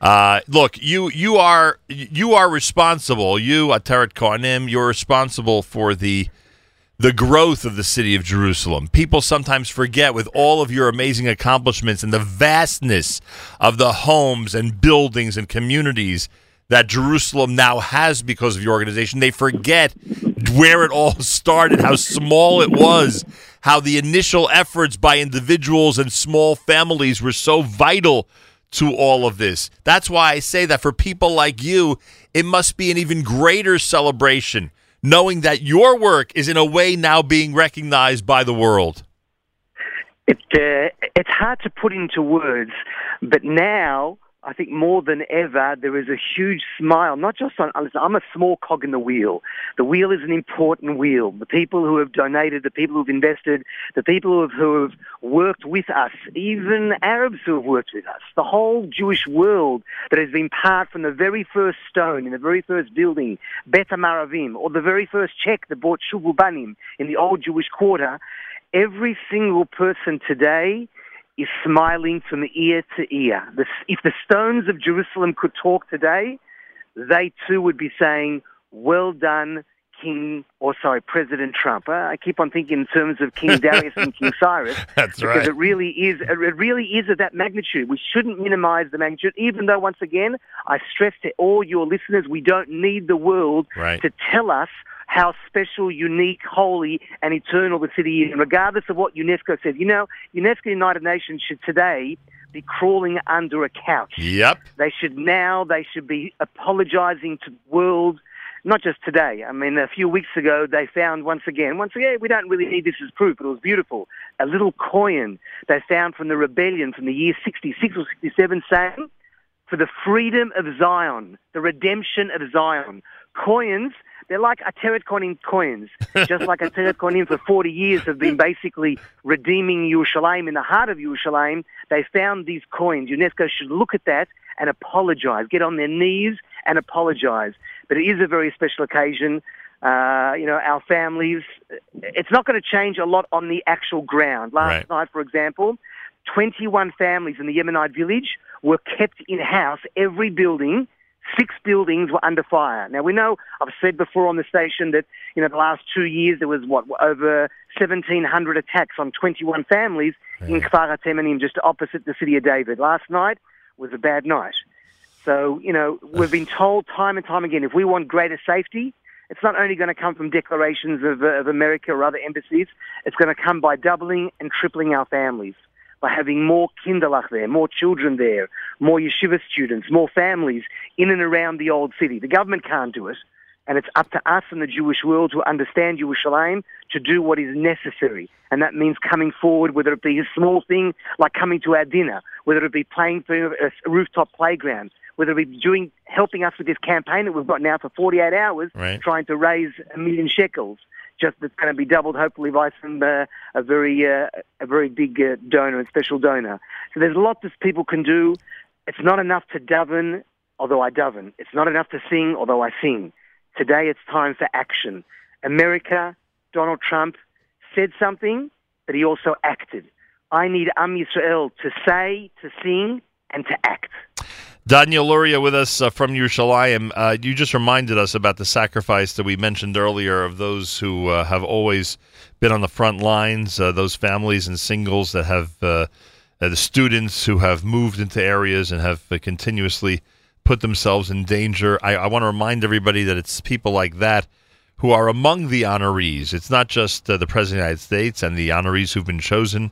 Uh, look, you you are you are responsible. You, Ateret Cohanim, you're responsible for the the growth of the city of Jerusalem. People sometimes forget with all of your amazing accomplishments and the vastness of the homes and buildings and communities that Jerusalem now has because of your organization. They forget where it all started, how small it was, how the initial efforts by individuals and small families were so vital to all of this. That's why I say that for people like you, it must be an even greater celebration knowing that your work is in a way now being recognized by the world. It, uh, it's hard to put into words, but now I think more than ever there is a huge smile. Not just on. Listen, I'm a small cog in the wheel. The wheel is an important wheel. The people who have donated, the people who have invested, the people who have, who have worked with us, even Arabs who have worked with us, the whole Jewish world that has been part from the very first stone in the very first building, Bet Maravim, or the very first check that bought Shuvu Banim in the old Jewish quarter. Every single person today is smiling from ear to ear. If the stones of Jerusalem could talk today, they too would be saying, "Well done, King," or sorry, President Trump. Uh, I keep on thinking in terms of King Darius and King Cyrus, That's because right. Because it really is. It really is of that magnitude. We shouldn't minimize the magnitude, even though, once again, I stress to all your listeners, we don't need the world Right. to tell us how special, unique, holy, and eternal the city is. And regardless of what UNESCO says, you know, UNESCO United Nations should today be crawling under a couch. Yep. They should now, they should be apologizing to the world, not just today. I mean, a few weeks ago, they found once again, once again, we don't really need this as proof, but it was beautiful. A little coin they found from the rebellion from the year 66 or 67 saying, for the freedom of Zion, the redemption of Zion. Coins, they're like Ateret Cohanim coins, just like Ateret Cohanim for 40 years have been basically redeeming Yerushalayim in the heart of Yerushalayim. They found these coins. UNESCO should look at that and apologize, get on their knees and apologize. But it is a very special occasion. Uh, you know, our families, it's not going to change a lot on the actual ground. Last Right. night, for example, 21 families in the Yemenite village were kept in house. Every building, six buildings were under fire. Now we know, I've said before on the station that, you know, the last two years there was what, over 1,700 attacks on 21 families in Kfar HaTemanim, just opposite the city of David. Last night was a bad night. So, you know, we've been told time and time again, if we want greater safety, it's not only going to come from declarations of, uh, of America or other embassies, it's going to come by doubling and tripling our families, by having more kinderlach there, more children there, more yeshiva students, more families in and around the old city. The government can't do it, and it's up to us in the Jewish world to understand Yerushalayim to do what is necessary. And that means coming forward, whether it be a small thing like coming to our dinner, whether it be playing for a a rooftop playground, whether it be doing, helping us with this campaign that we've got now for 48 hours, Right. trying to raise a million shekels. Just that's going to be doubled, hopefully, by some uh, a very uh, a very big uh, donor and special donor. So there's lots that people can do. It's not enough to daven, although I daven. It's not enough to sing, although I sing. Today it's time for action. America, Donald Trump said something, but he also acted. I need Am Yisrael to say, to sing, and to act. Daniel Luria with us uh, from Yerushalayim. Uh, you just reminded us about the sacrifice that we mentioned earlier of those who uh, have always been on the front lines, uh, those families and singles that have, uh, uh, the students who have moved into areas and have continuously put themselves in danger. I, I want to remind everybody that it's people like that who are among the honorees. It's not just the President of the United States and the honorees who've been chosen.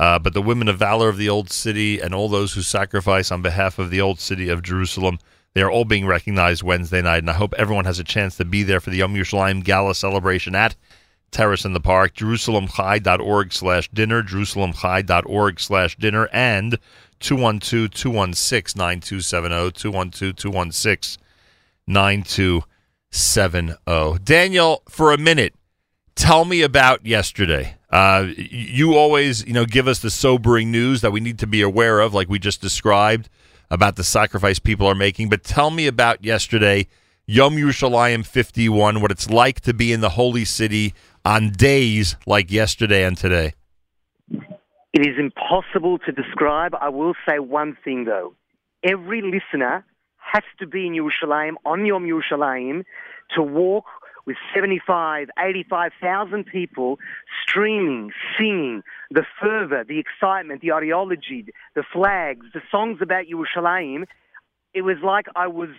Uh, but the women of valor of the old city and all those who sacrifice on behalf of the old city of Jerusalem, they are all being recognized Wednesday night. And I hope everyone has a chance to be there for the Yom Yerushalayim Gala celebration at Terrace in the Park, jerusalemchai.org slash dinner, jerusalemchai.org slash dinner, and 212-216-9270, 212-216-9270. Daniel, for a minute, tell me about yesterday. Uh, you always, you know, give us the sobering news that we need to be aware of, like we just described about the sacrifice people are making. But tell me about yesterday, Yom Yerushalayim 51, what it's like to be in the holy city on days like yesterday and today. It is impossible to describe. I will say one thing though. Every listener has to be in Yerushalayim on Yom Yerushalayim to walk with 75, 85,000 people streaming, singing, the fervor, the excitement, the ideology, the flags, the songs about Yerushalayim. It was like I was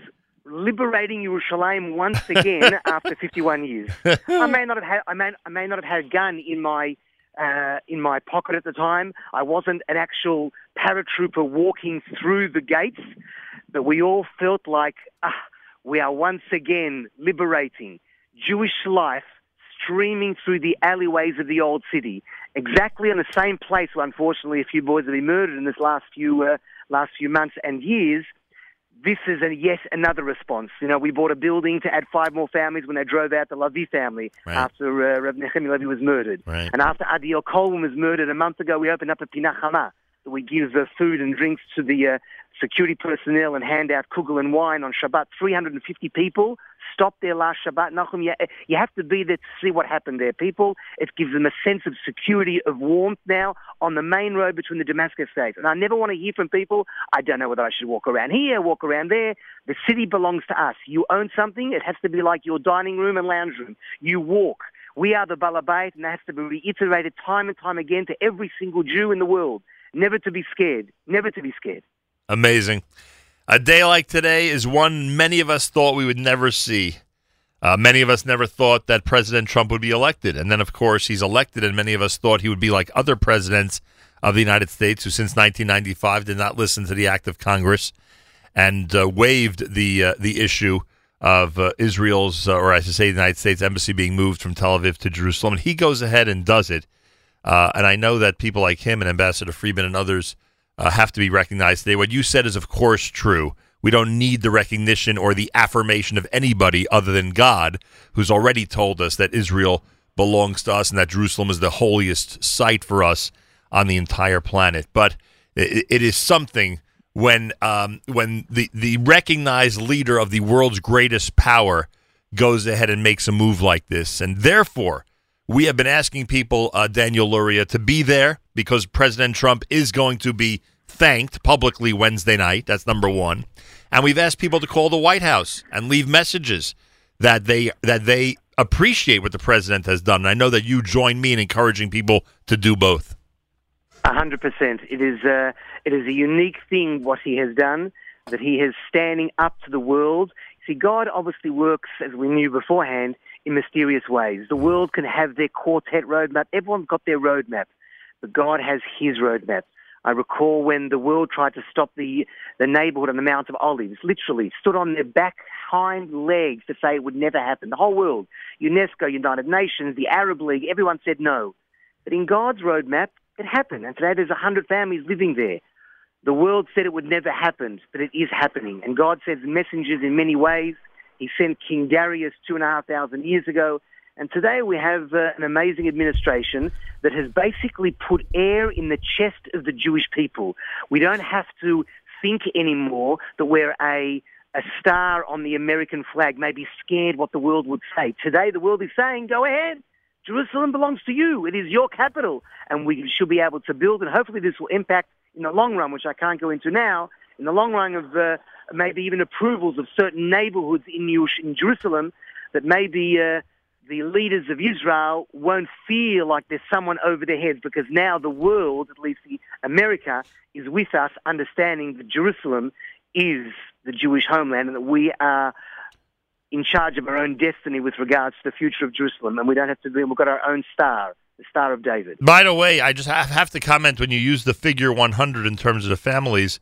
liberating Yerushalayim once again after 51 years. I may not have had I may, I may not have had a gun in my uh, in my pocket at the time. I wasn't an actual paratrooper walking through the gates, but we all felt like ah, we are once again liberating Jewish life streaming through the alleyways of the old city, exactly in the same place where unfortunately a few boys have been murdered in this last few uh, last few months and years this is a yes another response. You know, we bought a building to add five more families when they drove out the Lavi family Right. after uh, Nehemiah Lavi was murdered. Right. And after Adiel Kolman was murdered a month ago, we opened up a Pinat Chama. That we give uh, food and drinks to the uh, security personnel and hand out kugel and wine on Shabbat. 350 people stopped there last Shabbat. Nachum, you, you have to be there to see what happened there. People, it gives them a sense of security, of warmth now on the main road between the Damascus states. And I never want to hear from people, I don't know whether I should walk around here, walk around there. The city belongs to us. You own something, it has to be like your dining room and lounge room. You walk. We are the Balabait, and that has to be reiterated time and time again to every single Jew in the world. Never to be scared. Never to be scared. Amazing. A day like today is one many of us thought we would never see. Uh, many of us never thought that President Trump would be elected. And then, of course, he's elected, and many of us thought he would be like other presidents of the United States who, since 1995, did not listen to the act of Congress and uh, waived the uh, the issue of uh, Israel's, uh, or I should say, the United States embassy being moved from Tel Aviv to Jerusalem. And he goes ahead and does it. Uh, and I know that people like him and Ambassador Friedman and others uh, have to be recognized today. What you said is, of course, true. We don't need the recognition or the affirmation of anybody other than God, who's already told us that Israel belongs to us and that Jerusalem is the holiest site for us on the entire planet. But it, it is something when um, when the, the recognized leader of the world's greatest power goes ahead and makes a move like this. And therefore, we have been asking people, uh, Daniel Luria, to be there because President Trump is going to be thanked publicly Wednesday night. That's number one. And we've asked people to call the White House and leave messages that they that they appreciate what the president has done. And I know that you join me in encouraging people to do both. A hundred percent. It is uh, it is a unique thing what he has done. That he is standing up to the world. See, God obviously works, as we knew beforehand, in mysterious ways. The world can have their quartet roadmap. Everyone's got their roadmap, but God has His roadmap. I recall when the world tried to stop the, the neighborhood on the Mount of Olives, literally stood on their back hind legs to say it would never happen. The whole world, UNESCO, United Nations, the Arab League, everyone said no. But in God's roadmap, it happened. And today there's 100 families living there. The world said it would never happen, but it is happening. And God sends messengers in many ways. He sent King Darius two and a half thousand years ago. And today we have uh, an amazing administration that has basically put air in the chest of the Jewish people. We don't have to think anymore that we're a, a star on the American flag, maybe scared what the world would say. Today the world is saying, go ahead. Jerusalem belongs to you. It is your capital. And we should be able to build, and hopefully this will impact in the long run, which I can't go into now, in the long run of uh, maybe even approvals of certain neighborhoods in, Jerusalem that maybe uh, the leaders of Israel won't feel like there's someone over their heads because now the world, at least the America, is with us, understanding that Jerusalem is the Jewish homeland and that we are in charge of our own destiny with regards to the future of Jerusalem, and we don't have to be. We've got our own star. the Star of David. By the way, I just have, to comment when you use the figure 100 in terms of the families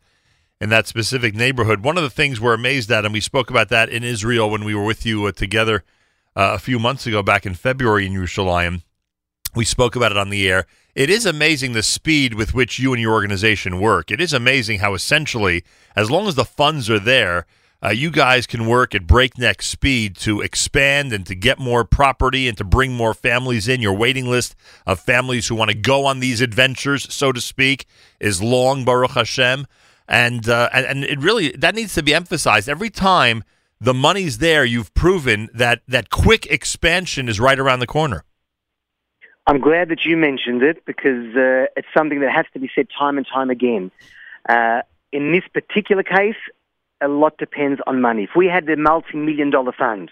in that specific neighborhood. One of the things we're amazed at, and we spoke about that in Israel when we were with you uh, together uh, a few months ago back in February in Yerushalayim. We spoke about it on the air. It is amazing the speed with which you and your organization work. It is amazing how essentially, as long as the funds are there, uh, you guys can work at breakneck speed to expand and to get more property and to bring more families in. Your waiting list of families who want to go on these adventures, so to speak, is long, Baruch Hashem. And, uh, and and it really that needs to be emphasized every time the money's there. You've proven that that quick expansion is right around the corner. I'm glad that you mentioned it because uh, it's something that has to be said time and time again. Uh, in this particular case, a lot depends on money. If we had the multi-million dollar fund,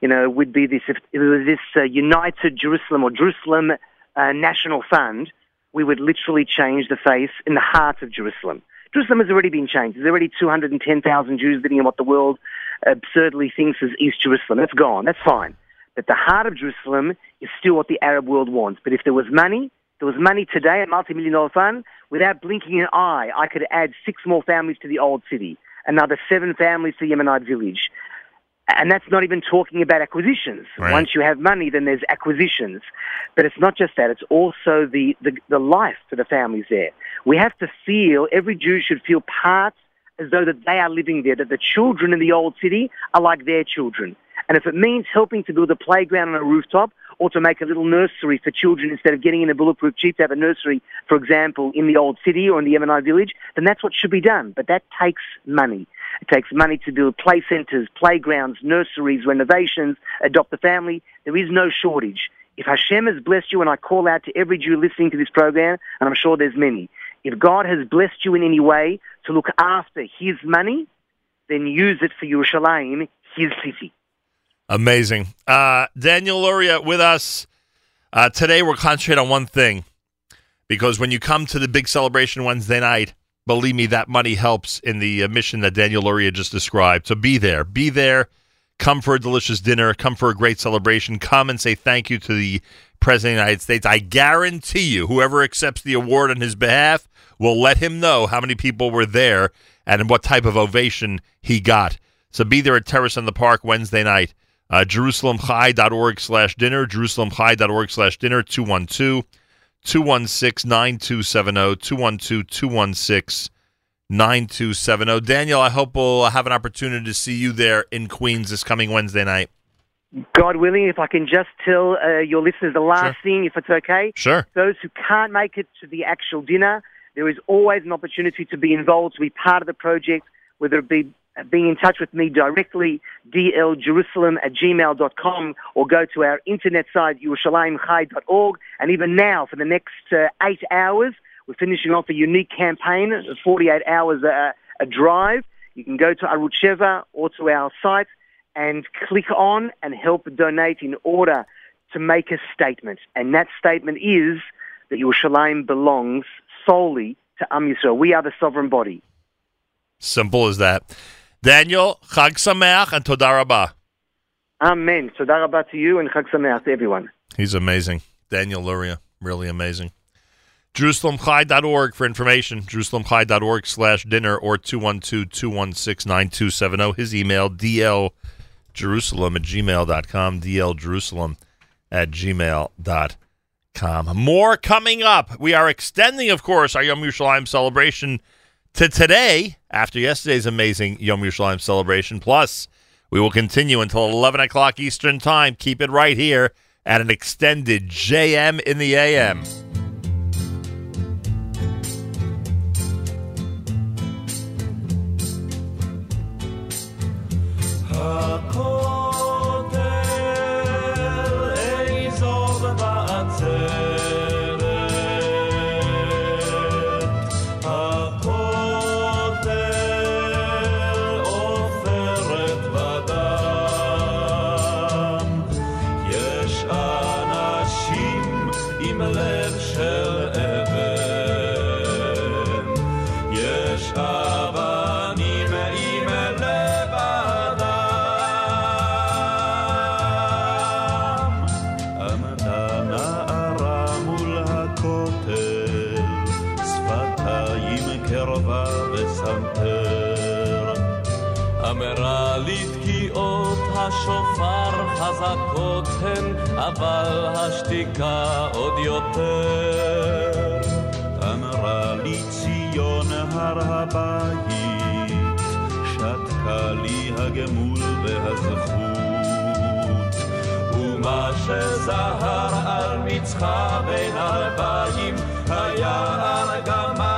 you know, would be this if it was this uh, United Jerusalem or Jerusalem uh, National Fund, we would literally change the face in the heart of Jerusalem. Jerusalem has already been changed. There's already 210,000 Jews living in what the world absurdly thinks is East Jerusalem. That's gone. That's fine. But the heart of Jerusalem is still what the Arab world wants. But if there was money, there was money today, a multi-million dollar fund, without blinking an eye, I could add six more families to the old city, another seven families to the Yemenite village. And that's not even talking about acquisitions. Right. Once you have money, then there's acquisitions. But it's not just that, it's also the, the, the life for the families there. We have to feel, every Jew should feel part as though that they are living there, that the children in the old city are like their children. And if it means helping to build a playground on a rooftop or to make a little nursery for children instead of getting in a bulletproof jeep to have a nursery, for example, in the old city or in the Yemenite village, then that's what should be done. But that takes money. It takes money to build play centers, playgrounds, nurseries, renovations, adopt a family. There is no shortage. If Hashem has blessed you, and I call out to every Jew listening to this program, and I'm sure there's many, if God has blessed you in any way to look after His money, then use it for Yerushalayim, His city. Amazing. Uh, Daniel Luria with us. Uh, today we're concentrating on one thing because when you come to the big celebration Wednesday night, believe me, that money helps in the uh, mission that Daniel Luria just described. So be there. Be there. Come for a delicious dinner. Come for a great celebration. Come and say thank you to the President of the United States. I guarantee you, whoever accepts the award on his behalf will let him know how many people were there and what type of ovation he got. So be there at Terrace in the Park Wednesday night. Uh, JerusalemChai.org slash dinner, JerusalemChai.org slash dinner, 212 216 9270, 212 216 9270. Daniel, I hope we'll have an opportunity to see you there in Queens this coming Wednesday night. God willing, if I can just tell uh, your listeners the last thing, if it's okay. Sure. Those who can't make it to the actual dinner, there is always an opportunity to be involved, to be part of the project, whether it be being in touch with me directly, dljerusalem at gmail.com, or go to our internet site, yerushalayimchai.org. And even now, for the next uh, eight hours, we're finishing off a unique campaign, a 48 hours uh, a drive. You can go to Arucheva or to our site and click on and help donate in order to make a statement. And that statement is that Yerushalayim belongs solely to Am Yisrael. We are the sovereign body. Simple as that. Daniel, Chag Sameach and Toda Rabah. Amen. So rabba to you and Chag Sameach to everyone. He's amazing. Daniel Luria, really amazing. JerusalemChai.org for information. JerusalemChai.org slash dinner or 212-216-9270. His email, dljerusalem at gmail.com, dljerusalem at gmail.com. More coming up. We are extending, of course, our Yom Yerushalayim celebration to today after yesterday's amazing Yom Yerushalayim celebration. Plus, we will continue until 11 o'clock Eastern Time. Keep it right here at an extended JM in the AM. אבל השתיקה עוד יותר. אמרה לי ציון הר הבית, שתקה לי הגמול והזכות. ומה שזהר על מצחה בין אלפיים, היה ארגמן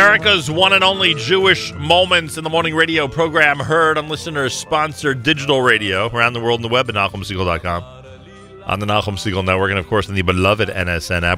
America's one and only Jewish Moments in the Morning radio program heard on listeners sponsored digital radio around the world on the web at NachumSegal.com, on the Nachum Segal Network, and of course on the beloved NSN app.